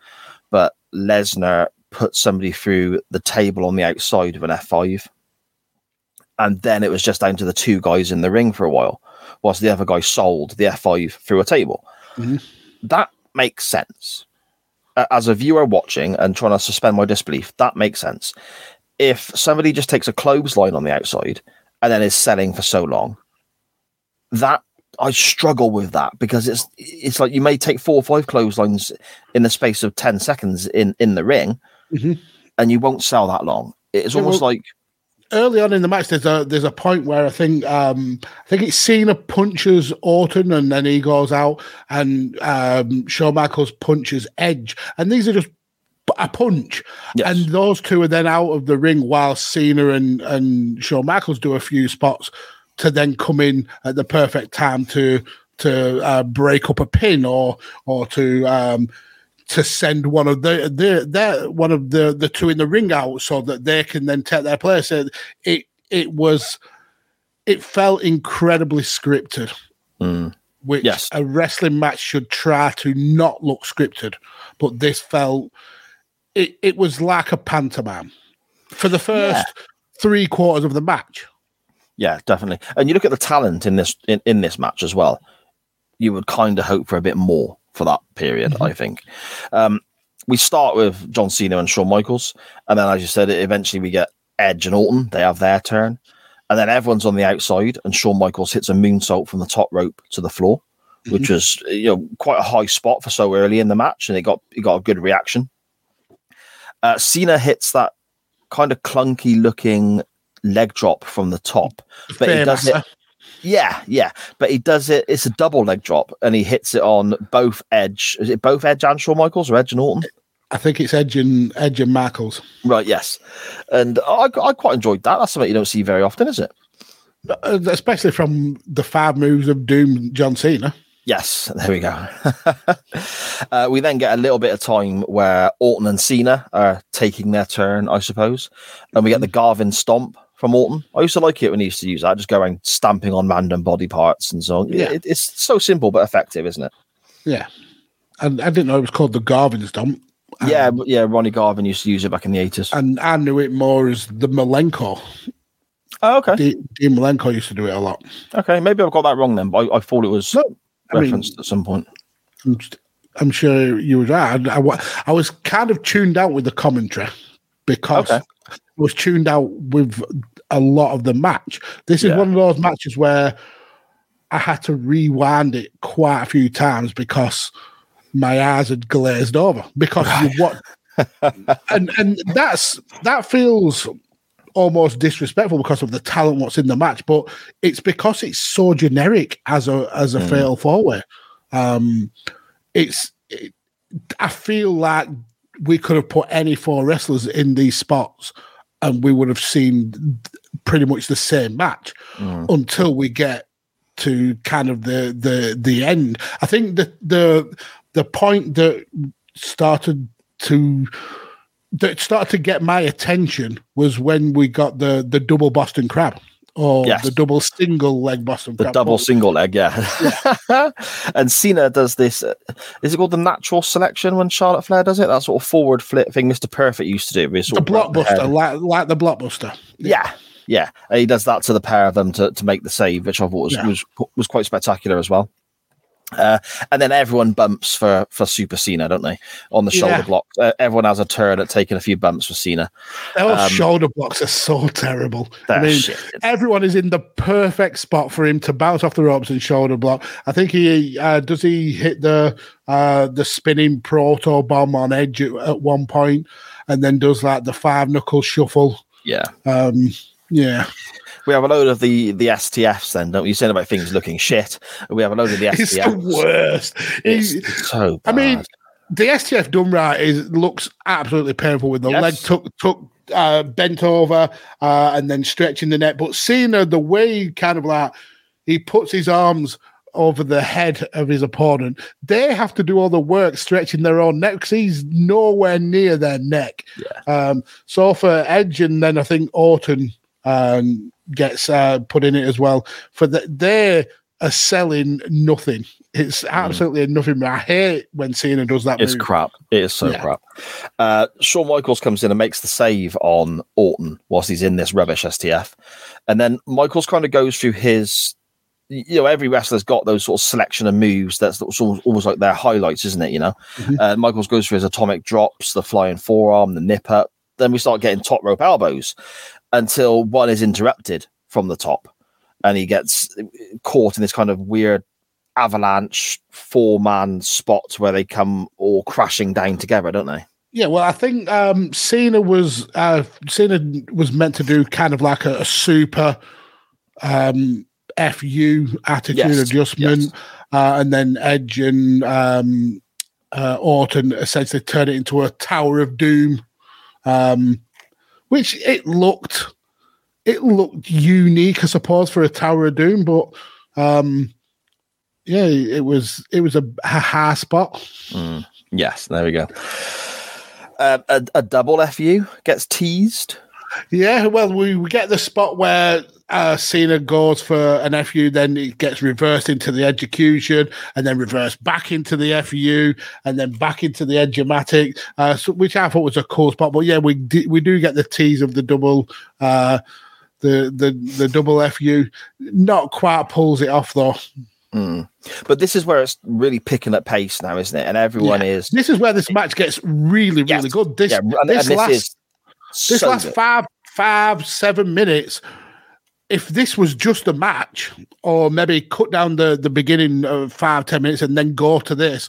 but Lesnar put somebody through the table on the outside of an F five, and then it was just down to the two guys in the ring for a while, whilst the other guy sold the F five through a table. Mm-hmm. That makes sense as a viewer watching and trying to suspend my disbelief, that makes sense. If somebody just takes a clothesline on the outside and then is selling for so long, that I struggle with that because it's it's like you may take four or five clotheslines in the space of ten seconds in in the ring, Mhm. and you won't sell that long. It's Yeah, almost well- like early on in the match, there's a there's a point where I think um, I think it's Cena punches Orton and then he goes out and um, Shawn Michaels punches Edge, and these are just a punch, and those two are then out of the ring while Cena and and Shawn Michaels do a few spots to then come in at the perfect time to to uh, break up a pin or or to um, to send one of the the their one of the the two in the ring out so that they can then take their place. It it, it was it felt incredibly scripted, mm. which Yes. a wrestling match should try to not look scripted, but this felt it it was like a pantomime for the first three quarters of the match. Yeah, definitely. And you look at the talent in this in, in this match as well. You would kind of hope for a bit more for that period. I think. Um, we start with John Cena and Shawn Michaels, and then, as you said, eventually we get Edge and Orton. They have their turn, and then everyone's on the outside, and Shawn Michaels hits a moonsault from the top rope to the floor, which was you know quite a high spot for so early in the match, and it got it got a good reaction. Uh, Cena hits that kind of clunky looking leg drop from the top, but he does it. Yeah, yeah, but he does it. It's a double leg drop, and he hits it on both Edge. Is it both Edge and Shawn Michaels, or Edge and Orton? I think it's Edge and Edge and Michaels. Right. Yes, and I, I quite enjoyed that. That's something you don't see very often, is it? Uh, especially from the five moves of Doom John Cena. Yes, there we go. *laughs* uh, we then get a little bit of time where Orton and Cena are taking their turn, I suppose, and we get the Garvin stomp from Orton. I used to like it when he used to use that, just go around stamping on random body parts and so on. Yeah. It, it's so simple but effective, isn't it? Yeah. And I didn't know it was called the Garvin stomp. yeah, um, yeah. Ronnie Garvin used to use it back in the eighties. And I knew it more as the Malenko. Oh, okay. D- Dean Malenko used to do it a lot. Okay, maybe I've got that wrong then, but I, I thought it was mean- referenced at some point. I'm, I'm sure you were right. I, I I was kind of tuned out with the commentary because Okay. Was tuned out with a lot of the match. This is Yeah. one of those matches where I had to rewind it quite a few times because my eyes had glazed over because you what *laughs* and and that's that feels almost disrespectful because of the talent what's in the match, but it's because it's so generic as a as a Mm. fatal four way. Um, it's it, I feel like we could have put any four wrestlers in these spots and we would have seen pretty much the same match Mm. until we get to kind of the the the end. I think the the the point that started to that started to get my attention was when we got the the double Boston crab or Yes. the double single leg Boston The double single leg, yeah. *laughs* and Cena does this. uh, Is it called the natural selection when Charlotte Flair does it? That sort of forward flip thing Mr. Perfect used to do. the sort of brought the head. blockbuster, like like the blockbuster. Yeah, yeah. And he does that to the pair of them to, to make the save, which I thought was Yeah. was was quite spectacular as well. Uh, and then everyone bumps for for Super Cena, don't they? On the shoulder Yeah. block, uh, everyone has a turn at taking a few bumps for Cena. Those Um, shoulder blocks are so terrible. I mean, shit. everyone is in the perfect spot for him to bounce off the ropes and shoulder block. I think he uh, does. He hit the uh, the spinning proto bomb on Edge at, at one point, and then does like the five knuckle shuffle. Yeah, Um, yeah, we have a load of the the STFs. Then don't we? you? Saying about things looking shit. We have a load of the STFs. *laughs* it's the worst. It's He- so. I mean, the STF done right is looks absolutely painful with the Yes. leg took took uh, bent over uh, and then stretching the neck. But Cena, the way he kind of like he puts his arms over the head of his opponent, they have to do all the work stretching their own neck because he's nowhere near their neck. Um, so for Edge and then I think Orton um, gets uh, put in it as well. For the, they are selling nothing. It's absolutely a nothing. I hate when Cena does that. It's move. crap. It is so Yeah. crap. Uh, Shawn Michaels comes in and makes the save on Orton whilst he's in this rubbish STF. And then Michaels kind of goes through his, you know, every wrestler's got those sort of selection of moves that's almost like their highlights, isn't it? You know, Mhm. uh, Michaels goes through his atomic drops, the flying forearm, the nip up. Then we start getting top rope elbows until one is interrupted from the top and he gets caught in this kind of weird avalanche four man spot where they come all crashing down together, don't they? Yeah, well, I think um, Cena was uh, Cena was meant to do kind of like a, a super um, fu attitude Yes, adjustment, yes. uh, and then Edge and um, uh, Orton essentially turned it into a Tower of Doom, um, which it looked it looked unique, I suppose, for a Tower of Doom, but um, yeah, it was it was a, a high spot. Yes, there we go. Uh, a, a double FU gets teased. Yeah, well, we, we get the spot where uh, Cena goes for an FU, then it gets reversed into the execution, and then reversed back into the FU, and then back into the edge-o-matic, uh, so, which I thought was a cool spot. But yeah, we di- we do get the tease of the double, uh, the the the double FU. Not quite pulls it off though. Mm. But this is where it's really picking up pace now, isn't it? And everyone Yeah. is. This is where this match gets really really Yes. good. This yeah, and, this and this last is this so last good. five five seven minutes if this was just a match or maybe cut down the the beginning of five ten minutes and then go to this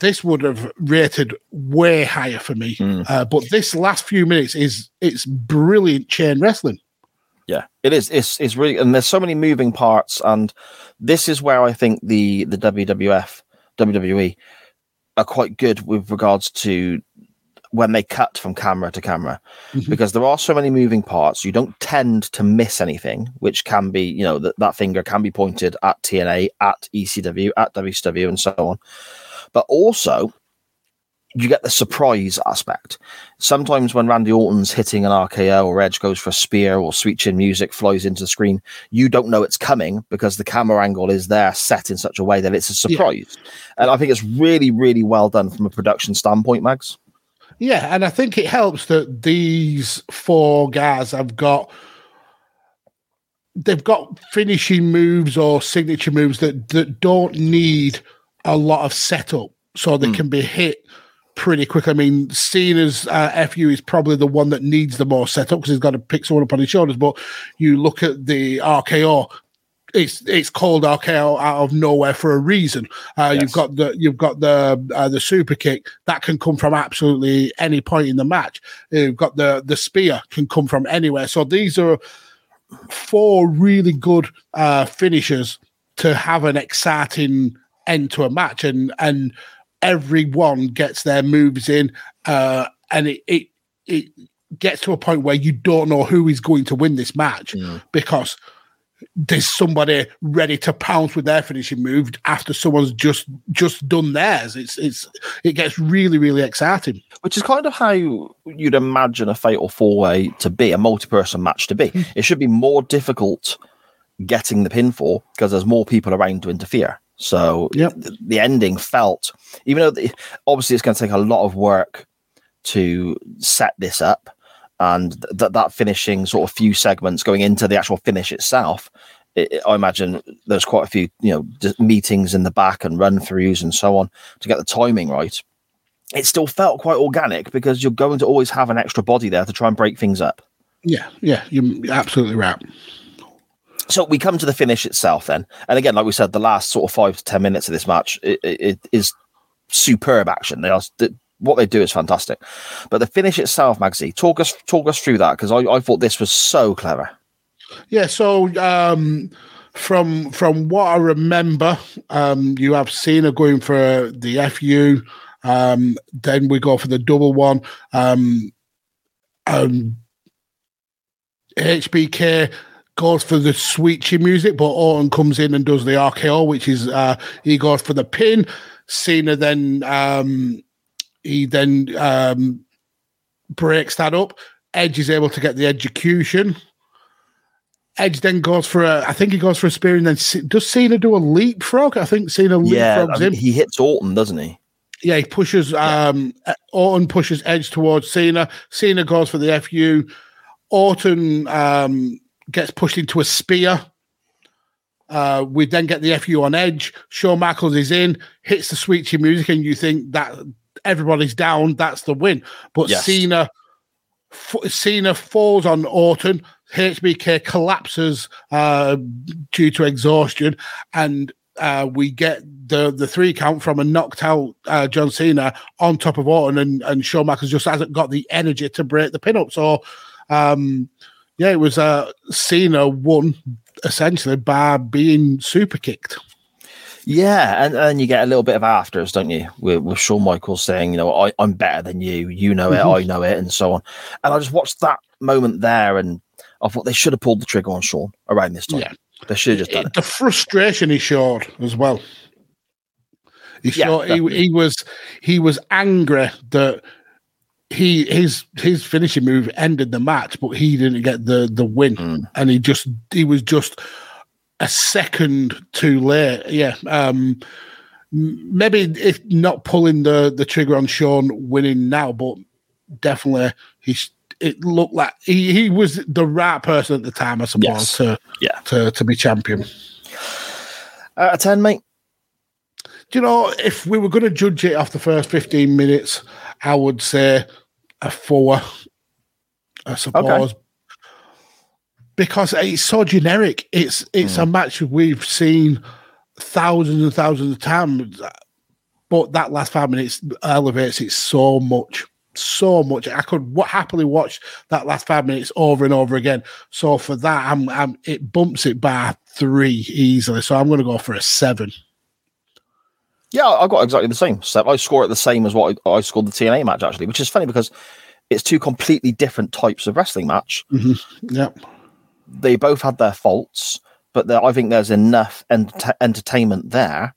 this would have rated way higher for me Hmm. uh, but this last few minutes is it's brilliant chain wrestling Yeah, it is. It's it's really, and there's so many moving parts, and this is where I think the the WWF, WWE, are quite good with regards to when they cut from camera to camera, Mhm. because there are so many moving parts. You don't tend to miss anything, which can be, you know, that that finger can be pointed at TNA, at ECW, at WCW, and so on. But also, you get the surprise aspect. Sometimes when Randy Orton's hitting an RKO or Edge goes for a spear or sweet chin music flies into the screen, you don't know it's coming because the camera angle is there set in such a way that it's a surprise. And I think it's really, really well done from a production standpoint, Mags. Yeah and i think it helps that these four guys have got they've got finishing moves or signature moves that that don't need a lot of setup so they can be hit pretty quick. I mean, Cena's uh, FU is probably the one that needs the most setup because he's got to pick someone up on his shoulders. But you look at the RKO, it's it's called RKO out of nowhere for a reason. Uh, You've got the you've got the uh, the super kick that can come from absolutely any point in the match. You've got the the spear can come from anywhere. So these are four really good uh, finishers to have an exciting end to a match, and and everyone gets their moves in, uh, and it, it it gets to a point where you don't know who is going to win this match because there's somebody ready to pounce with their finishing move after someone's just just done theirs. It's it's it gets really really exciting. which is kind of how you'd imagine a fatal four way to be, a multi person match to be. Hmm. It should be more difficult getting the pin pinfall because there's more people around to interfere. So Yep. th- the ending felt, even though the, obviously it's going to take a lot of work to set this up, and that that finishing sort of few segments going into the actual finish itself. It, I imagine there's quite a few, you know, meetings in the back and run throughs and so on to get the timing right it still felt quite organic because you're going to always have an extra body there to try and break things up. Yeah, yeah, you're absolutely right. So we come to the finish itself then. And again, like we said, the last sort of five to 10 minutes of this match it, it, it is superb action. They are, what they do is fantastic. But the finish itself, Magsy, talk us, talk us through that because I, I thought this was so clever. Yeah, so um, from from what I remember, um, you have Cena going for the FU. Um, then we go for the double one. Um, um, HBK goes for the sweet chin music, but Orton comes in and does the RKO, which is uh, he goes for the pin. Cena then um, he then um, breaks that up. Edge is able to get the execution. Edge then goes for a, I think he goes for a spear, and then C- does Cena do a leapfrog? I think Cena Yeah, leapfrogs I mean, him. he hits Orton, doesn't he? Yeah, he pushes. Um, uh, Orton pushes Edge towards Cena. Cena goes for the FU. Orton um, gets pushed into a spear. Uh, we then get the FU on Edge. Shawn Michaels is in, hits the sweet music, and you think that everybody's down. That's the win. But Yes. Cena, f- Cena falls on Orton. HBK collapses uh, due to exhaustion, and uh, we get the the three count from a knocked out uh, John Cena on top of Orton, and and Shawn Michaels just hasn't got the energy to break the pin up. So, um, yeah, it was uh, Cena won essentially by being super kicked. Yeah, and, and you get a little bit of afters, don't you? With, with Shawn Michaels saying, you know, I, I'm better than you, you know it, Mhm. I know it, and so on. And I just watched that moment there, and I thought they should have pulled the trigger on Shawn around this time. Yeah. They should have just done it. The frustration he showed as well. He Yeah, showed he, he was he was angry that he his his finishing move ended the match, but he didn't get the the win, Mm. and he just he was just a second too late. Yeah, um, maybe if not pulling the the trigger on Shawn winning now, but definitely he's. It looked like he, he was the right person at the time, I suppose, Yes. to Yeah. to to be champion. Out of 10, mate? Do you know if we were going to judge it off the first 15 minutes, I would say a four, I suppose. Because it's so generic. It's it's a hmm. match we've seen thousands and thousands of times, but that last five minutes elevates it so much, so much. I could wa- happily watch that last five minutes over and over again. So for that, I'm, I'm it bumps it by three easily. So I'm going to go for a seven. Yeah, I got exactly the same. So I score it the same as what I, I scored the TNA match, actually, which is funny because it's two completely different types of wrestling match. Mm-hmm. Yep. They both had their faults, but there, I think there's enough ent- entertainment there.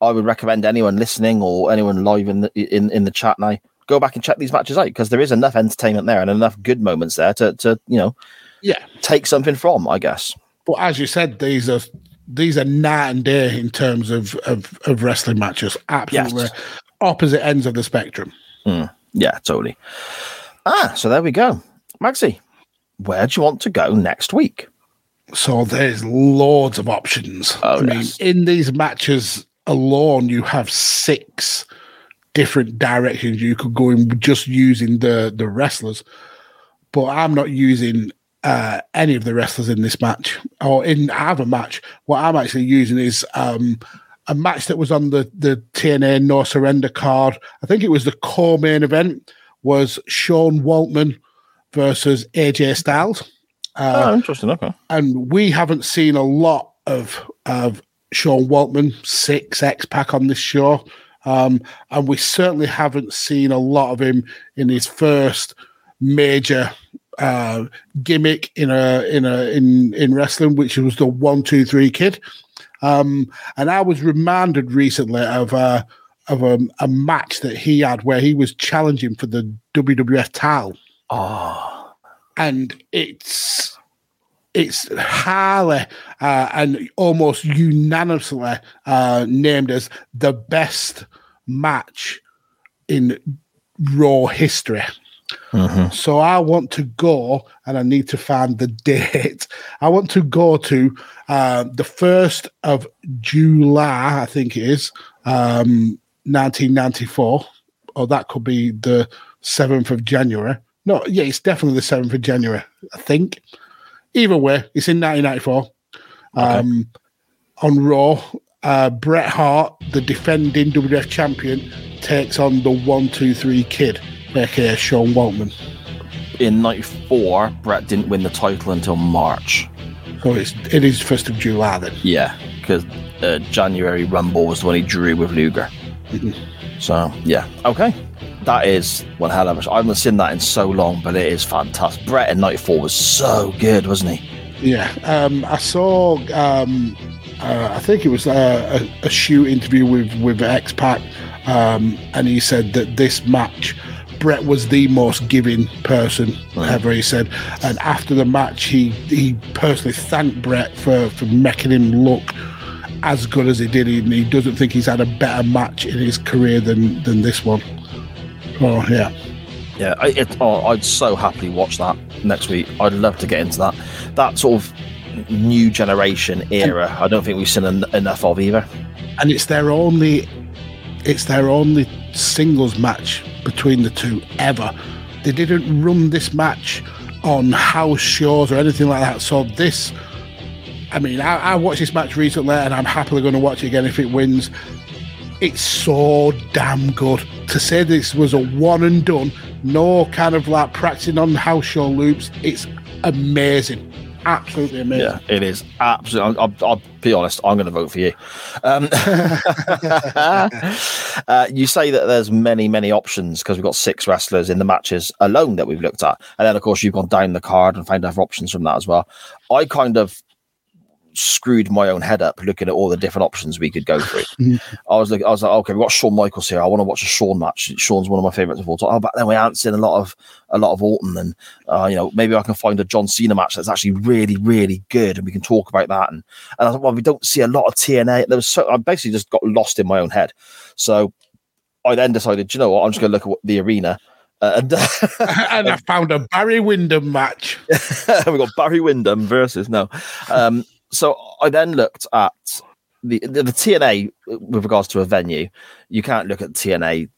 I would recommend anyone listening or anyone live in the in, in the chat now go back and check these matches out because there is enough entertainment there and enough good moments there to, to you know Yeah. take something from. I guess. But as you said, these are these are night and day in terms of of, of wrestling matches. Absolutely Yes. opposite ends of the spectrum. Mm, yeah, totally. Ah, so there we go. Magsy, where do you want to go next week? So there's loads of options. Oh, I mean, in these matches alone, you have six different directions you could go in just using the the wrestlers. But I'm not using uh, any of the wrestlers in this match or in either match. What I'm actually using is um, a match that was on the the TNA No Surrender card. I think it was the core main event was Sean Waltman versus AJ Styles. Uh, oh, interesting. Okay. and we haven't seen a lot of of Sean Waltman six X pack on this show, um, and we certainly haven't seen a lot of him in his first major uh, gimmick in a in a in in wrestling, which was the one two three kid. Um, and I was reminded recently of a of a, a match that he had where he was challenging for the WWF title Oh, and it's it's highly uh, and almost unanimously uh, named as the best match in Raw history. So I want to go, and I need to find the date. I want to go to uh, the first of July, I think it is, um, 1994, or that could be the seventh of January. No, yeah, it's definitely the seventh of January, I think. Either way, it's in 1994. Um, on Raw, uh, Bret Hart, the defending WWF champion, takes on the one, two, three kid, aka Sean Waltman. in '94, Bret didn't win the title until March. So it's it is first of July then. Yeah, because uh, January Rumble was the one he drew with Luger. So yeah, okay. That is one hell of a. I haven't seen that in so long, but it is fantastic. Bret in '94 was so good, wasn't he? Yeah, um, I saw. Um, uh, I think it was uh, a, a shoot interview with with X Pac, um, and he said that this match, Bret was the most giving person ever. He said, and after the match, he he personally thanked Bret for for making him look as good as he did. And he doesn't think he's had a better match in his career than than this one. Oh yeah. Yeah, I, it, oh, I'd so happily watch that next week. I'd love to get into that. That sort of new generation era. I don't think we've seen en- enough of either. and it's their only it's their only singles match between the two ever they didn't run this match on house shows or anything like that so this i mean i, I watched this match recently and i'm happily going to watch it again if it wins it's so damn good to say this was a one and done no kind of like practicing on house show loops it's amazing absolutely amazing Yeah, it is absolutely. I'll, I'll, I'll be honest. I'm going to vote for you. Um, *laughs* uh, you say that there's many, many options because we've got six wrestlers in the matches alone that we've looked at, and then of course you've gone down the card and found other options from that as well. I kind of screwed my own head up looking at all the different options we could go through. *laughs* I was like, I was like, okay, we've got Shawn Michaels here. I want to watch a Shawn match. Shawn's one of my favorites of all time. Oh, but then we haven't seen a lot of a lot of Orton, and uh, you know, maybe I can find a John Cena match that's actually really, really good, and we can talk about that. And and I thought, well, we don't see a lot of TNA. There was so I basically just got lost in my own head. So I then decided, you know what? I'm just going to look at what- the arena. Uh, and *laughs* and i found a barry windham match *laughs* we got Barry Windham versus no. Um, so I then looked at the, the the TNA with regards to a venue. You can't look at TNA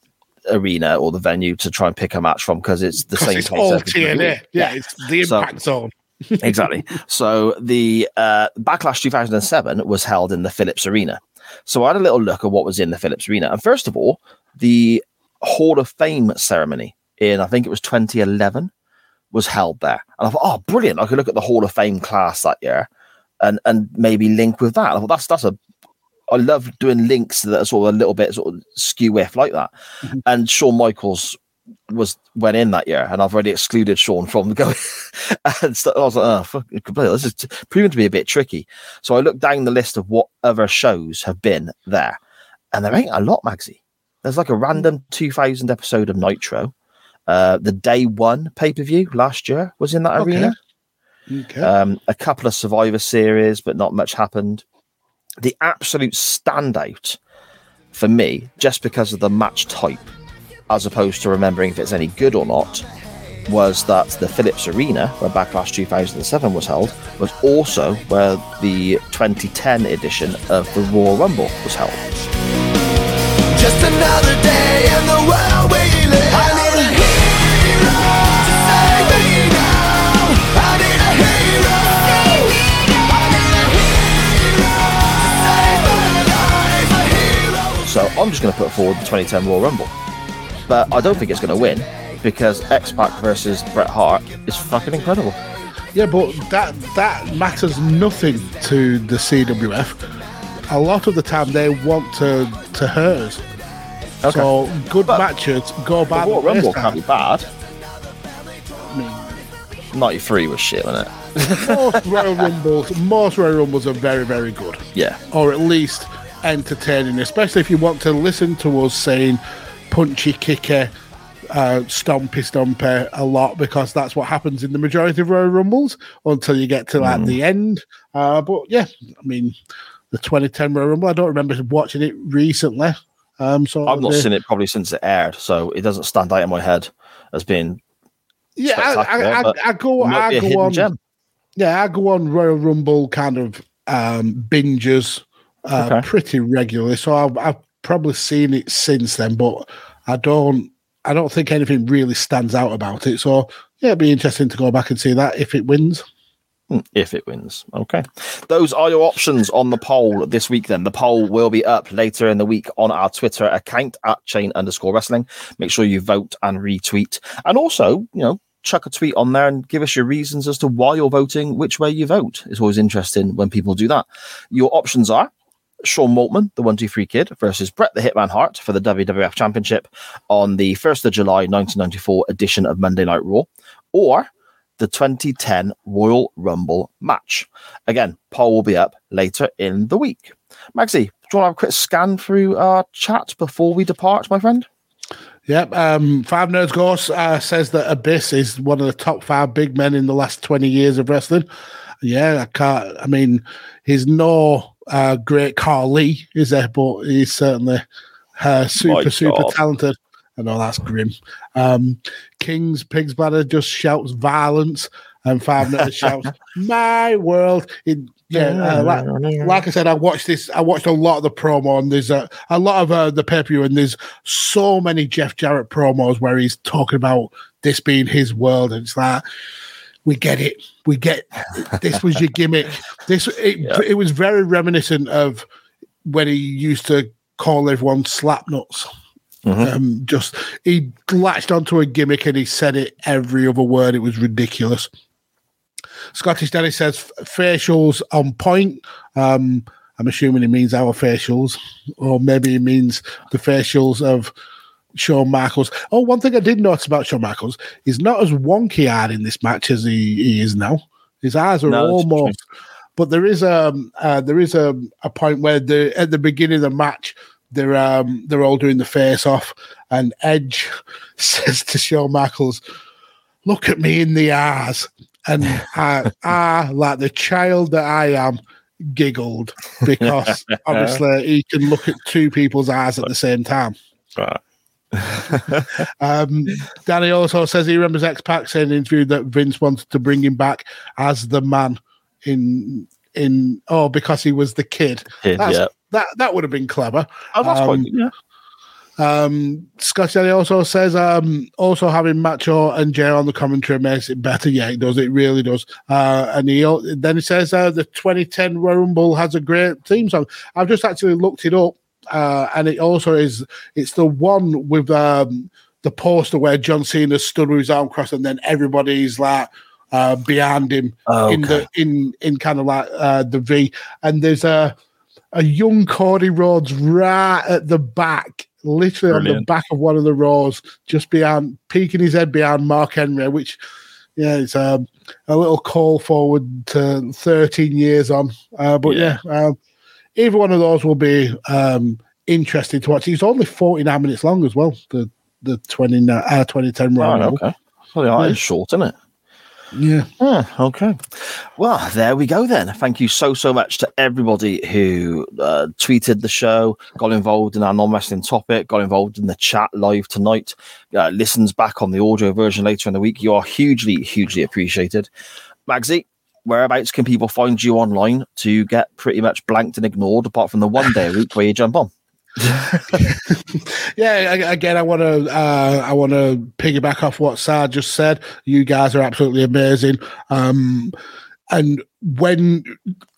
arena or the venue to try and pick a match from because it's the same it's place all. TNA. Yeah, it's the So- impact zone. *laughs* exactly. So the uh, Backlash 2007 was held in the Philips Arena. So I had a little look at what was in the Philips Arena. And first of all, the Hall of Fame ceremony in, I think it was 2011, was held there. And I thought, oh, brilliant. I could look at the Hall of Fame class that year and, and maybe link with that. I thought, that's, that's a, I love doing links that are sort of a little bit sort of skew if like that. And Shawn Michaels was went in that year, and I've already excluded Shawn from going. *laughs* and so I was like, oh, fuck, this is t- proving to be a bit tricky. So I looked down the list of what other shows have been there, and there ain't a lot, Magsy. There's like a random 2000 episode of Nitro. Uh, the day one pay per view last year was in that Okay. arena. Okay. Um, a couple of Survivor series, but not much happened. The absolute standout for me, just because of the match type, as opposed to remembering if it's any good or not, was that the Philips Arena, where Backlash 2007 was held, was also where the 2010 edition of the Royal Rumble was held. I'm just going to put forward the 2010 Royal Rumble. But I don't think it's going to win because X Pac versus Bret Hart is fucking incredible. Yeah, but that that matters nothing to the CWF. A lot of the time, they want to to hurt us. So good matches go bad. Royal the Rumble can't be bad. I 93 was shit, wasn't it? most Royal Rumbles, most Royal Rumbles are very, very good. Yeah. or at least entertaining, especially if you want to listen to us saying punchy kicker, uh, stompy stompy a lot because that's what happens in the majority of Royal Rumbles until you get to Mm. like the end. Uh, but yeah, I mean, the 2010 Royal Rumble, I don't remember watching it recently. Um, so I've not the- seen it probably since it aired, so it doesn't stand out in my head as being Yeah, I, I, I, I go, it might be I go on. gem. Yeah, I go on Royal Rumble kind of um, binges uh, Okay. pretty regularly. So I've, I've probably seen it since then, but I don't. I don't think anything really stands out about it. So yeah, it'd be interesting to go back and see that if it wins. Hmm, If it wins. Okay. Those are your options on the poll this week then. The poll will be up later in the week on our Twitter account at chain underscore wrestling. Make sure you vote and retweet. And also, you know, chuck a tweet on there and give us your reasons as to why you're voting, which way you vote. It's always interesting when people do that. Your options are Sean Waltman, the 123 kid, versus Bret the Hitman Hart for the WWF Championship on the 1st of July 1994 edition of Monday Night Raw, or the 2010 Royal Rumble match. Again, poll will be up later in the week. Magsy, do you want to have a quick scan through our chat before we depart, my friend? Yep. Um, Five Nerds Go uh, says that Abyss is one of the top five big men in the last 20 years of wrestling. Yeah, I can't. I mean, he's no uh, Great Khali, is there? But he's certainly uh, super, super talented. I know that's grim. Um, King's Pig's Bladder just shouts violence, and Five Nerds *laughs* shouts, My world. It, yeah, uh, like, like I said, I watched this. I watched a lot of the promo, and there's a, a lot of uh, the pay per view, and there's so many Jeff Jarrett promos where he's talking about this being his world, and it's like we get it, we get this was your gimmick. This it, it was very reminiscent of when he used to call everyone slapnuts. Um, just he latched onto a gimmick and he said it every other word. It was ridiculous. Scottish Daddy says facials on point. Um, I'm assuming he means our facials, or maybe he means the facials of Shawn Michaels. Oh, one thing I did notice about Shawn Michaels, he's not as wonky eyed in this match as he, he is now. His eyes are No, almost. But there is um uh, there is a, a point where the at the beginning of the match they're um they're all doing the face off and Edge *laughs* says to Shawn Michaels, "Look at me in the eyes," and I, *laughs* I like the child that I am giggled because *laughs* obviously he can look at two people's eyes at the same time. *laughs* Um, Danny also says he remembers X Pac saying in an interview that Vince wanted to bring him back as the man in in oh because he was the kid. Kid, yeah. That that would have been clever. Oh, that's quite Um, good, yeah. Um, Scott Shelley also says, um, also having Macho and Jay on the commentary makes it better. Yeah, it does. It really does. Uh, and he then he says uh, the 2010 Rumble has a great theme song. I've just actually looked it up, uh, and it also is. It's the one with um, the poster where John Cena stood with his arm crossed, and then everybody's like uh, behind him Oh, in the in in kind of like uh, the V, and there's a a young Cody Rhodes right at the back, literally on the back of one of the rows, just behind, peeking his head behind Mark Henry, which, yeah, it's um, a little call forward to 13 years on. Uh, but yeah, um, either one of those will be um, interesting to watch. It's only 49 minutes long as well, the the 20, uh, 2010 Royal Right, okay. Well, yeah, it's short, isn't it? Yeah. Yeah, okay. Well, there we go then. Thank you so, so much to everybody who uh, tweeted the show, got involved in our non wrestling topic, got involved in the chat live tonight, uh, listens back on the audio version later in the week. You are hugely, hugely appreciated. Magsy, whereabouts can people find you online to get pretty much blanked and ignored, apart from the one day a week where you jump on? *laughs* yeah again i want to uh i want to piggyback off what Sar just said you guys are absolutely amazing um and when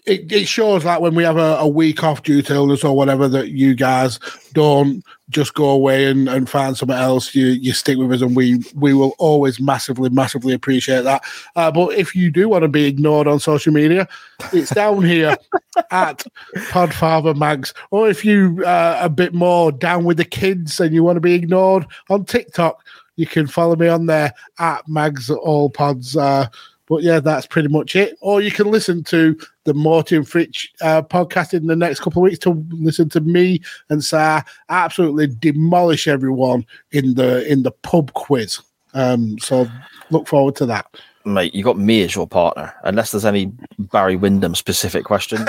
it, it shows like when we have a, a week off due to illness or whatever that you guys don't just go away and, and find something else. You you stick with us, and we we will always massively massively appreciate that. Uh, but if you do want to be ignored on social media, it's down here *laughs* at Podfather Mags. Or if you uh, a bit more down with the kids and you want to be ignored on TikTok, you can follow me on there at Mags All Pods. Uh, but yeah, that's pretty much it. Or you can listen to the Morty and Fritch uh, podcast in the next couple of weeks to listen to me and Sarah absolutely demolish everyone in the in the pub quiz. Um, so look forward to that. Mate, you got me as your partner, unless there's any Barry Windham specific questions. *laughs*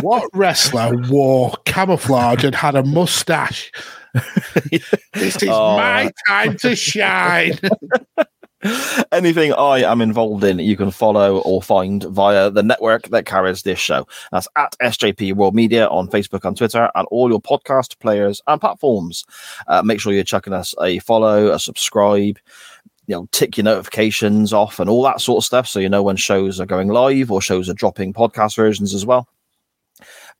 what wrestler wore camouflage and had a mustache? *laughs* this is Oh. my time to shine. *laughs* *laughs* Anything I am involved in, you can follow or find via the network that carries this show. That's at SJP World Media on Facebook and Twitter and all your podcast players and platforms. Uh, make sure you're chucking us a follow, a subscribe, you know, tick your notifications off and all that sort of stuff so you know when shows are going live or shows are dropping podcast versions as well.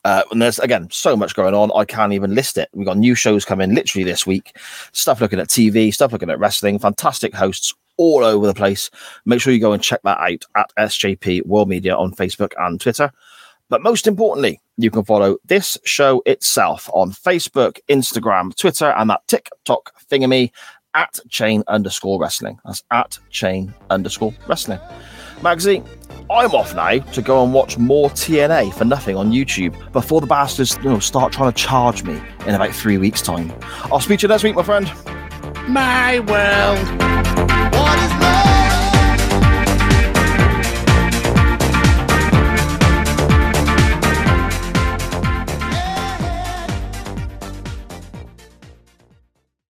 Uh, and there's again so much going on. I can't even list it. We've got new shows coming literally this week. Stuff looking at TV, stuff looking at wrestling. Fantastic hosts all over the place. Make sure you go and check that out at SJP World Media on Facebook and Twitter. But most importantly, you can follow this show itself on Facebook, Instagram, Twitter, and that TikTok thingamy at chain underscore wrestling. That's at chain underscore wrestling. Magsy, I'm off now to go and watch more TNA for nothing on YouTube before the bastards you know, start trying to charge me in about three weeks' time. I'll speak to you next week, my friend. My world.